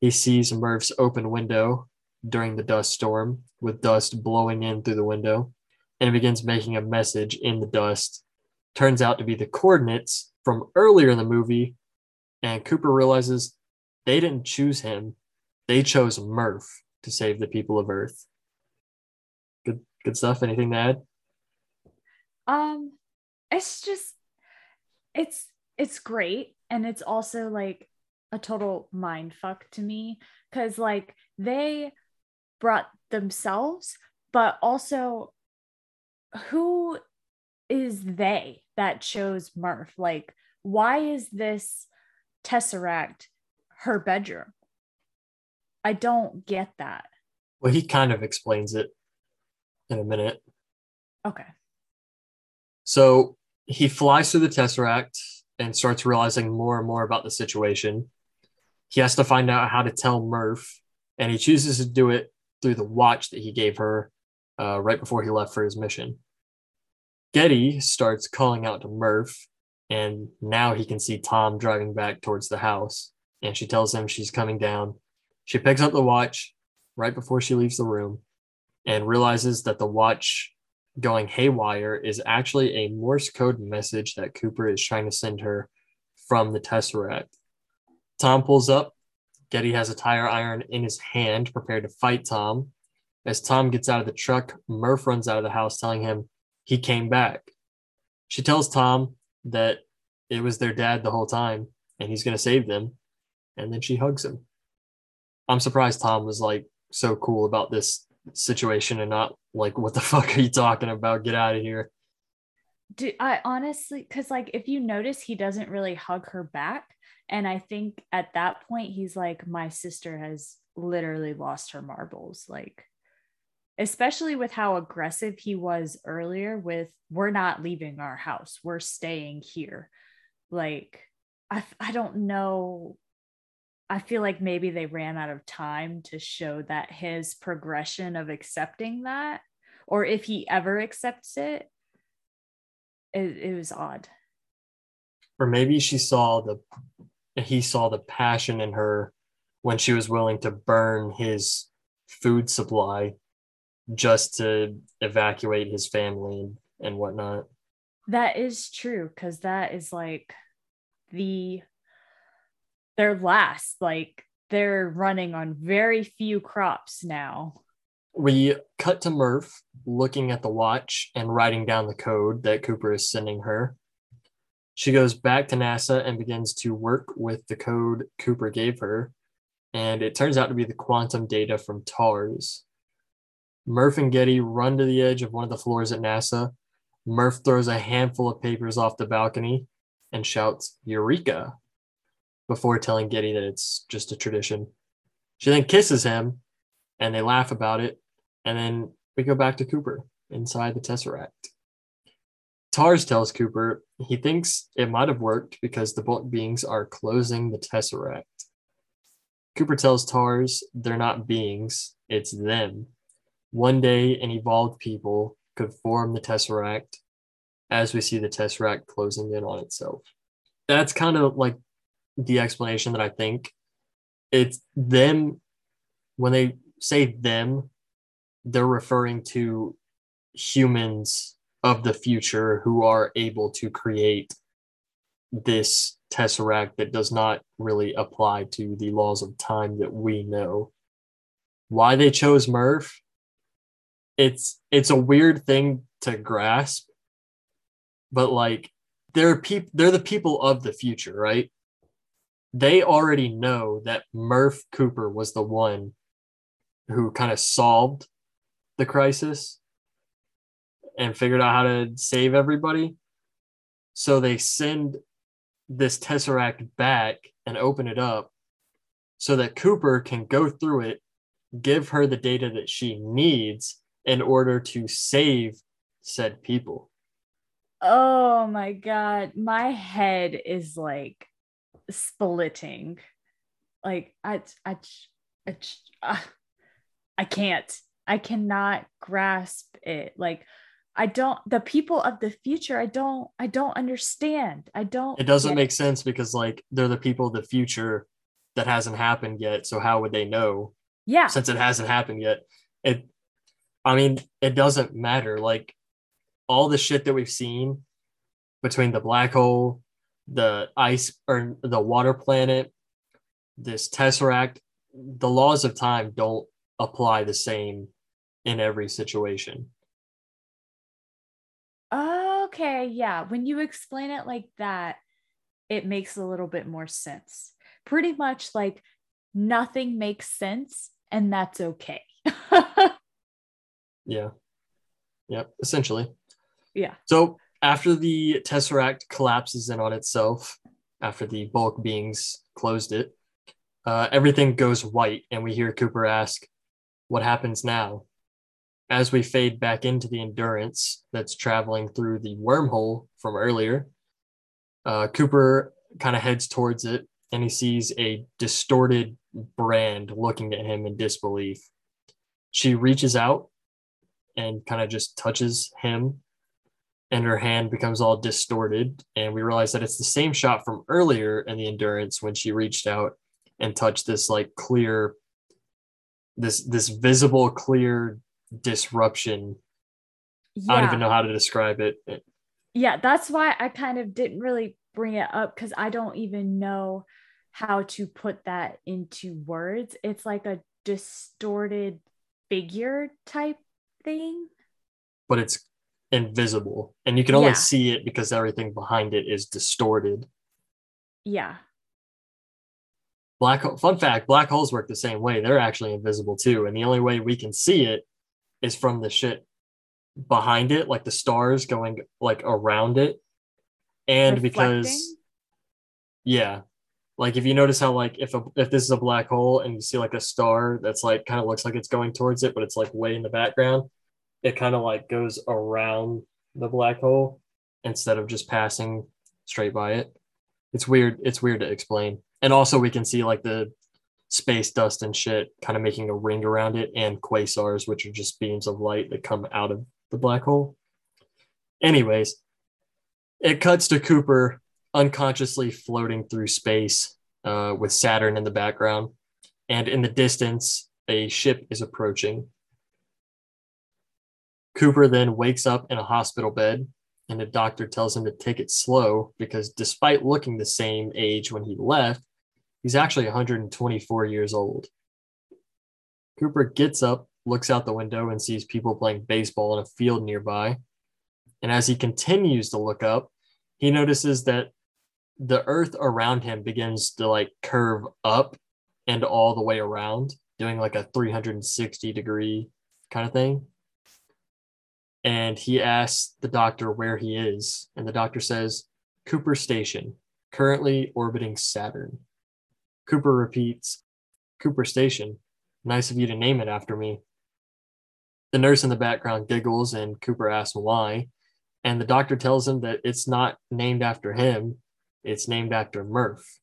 Speaker 2: He sees Murph's open window during the dust storm, with dust blowing in through the window, and begins making a message in the dust. Turns out to be the coordinates from earlier in the movie, and Cooper realizes they didn't choose him, they chose Murph to save the people of Earth. Good, good stuff. Anything to add?
Speaker 1: Um, it's just it's it's great and it's also like a total mind fuck to me because like they brought themselves but also who is they that chose murph like why is this tesseract her bedroom i don't get that
Speaker 2: Well, he kind of explains it in a minute.
Speaker 1: Okay.
Speaker 2: So he flies through the Tesseract and starts realizing more and more about the situation. He has to find out how to tell Murph, and he chooses to do it through the watch that he gave her uh, right before he left for his mission. Getty starts calling out to Murph, and now he can see Tom driving back towards the house. And she tells him she's coming down. She picks up the watch right before she leaves the room and realizes that the watch going haywire is actually a Morse code message that Cooper is trying to send her from the Tesseract. Tom pulls up. Getty has a tire iron in his hand, prepared to fight Tom. As Tom gets out of the truck, Murph runs out of the house, telling him he came back. She tells Tom that it was their dad the whole time and he's going to save them. And then she hugs him. I'm surprised Tom was like so cool about this situation and not like, what the fuck are you talking about? Get out of here.
Speaker 1: Do I honestly, because like if you notice, he doesn't really hug her back. And I think at that point, he's like, my sister has literally lost her marbles. Like, especially with how aggressive he was earlier with we're not leaving our house. We're staying here. Like i i don't know. I feel like maybe they ran out of time to show that his progression of accepting that or if he ever accepts it it, it was odd.
Speaker 2: Or maybe she saw the he saw the passion in her when she was willing to burn his food supply just to evacuate his family and, whatnot.
Speaker 1: That is true because that is like the their last like they're running on very few crops now.
Speaker 2: We cut to Murph looking at the watch and writing down the code that Cooper is sending her. She goes back to NASA and begins to work with the code Cooper gave her, and it turns out to be the quantum data from TARS. Murph and Getty run to the edge of one of the floors at NASA. Murph throws a handful of papers off the balcony and shouts, Eureka, before telling Getty that it's just a tradition. She then kisses him and they laugh about it. And then we go back to Cooper inside the Tesseract. Tars tells Cooper he thinks it might have worked because the bulk beings are closing the Tesseract. Cooper tells Tars they're not beings, it's them. One day, an evolved people could form the Tesseract as we see the Tesseract closing in on itself. That's kind of like the explanation that I think it's them when they say them, they're referring to humans of the future who are able to create this tesseract that does not really apply to the laws of time that we know. Why they chose Murph, it's it's a weird thing to grasp but like they're people they're the people of the future right? They already know that murph cooper was the one who kind of solved the crisis and figured out how to save everybody. So they send this tesseract back and open it up so that cooper can go through it give her the data that she needs in order to save said people.
Speaker 1: Oh my god, my head is like splitting. Like I I I, I, I can't. I cannot grasp it. Like I don't the people of the future I don't I don't understand. I don't
Speaker 2: It doesn't make sense because like they're the people of the future that hasn't happened yet. So how would they know?
Speaker 1: Yeah.
Speaker 2: Since it hasn't happened yet. It I mean, it doesn't matter. Like all the shit that we've seen between the black hole, the ice or the water planet, this tesseract, the laws of time don't apply the same in every situation.
Speaker 1: Okay, yeah. When you explain it like that, it makes a little bit more sense. Pretty much like nothing makes sense, and that's okay.
Speaker 2: Yeah. Yep. Essentially.
Speaker 1: Yeah.
Speaker 2: So after the Tesseract collapses in on itself, after the bulk beings closed it, uh, everything goes white, and we hear Cooper ask, what happens now? As we fade back into the endurance that's traveling through the wormhole from earlier, uh, Cooper kind of heads towards it and he sees a distorted brand looking at him in disbelief. She reaches out and kind of just touches him, and her hand becomes all distorted. And we realize that it's the same shot from earlier in the endurance when she reached out and touched this like clear, this this visible clear disruption. Yeah. I don't even know how to describe it.
Speaker 1: Yeah, that's why I kind of didn't really bring it up because I don't even know how to put that into words. It's like a distorted figure type thing.
Speaker 2: But it's invisible and you can only yeah. see it because everything behind it is distorted.
Speaker 1: Yeah.
Speaker 2: Black fun fact, black holes work the same way. They're actually invisible too. And the only way we can see it is from the shit behind it, like the stars going like around it. And Reflecting? because yeah. Like if you notice how like if a if this is a black hole and you see like a star that's like kind of looks like it's going towards it, but it's like way in the background, it kind of like goes around the black hole instead of just passing straight by it. It's weird. It's weird to explain. And also we can see like the space dust and shit kind of making a ring around it and quasars, which are just beams of light that come out of the black hole. Anyways, it cuts to Cooper unconsciously floating through space uh, with Saturn in the background. And in the distance, a ship is approaching. Cooper then wakes up in a hospital bed, and the doctor tells him to take it slow because despite looking the same age when he left, he's actually 124 years old. Cooper gets up, looks out the window, and sees people playing baseball in a field nearby. And as he continues to look up, he notices that the earth around him begins to like curve up and all the way around, doing like a 360 degree kind of thing and he asks the doctor where he is, and the doctor says, Cooper Station, currently orbiting Saturn. Cooper repeats, Cooper Station, nice of you to name it after me. The nurse in the background giggles, and Cooper asks why, and the doctor tells him that it's not named after him, it's named after Murph.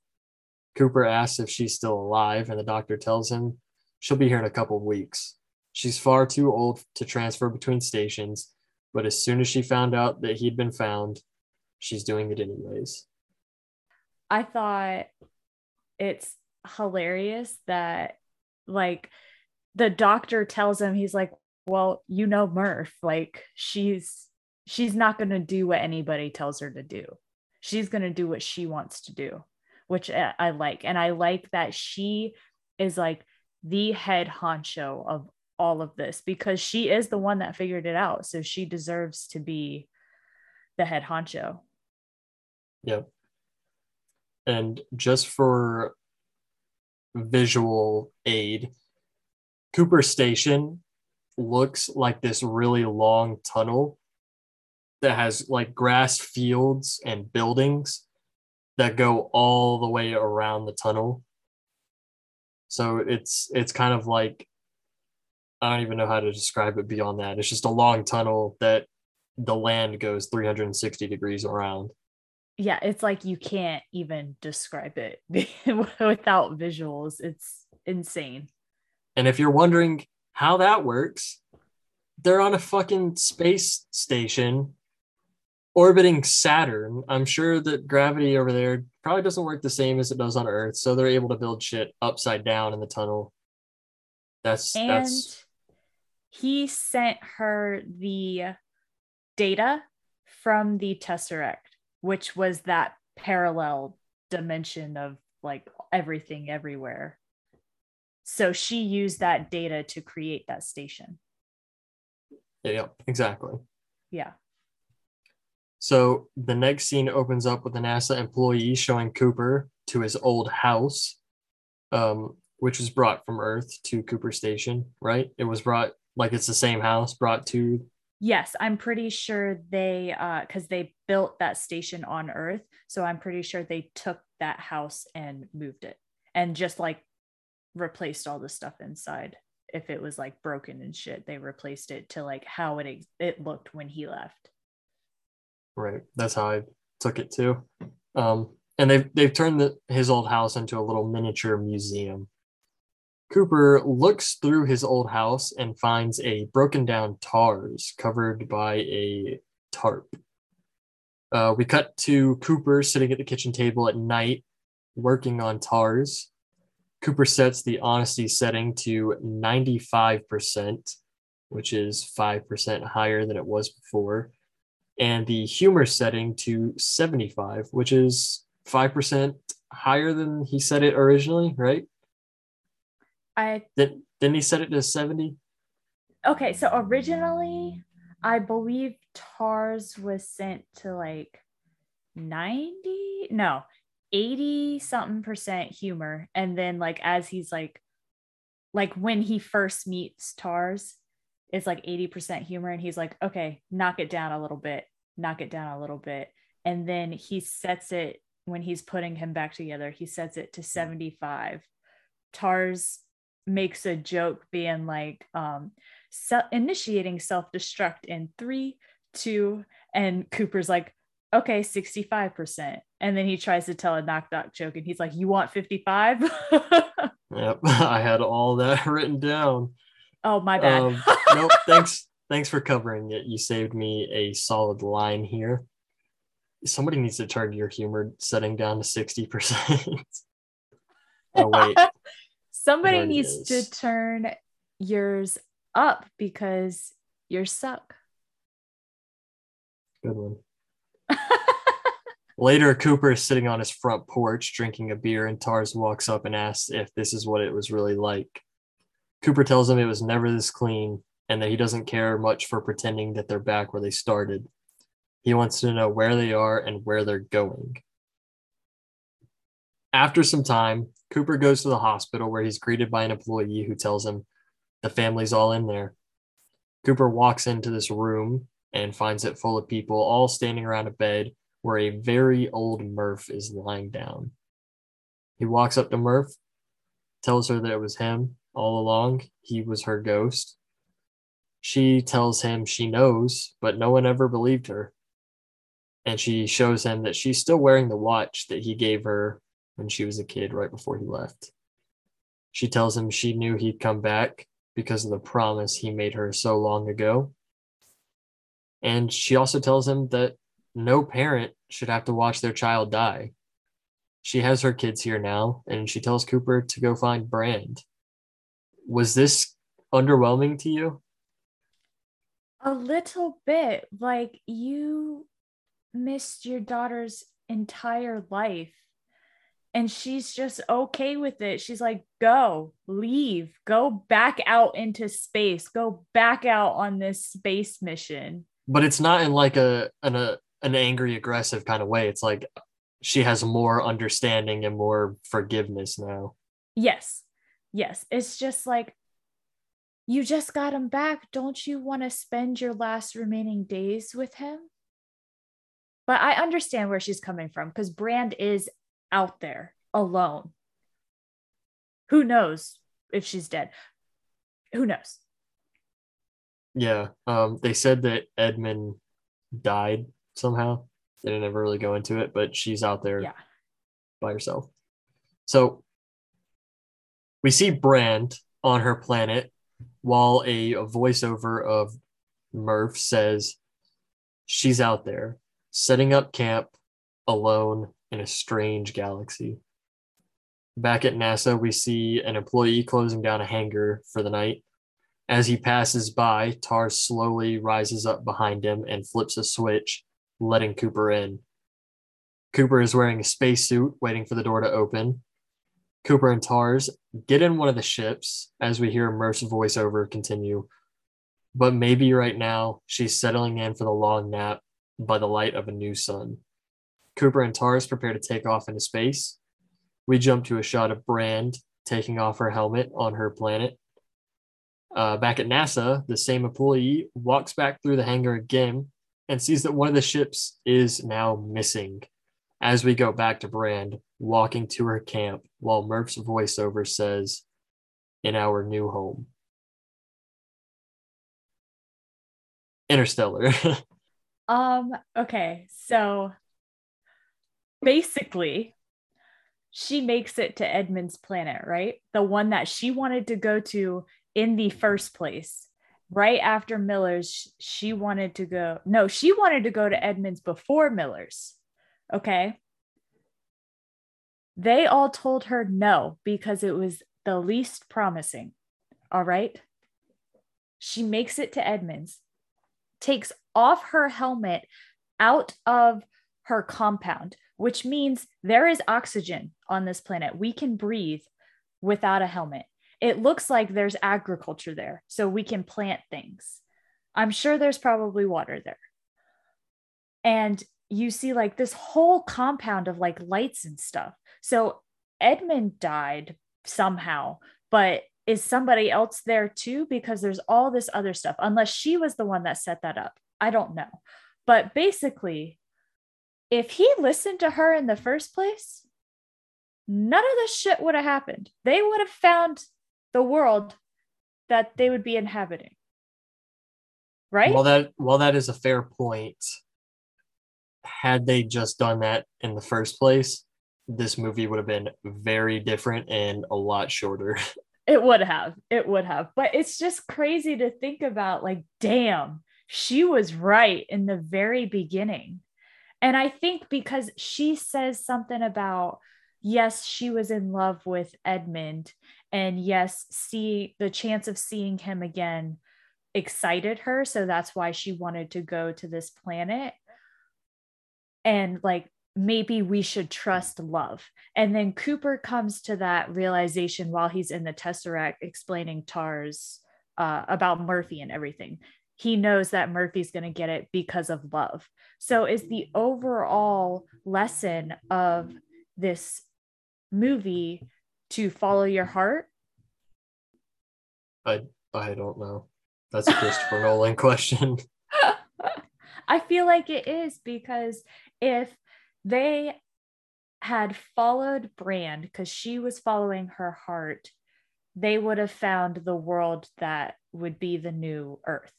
Speaker 2: Cooper asks if she's still alive, and the doctor tells him she'll be here in a couple weeks. She's far too old to transfer between stations, but as soon as she found out that he'd been found, she's doing it anyways.
Speaker 1: I thought it's hilarious that, like, the doctor tells him, he's like, well, you know, Murph, like, she's she's not going to do what anybody tells her to do. She's going to do what she wants to do, which eh, I like. And I like that she is like the head honcho of all of this because she is the one that figured it out. So she deserves to be the head honcho.
Speaker 2: Yep. And just for visual aid, Cooper Station looks like this really long tunnel that has like grass fields and buildings that go all the way around the tunnel. So it's it's kind of like I don't even know how to describe it beyond that. It's just a long tunnel that the land goes 360 degrees around.
Speaker 1: Yeah, it's like you can't even describe it without visuals. It's insane.
Speaker 2: And if you're wondering how that works, they're on a fucking space station orbiting Saturn. I'm sure that gravity over there probably doesn't work the same as it does on Earth, so they're able to build shit upside down in the tunnel. That's and that's
Speaker 1: he sent her the data from the Tesseract, which was that parallel dimension of like everything everywhere. So she used that data to create that station.
Speaker 2: Yeah, exactly.
Speaker 1: Yeah.
Speaker 2: So the next scene opens up with a NASA employee showing Cooper to his old house, um, which was brought from Earth to Cooper Station, right? It was brought like it's the same house brought to
Speaker 1: yes i'm pretty sure they uh because they built that station on earth so i'm pretty sure they took that house and moved it and just like replaced all the stuff inside if it was like broken and shit. They replaced it to like how it it looked when he left.
Speaker 2: Right. That's how I took it too. Um, and they've they've turned the, his old house into a little miniature museum. Cooper looks through his old house and finds a broken down TARS covered by a tarp. Uh, we cut to Cooper sitting at the kitchen table at night working on TARS. Cooper sets the honesty setting to 95%, which is 5% higher than it was before, and the humor setting to 75, which is 5% higher than he set it originally, right?
Speaker 1: I
Speaker 2: Did, didn't he set it to 70?
Speaker 1: okay, so originally I believe TARS was sent to like 90, no, 80 something percent humor. And then like as he's like like when he first meets TARS, it's like 80% humor and he's like, okay, knock it down a little bit, knock it down a little bit. And then he sets it when he's putting him back together, he sets it to 75. TARS makes a joke being like um initiating self-destruct in three two and cooper's like okay 65% and then he tries to tell a knock knock joke and he's like you want 55
Speaker 2: Yep, I had all that written down.
Speaker 1: Oh my bad
Speaker 2: Um, nope, thanks. Thanks for covering it. You saved me a solid line here. Somebody needs to turn your humor setting down to 60%. oh, wait.
Speaker 1: somebody
Speaker 2: There
Speaker 1: needs to turn yours up because you're suck
Speaker 2: Good one. Later, Cooper is sitting on his front porch drinking a beer, and Tars walks up and asks if this is what it was really like. Cooper tells him it was never this clean and that he doesn't care much for pretending that they're back where they started. He wants to know where they are and where they're going. After some time, Cooper goes to the hospital where he's greeted by an employee who tells him the family's all in there. Cooper walks into this room and finds it full of people all standing around a bed where a very old Murph is lying down. He walks up to Murph, tells her that it was him all along. He was her ghost. She tells him she knows, but no one ever believed her. And she shows him that she's still wearing the watch that he gave her when she was a kid right before he left. She tells him she knew he'd come back because of the promise he made her so long ago. And she also tells him that no parent should have to watch their child die. She has her kids here now, and she tells Cooper to go find Brand. Was this underwhelming to you?
Speaker 1: a little bit like you missed your daughter's entire life and she's just okay with it she's like go leave go back out into space go back out on this space mission
Speaker 2: But it's not in like a an a, an angry, aggressive kind of way. It's like she has more understanding and more forgiveness now.
Speaker 1: yes yes it's just like you just got him back don't you want to spend your last remaining days with him but i understand where she's coming from because brand is out there alone who knows if she's dead who knows
Speaker 2: Yeah. Um, they said that Edmund died somehow. They didn't ever really go into it, but she's out there
Speaker 1: yeah
Speaker 2: by herself. So we see Brand on her planet while a, a voiceover of Murph says she's out there setting up camp alone in a strange galaxy. Back at NASA, we see an employee closing down a hangar for the night. As he passes by, Tars slowly rises up behind him and flips a switch, letting Cooper in. Cooper is wearing a spacesuit, waiting for the door to open. Cooper and Tars get in one of the ships as we hear Murph's voiceover continue. But maybe right now she's settling in for the long nap by the light of a new sun. Cooper and Tars prepare to take off into space. We jump to a shot of Brand taking off her helmet on her planet. Uh, back at NASA, the same employee walks back through the hangar again and sees that one of the ships is now missing. As we go back to Brand, walking to her camp, while Murph's voiceover says, In our new home. Interstellar.
Speaker 1: um, okay, so basically, she makes it to Edmund's planet, right? The one that she wanted to go to in the first place. Right after Miller's, she wanted to go. No, she wanted to go to Edmund's before Miller's. Okay. They all told her no because it was the least promising. All right. She makes it to Edmund's, takes off her helmet out of her compound, which means there is oxygen on this planet. We can breathe without a helmet. It looks like there's agriculture there, so we can plant things. I'm sure there's probably water there. And you see like this whole compound of like lights and stuff. So Edmund died somehow, but is somebody else there too? Because there's all this other stuff, unless she was the one that set that up. I don't know. But basically, if he listened to her in the first place, none of this shit would have happened. They would have found the world that they would be inhabiting. Right?
Speaker 2: Well, that well, that is a fair point. Had they just done that in the first place, this movie would have been very different and a lot shorter.
Speaker 1: It would have. It would have. But it's just crazy to think about like, damn, she was right in the very beginning. And I think because she says something about, yes, she was in love with Edmund, and yes, see the chance of seeing him again excited her. So that's why she wanted to go to this planet. And like, maybe we should trust love. And then Cooper comes to that realization while he's in the Tesseract explaining TARS uh, about Murphy and everything he knows that Murphy's going to get it because of love. So, is the overall lesson of this movie to follow your heart?
Speaker 2: I I don't know. That's a Christopher Nolan question.
Speaker 1: I feel like it is because if they had followed Brand because she was following her heart, they would have found the world that would be the new Earth.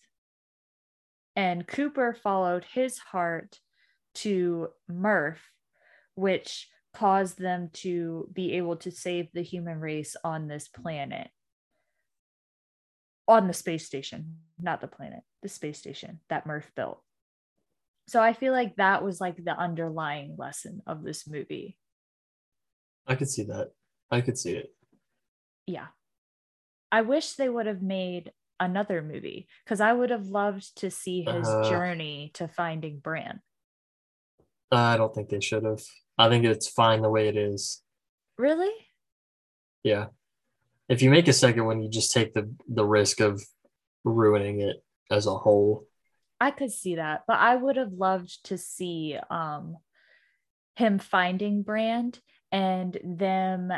Speaker 1: And Cooper followed his heart to Murph, which caused them to be able to save the human race on this planet. On the space station, not the planet, the space station that Murph built. So I feel like that was like the underlying lesson of this movie.
Speaker 2: I could see that. I could see it.
Speaker 1: Yeah. I wish they would have made another movie because I would have loved to see his uh, journey to finding Brand.
Speaker 2: I don't think they should have. I think it's fine the way it is.
Speaker 1: Really?
Speaker 2: Yeah. If you make a second one, you just take the the risk of ruining it as a whole.
Speaker 1: I could see that, but I would have loved to see um him finding Brand and them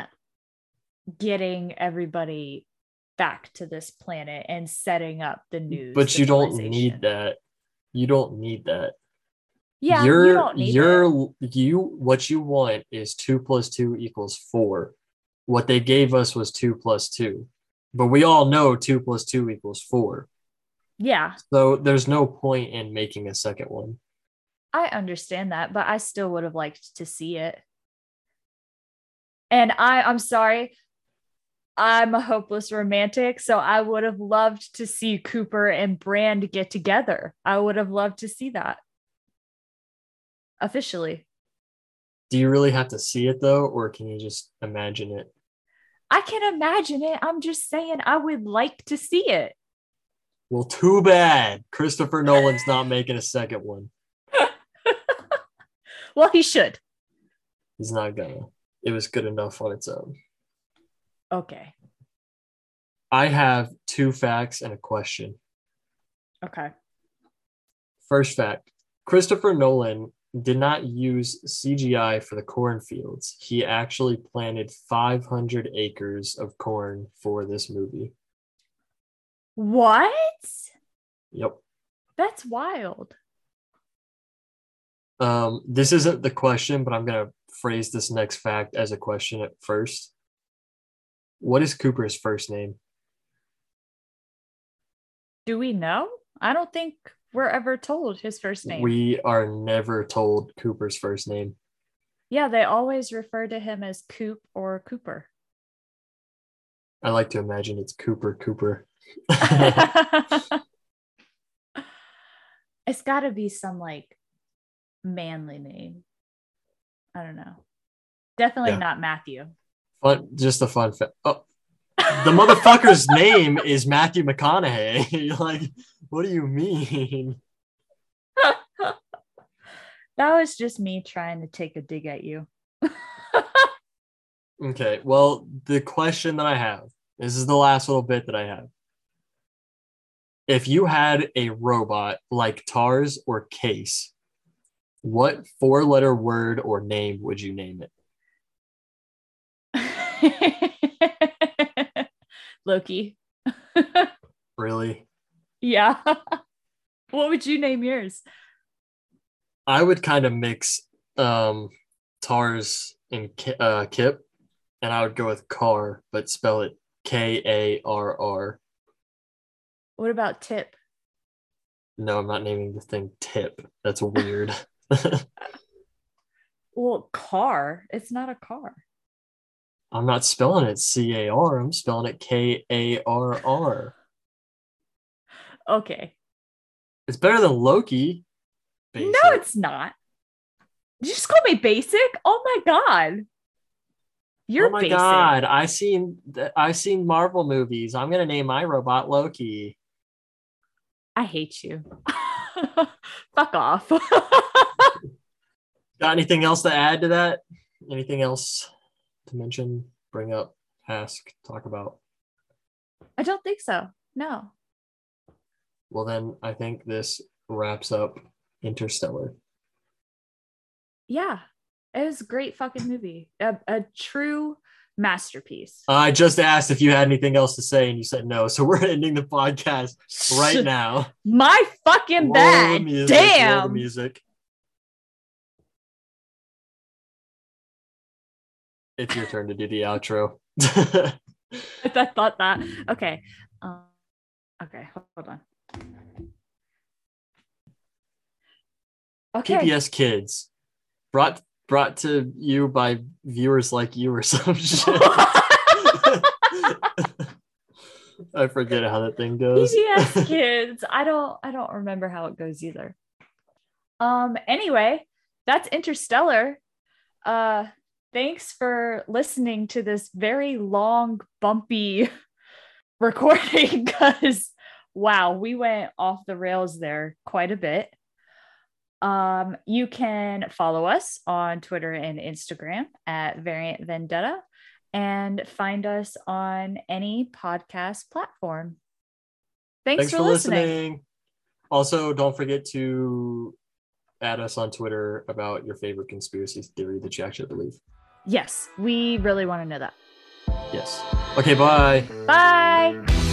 Speaker 1: getting everybody back to this planet and setting up the new.
Speaker 2: But you don't need that. You don't need that.
Speaker 1: Yeah,
Speaker 2: you're,
Speaker 1: you don't need
Speaker 2: you're that. you what you want is two plus two equals four. What they gave us was two plus two, but we all know two plus two equals four.
Speaker 1: Yeah.
Speaker 2: So there's no point in making a second one.
Speaker 1: I understand that, but I still would have liked to see it. And I, I'm sorry, I'm a hopeless romantic, so I would have loved to see Cooper and Brand get together. I would have loved to see that officially.
Speaker 2: Do you really have to see it though, or can you just imagine it?
Speaker 1: I can imagine it. I'm just saying I would like to see it.
Speaker 2: Well, too bad. Christopher Nolan's not making a second one.
Speaker 1: well, he should.
Speaker 2: He's not gonna. It was good enough on its own.
Speaker 1: Okay.
Speaker 2: I have two facts and a question.
Speaker 1: Okay.
Speaker 2: First fact Christopher Nolan did not use CGI for the cornfields. He actually planted 500 acres of corn for this movie.
Speaker 1: What?
Speaker 2: Yep.
Speaker 1: That's wild.
Speaker 2: Um, this isn't the question, but I'm going to phrase this next fact as a question at first. What is Cooper's first name?
Speaker 1: Do we know? I don't think we're ever told his first name.
Speaker 2: We are never told Cooper's first name.
Speaker 1: yeah, they always refer to him as Coop or Cooper.
Speaker 2: I like to imagine it's Cooper Cooper.
Speaker 1: it's got to be some like manly name. I don't know. Definitely
Speaker 2: Yeah.
Speaker 1: not Matthew.
Speaker 2: Fun, just a fun fact. Oh, the motherfucker's name is Matthew McConaughey. like, what do you mean?
Speaker 1: That was just me trying to take a dig at you.
Speaker 2: Okay, well, the question that I have this is the last little bit that I have. If you had a robot like Tars or Case, what four letter word or name would you name it?
Speaker 1: Loki.
Speaker 2: Really?
Speaker 1: yeah. what would you name yours?
Speaker 2: I would kind of mix um, Tars and uh, KIPP, and I would go with Car, but spell it K A R R.
Speaker 1: What about Tip?
Speaker 2: No, I'm not naming the thing Tip. That's weird.
Speaker 1: Well, car. It's not a car.
Speaker 2: I'm not spelling it C A R. I'm spelling it K A R R.
Speaker 1: Okay.
Speaker 2: It's better than Loki.
Speaker 1: No, it's not. Did you just call me basic? Oh my god. You're
Speaker 2: oh my
Speaker 1: basic.
Speaker 2: god! I seen I've seen Marvel movies. I'm gonna name my robot Loki.
Speaker 1: I hate you. Fuck off.
Speaker 2: Got anything else to add to that? Anything else to mention? Bring up, ask, talk about?
Speaker 1: I don't think so. No.
Speaker 2: Well, then I think this wraps up Interstellar.
Speaker 1: Yeah. It was a great fucking movie. A, a true masterpiece.
Speaker 2: I just asked if you had anything else to say, and you said no. So we're ending the podcast right now.
Speaker 1: My fucking bad.
Speaker 2: music,
Speaker 1: Damn.
Speaker 2: music. It's your turn to do the outro.
Speaker 1: I thought that. Okay. Um, okay. Hold on. Okay.
Speaker 2: PBS Kids, brought brought to you by viewers like you or some shit. I forget how that thing goes.
Speaker 1: PBS kids. I don't I don't remember how it goes either. Um anyway, that's Interstellar. Uh thanks for listening to this very long bumpy recording cuz wow, we went off the rails there quite a bit. Um you can follow us on Twitter and Instagram at Variant Vendetta and find us on any podcast platform. Thanks,
Speaker 2: Thanks
Speaker 1: for,
Speaker 2: for
Speaker 1: listening.
Speaker 2: listening. Also, don't forget to add us on Twitter about your favorite conspiracy theory that you actually believe.
Speaker 1: Yes, we really want to know that.
Speaker 2: Yes. Okay, bye.
Speaker 1: Bye.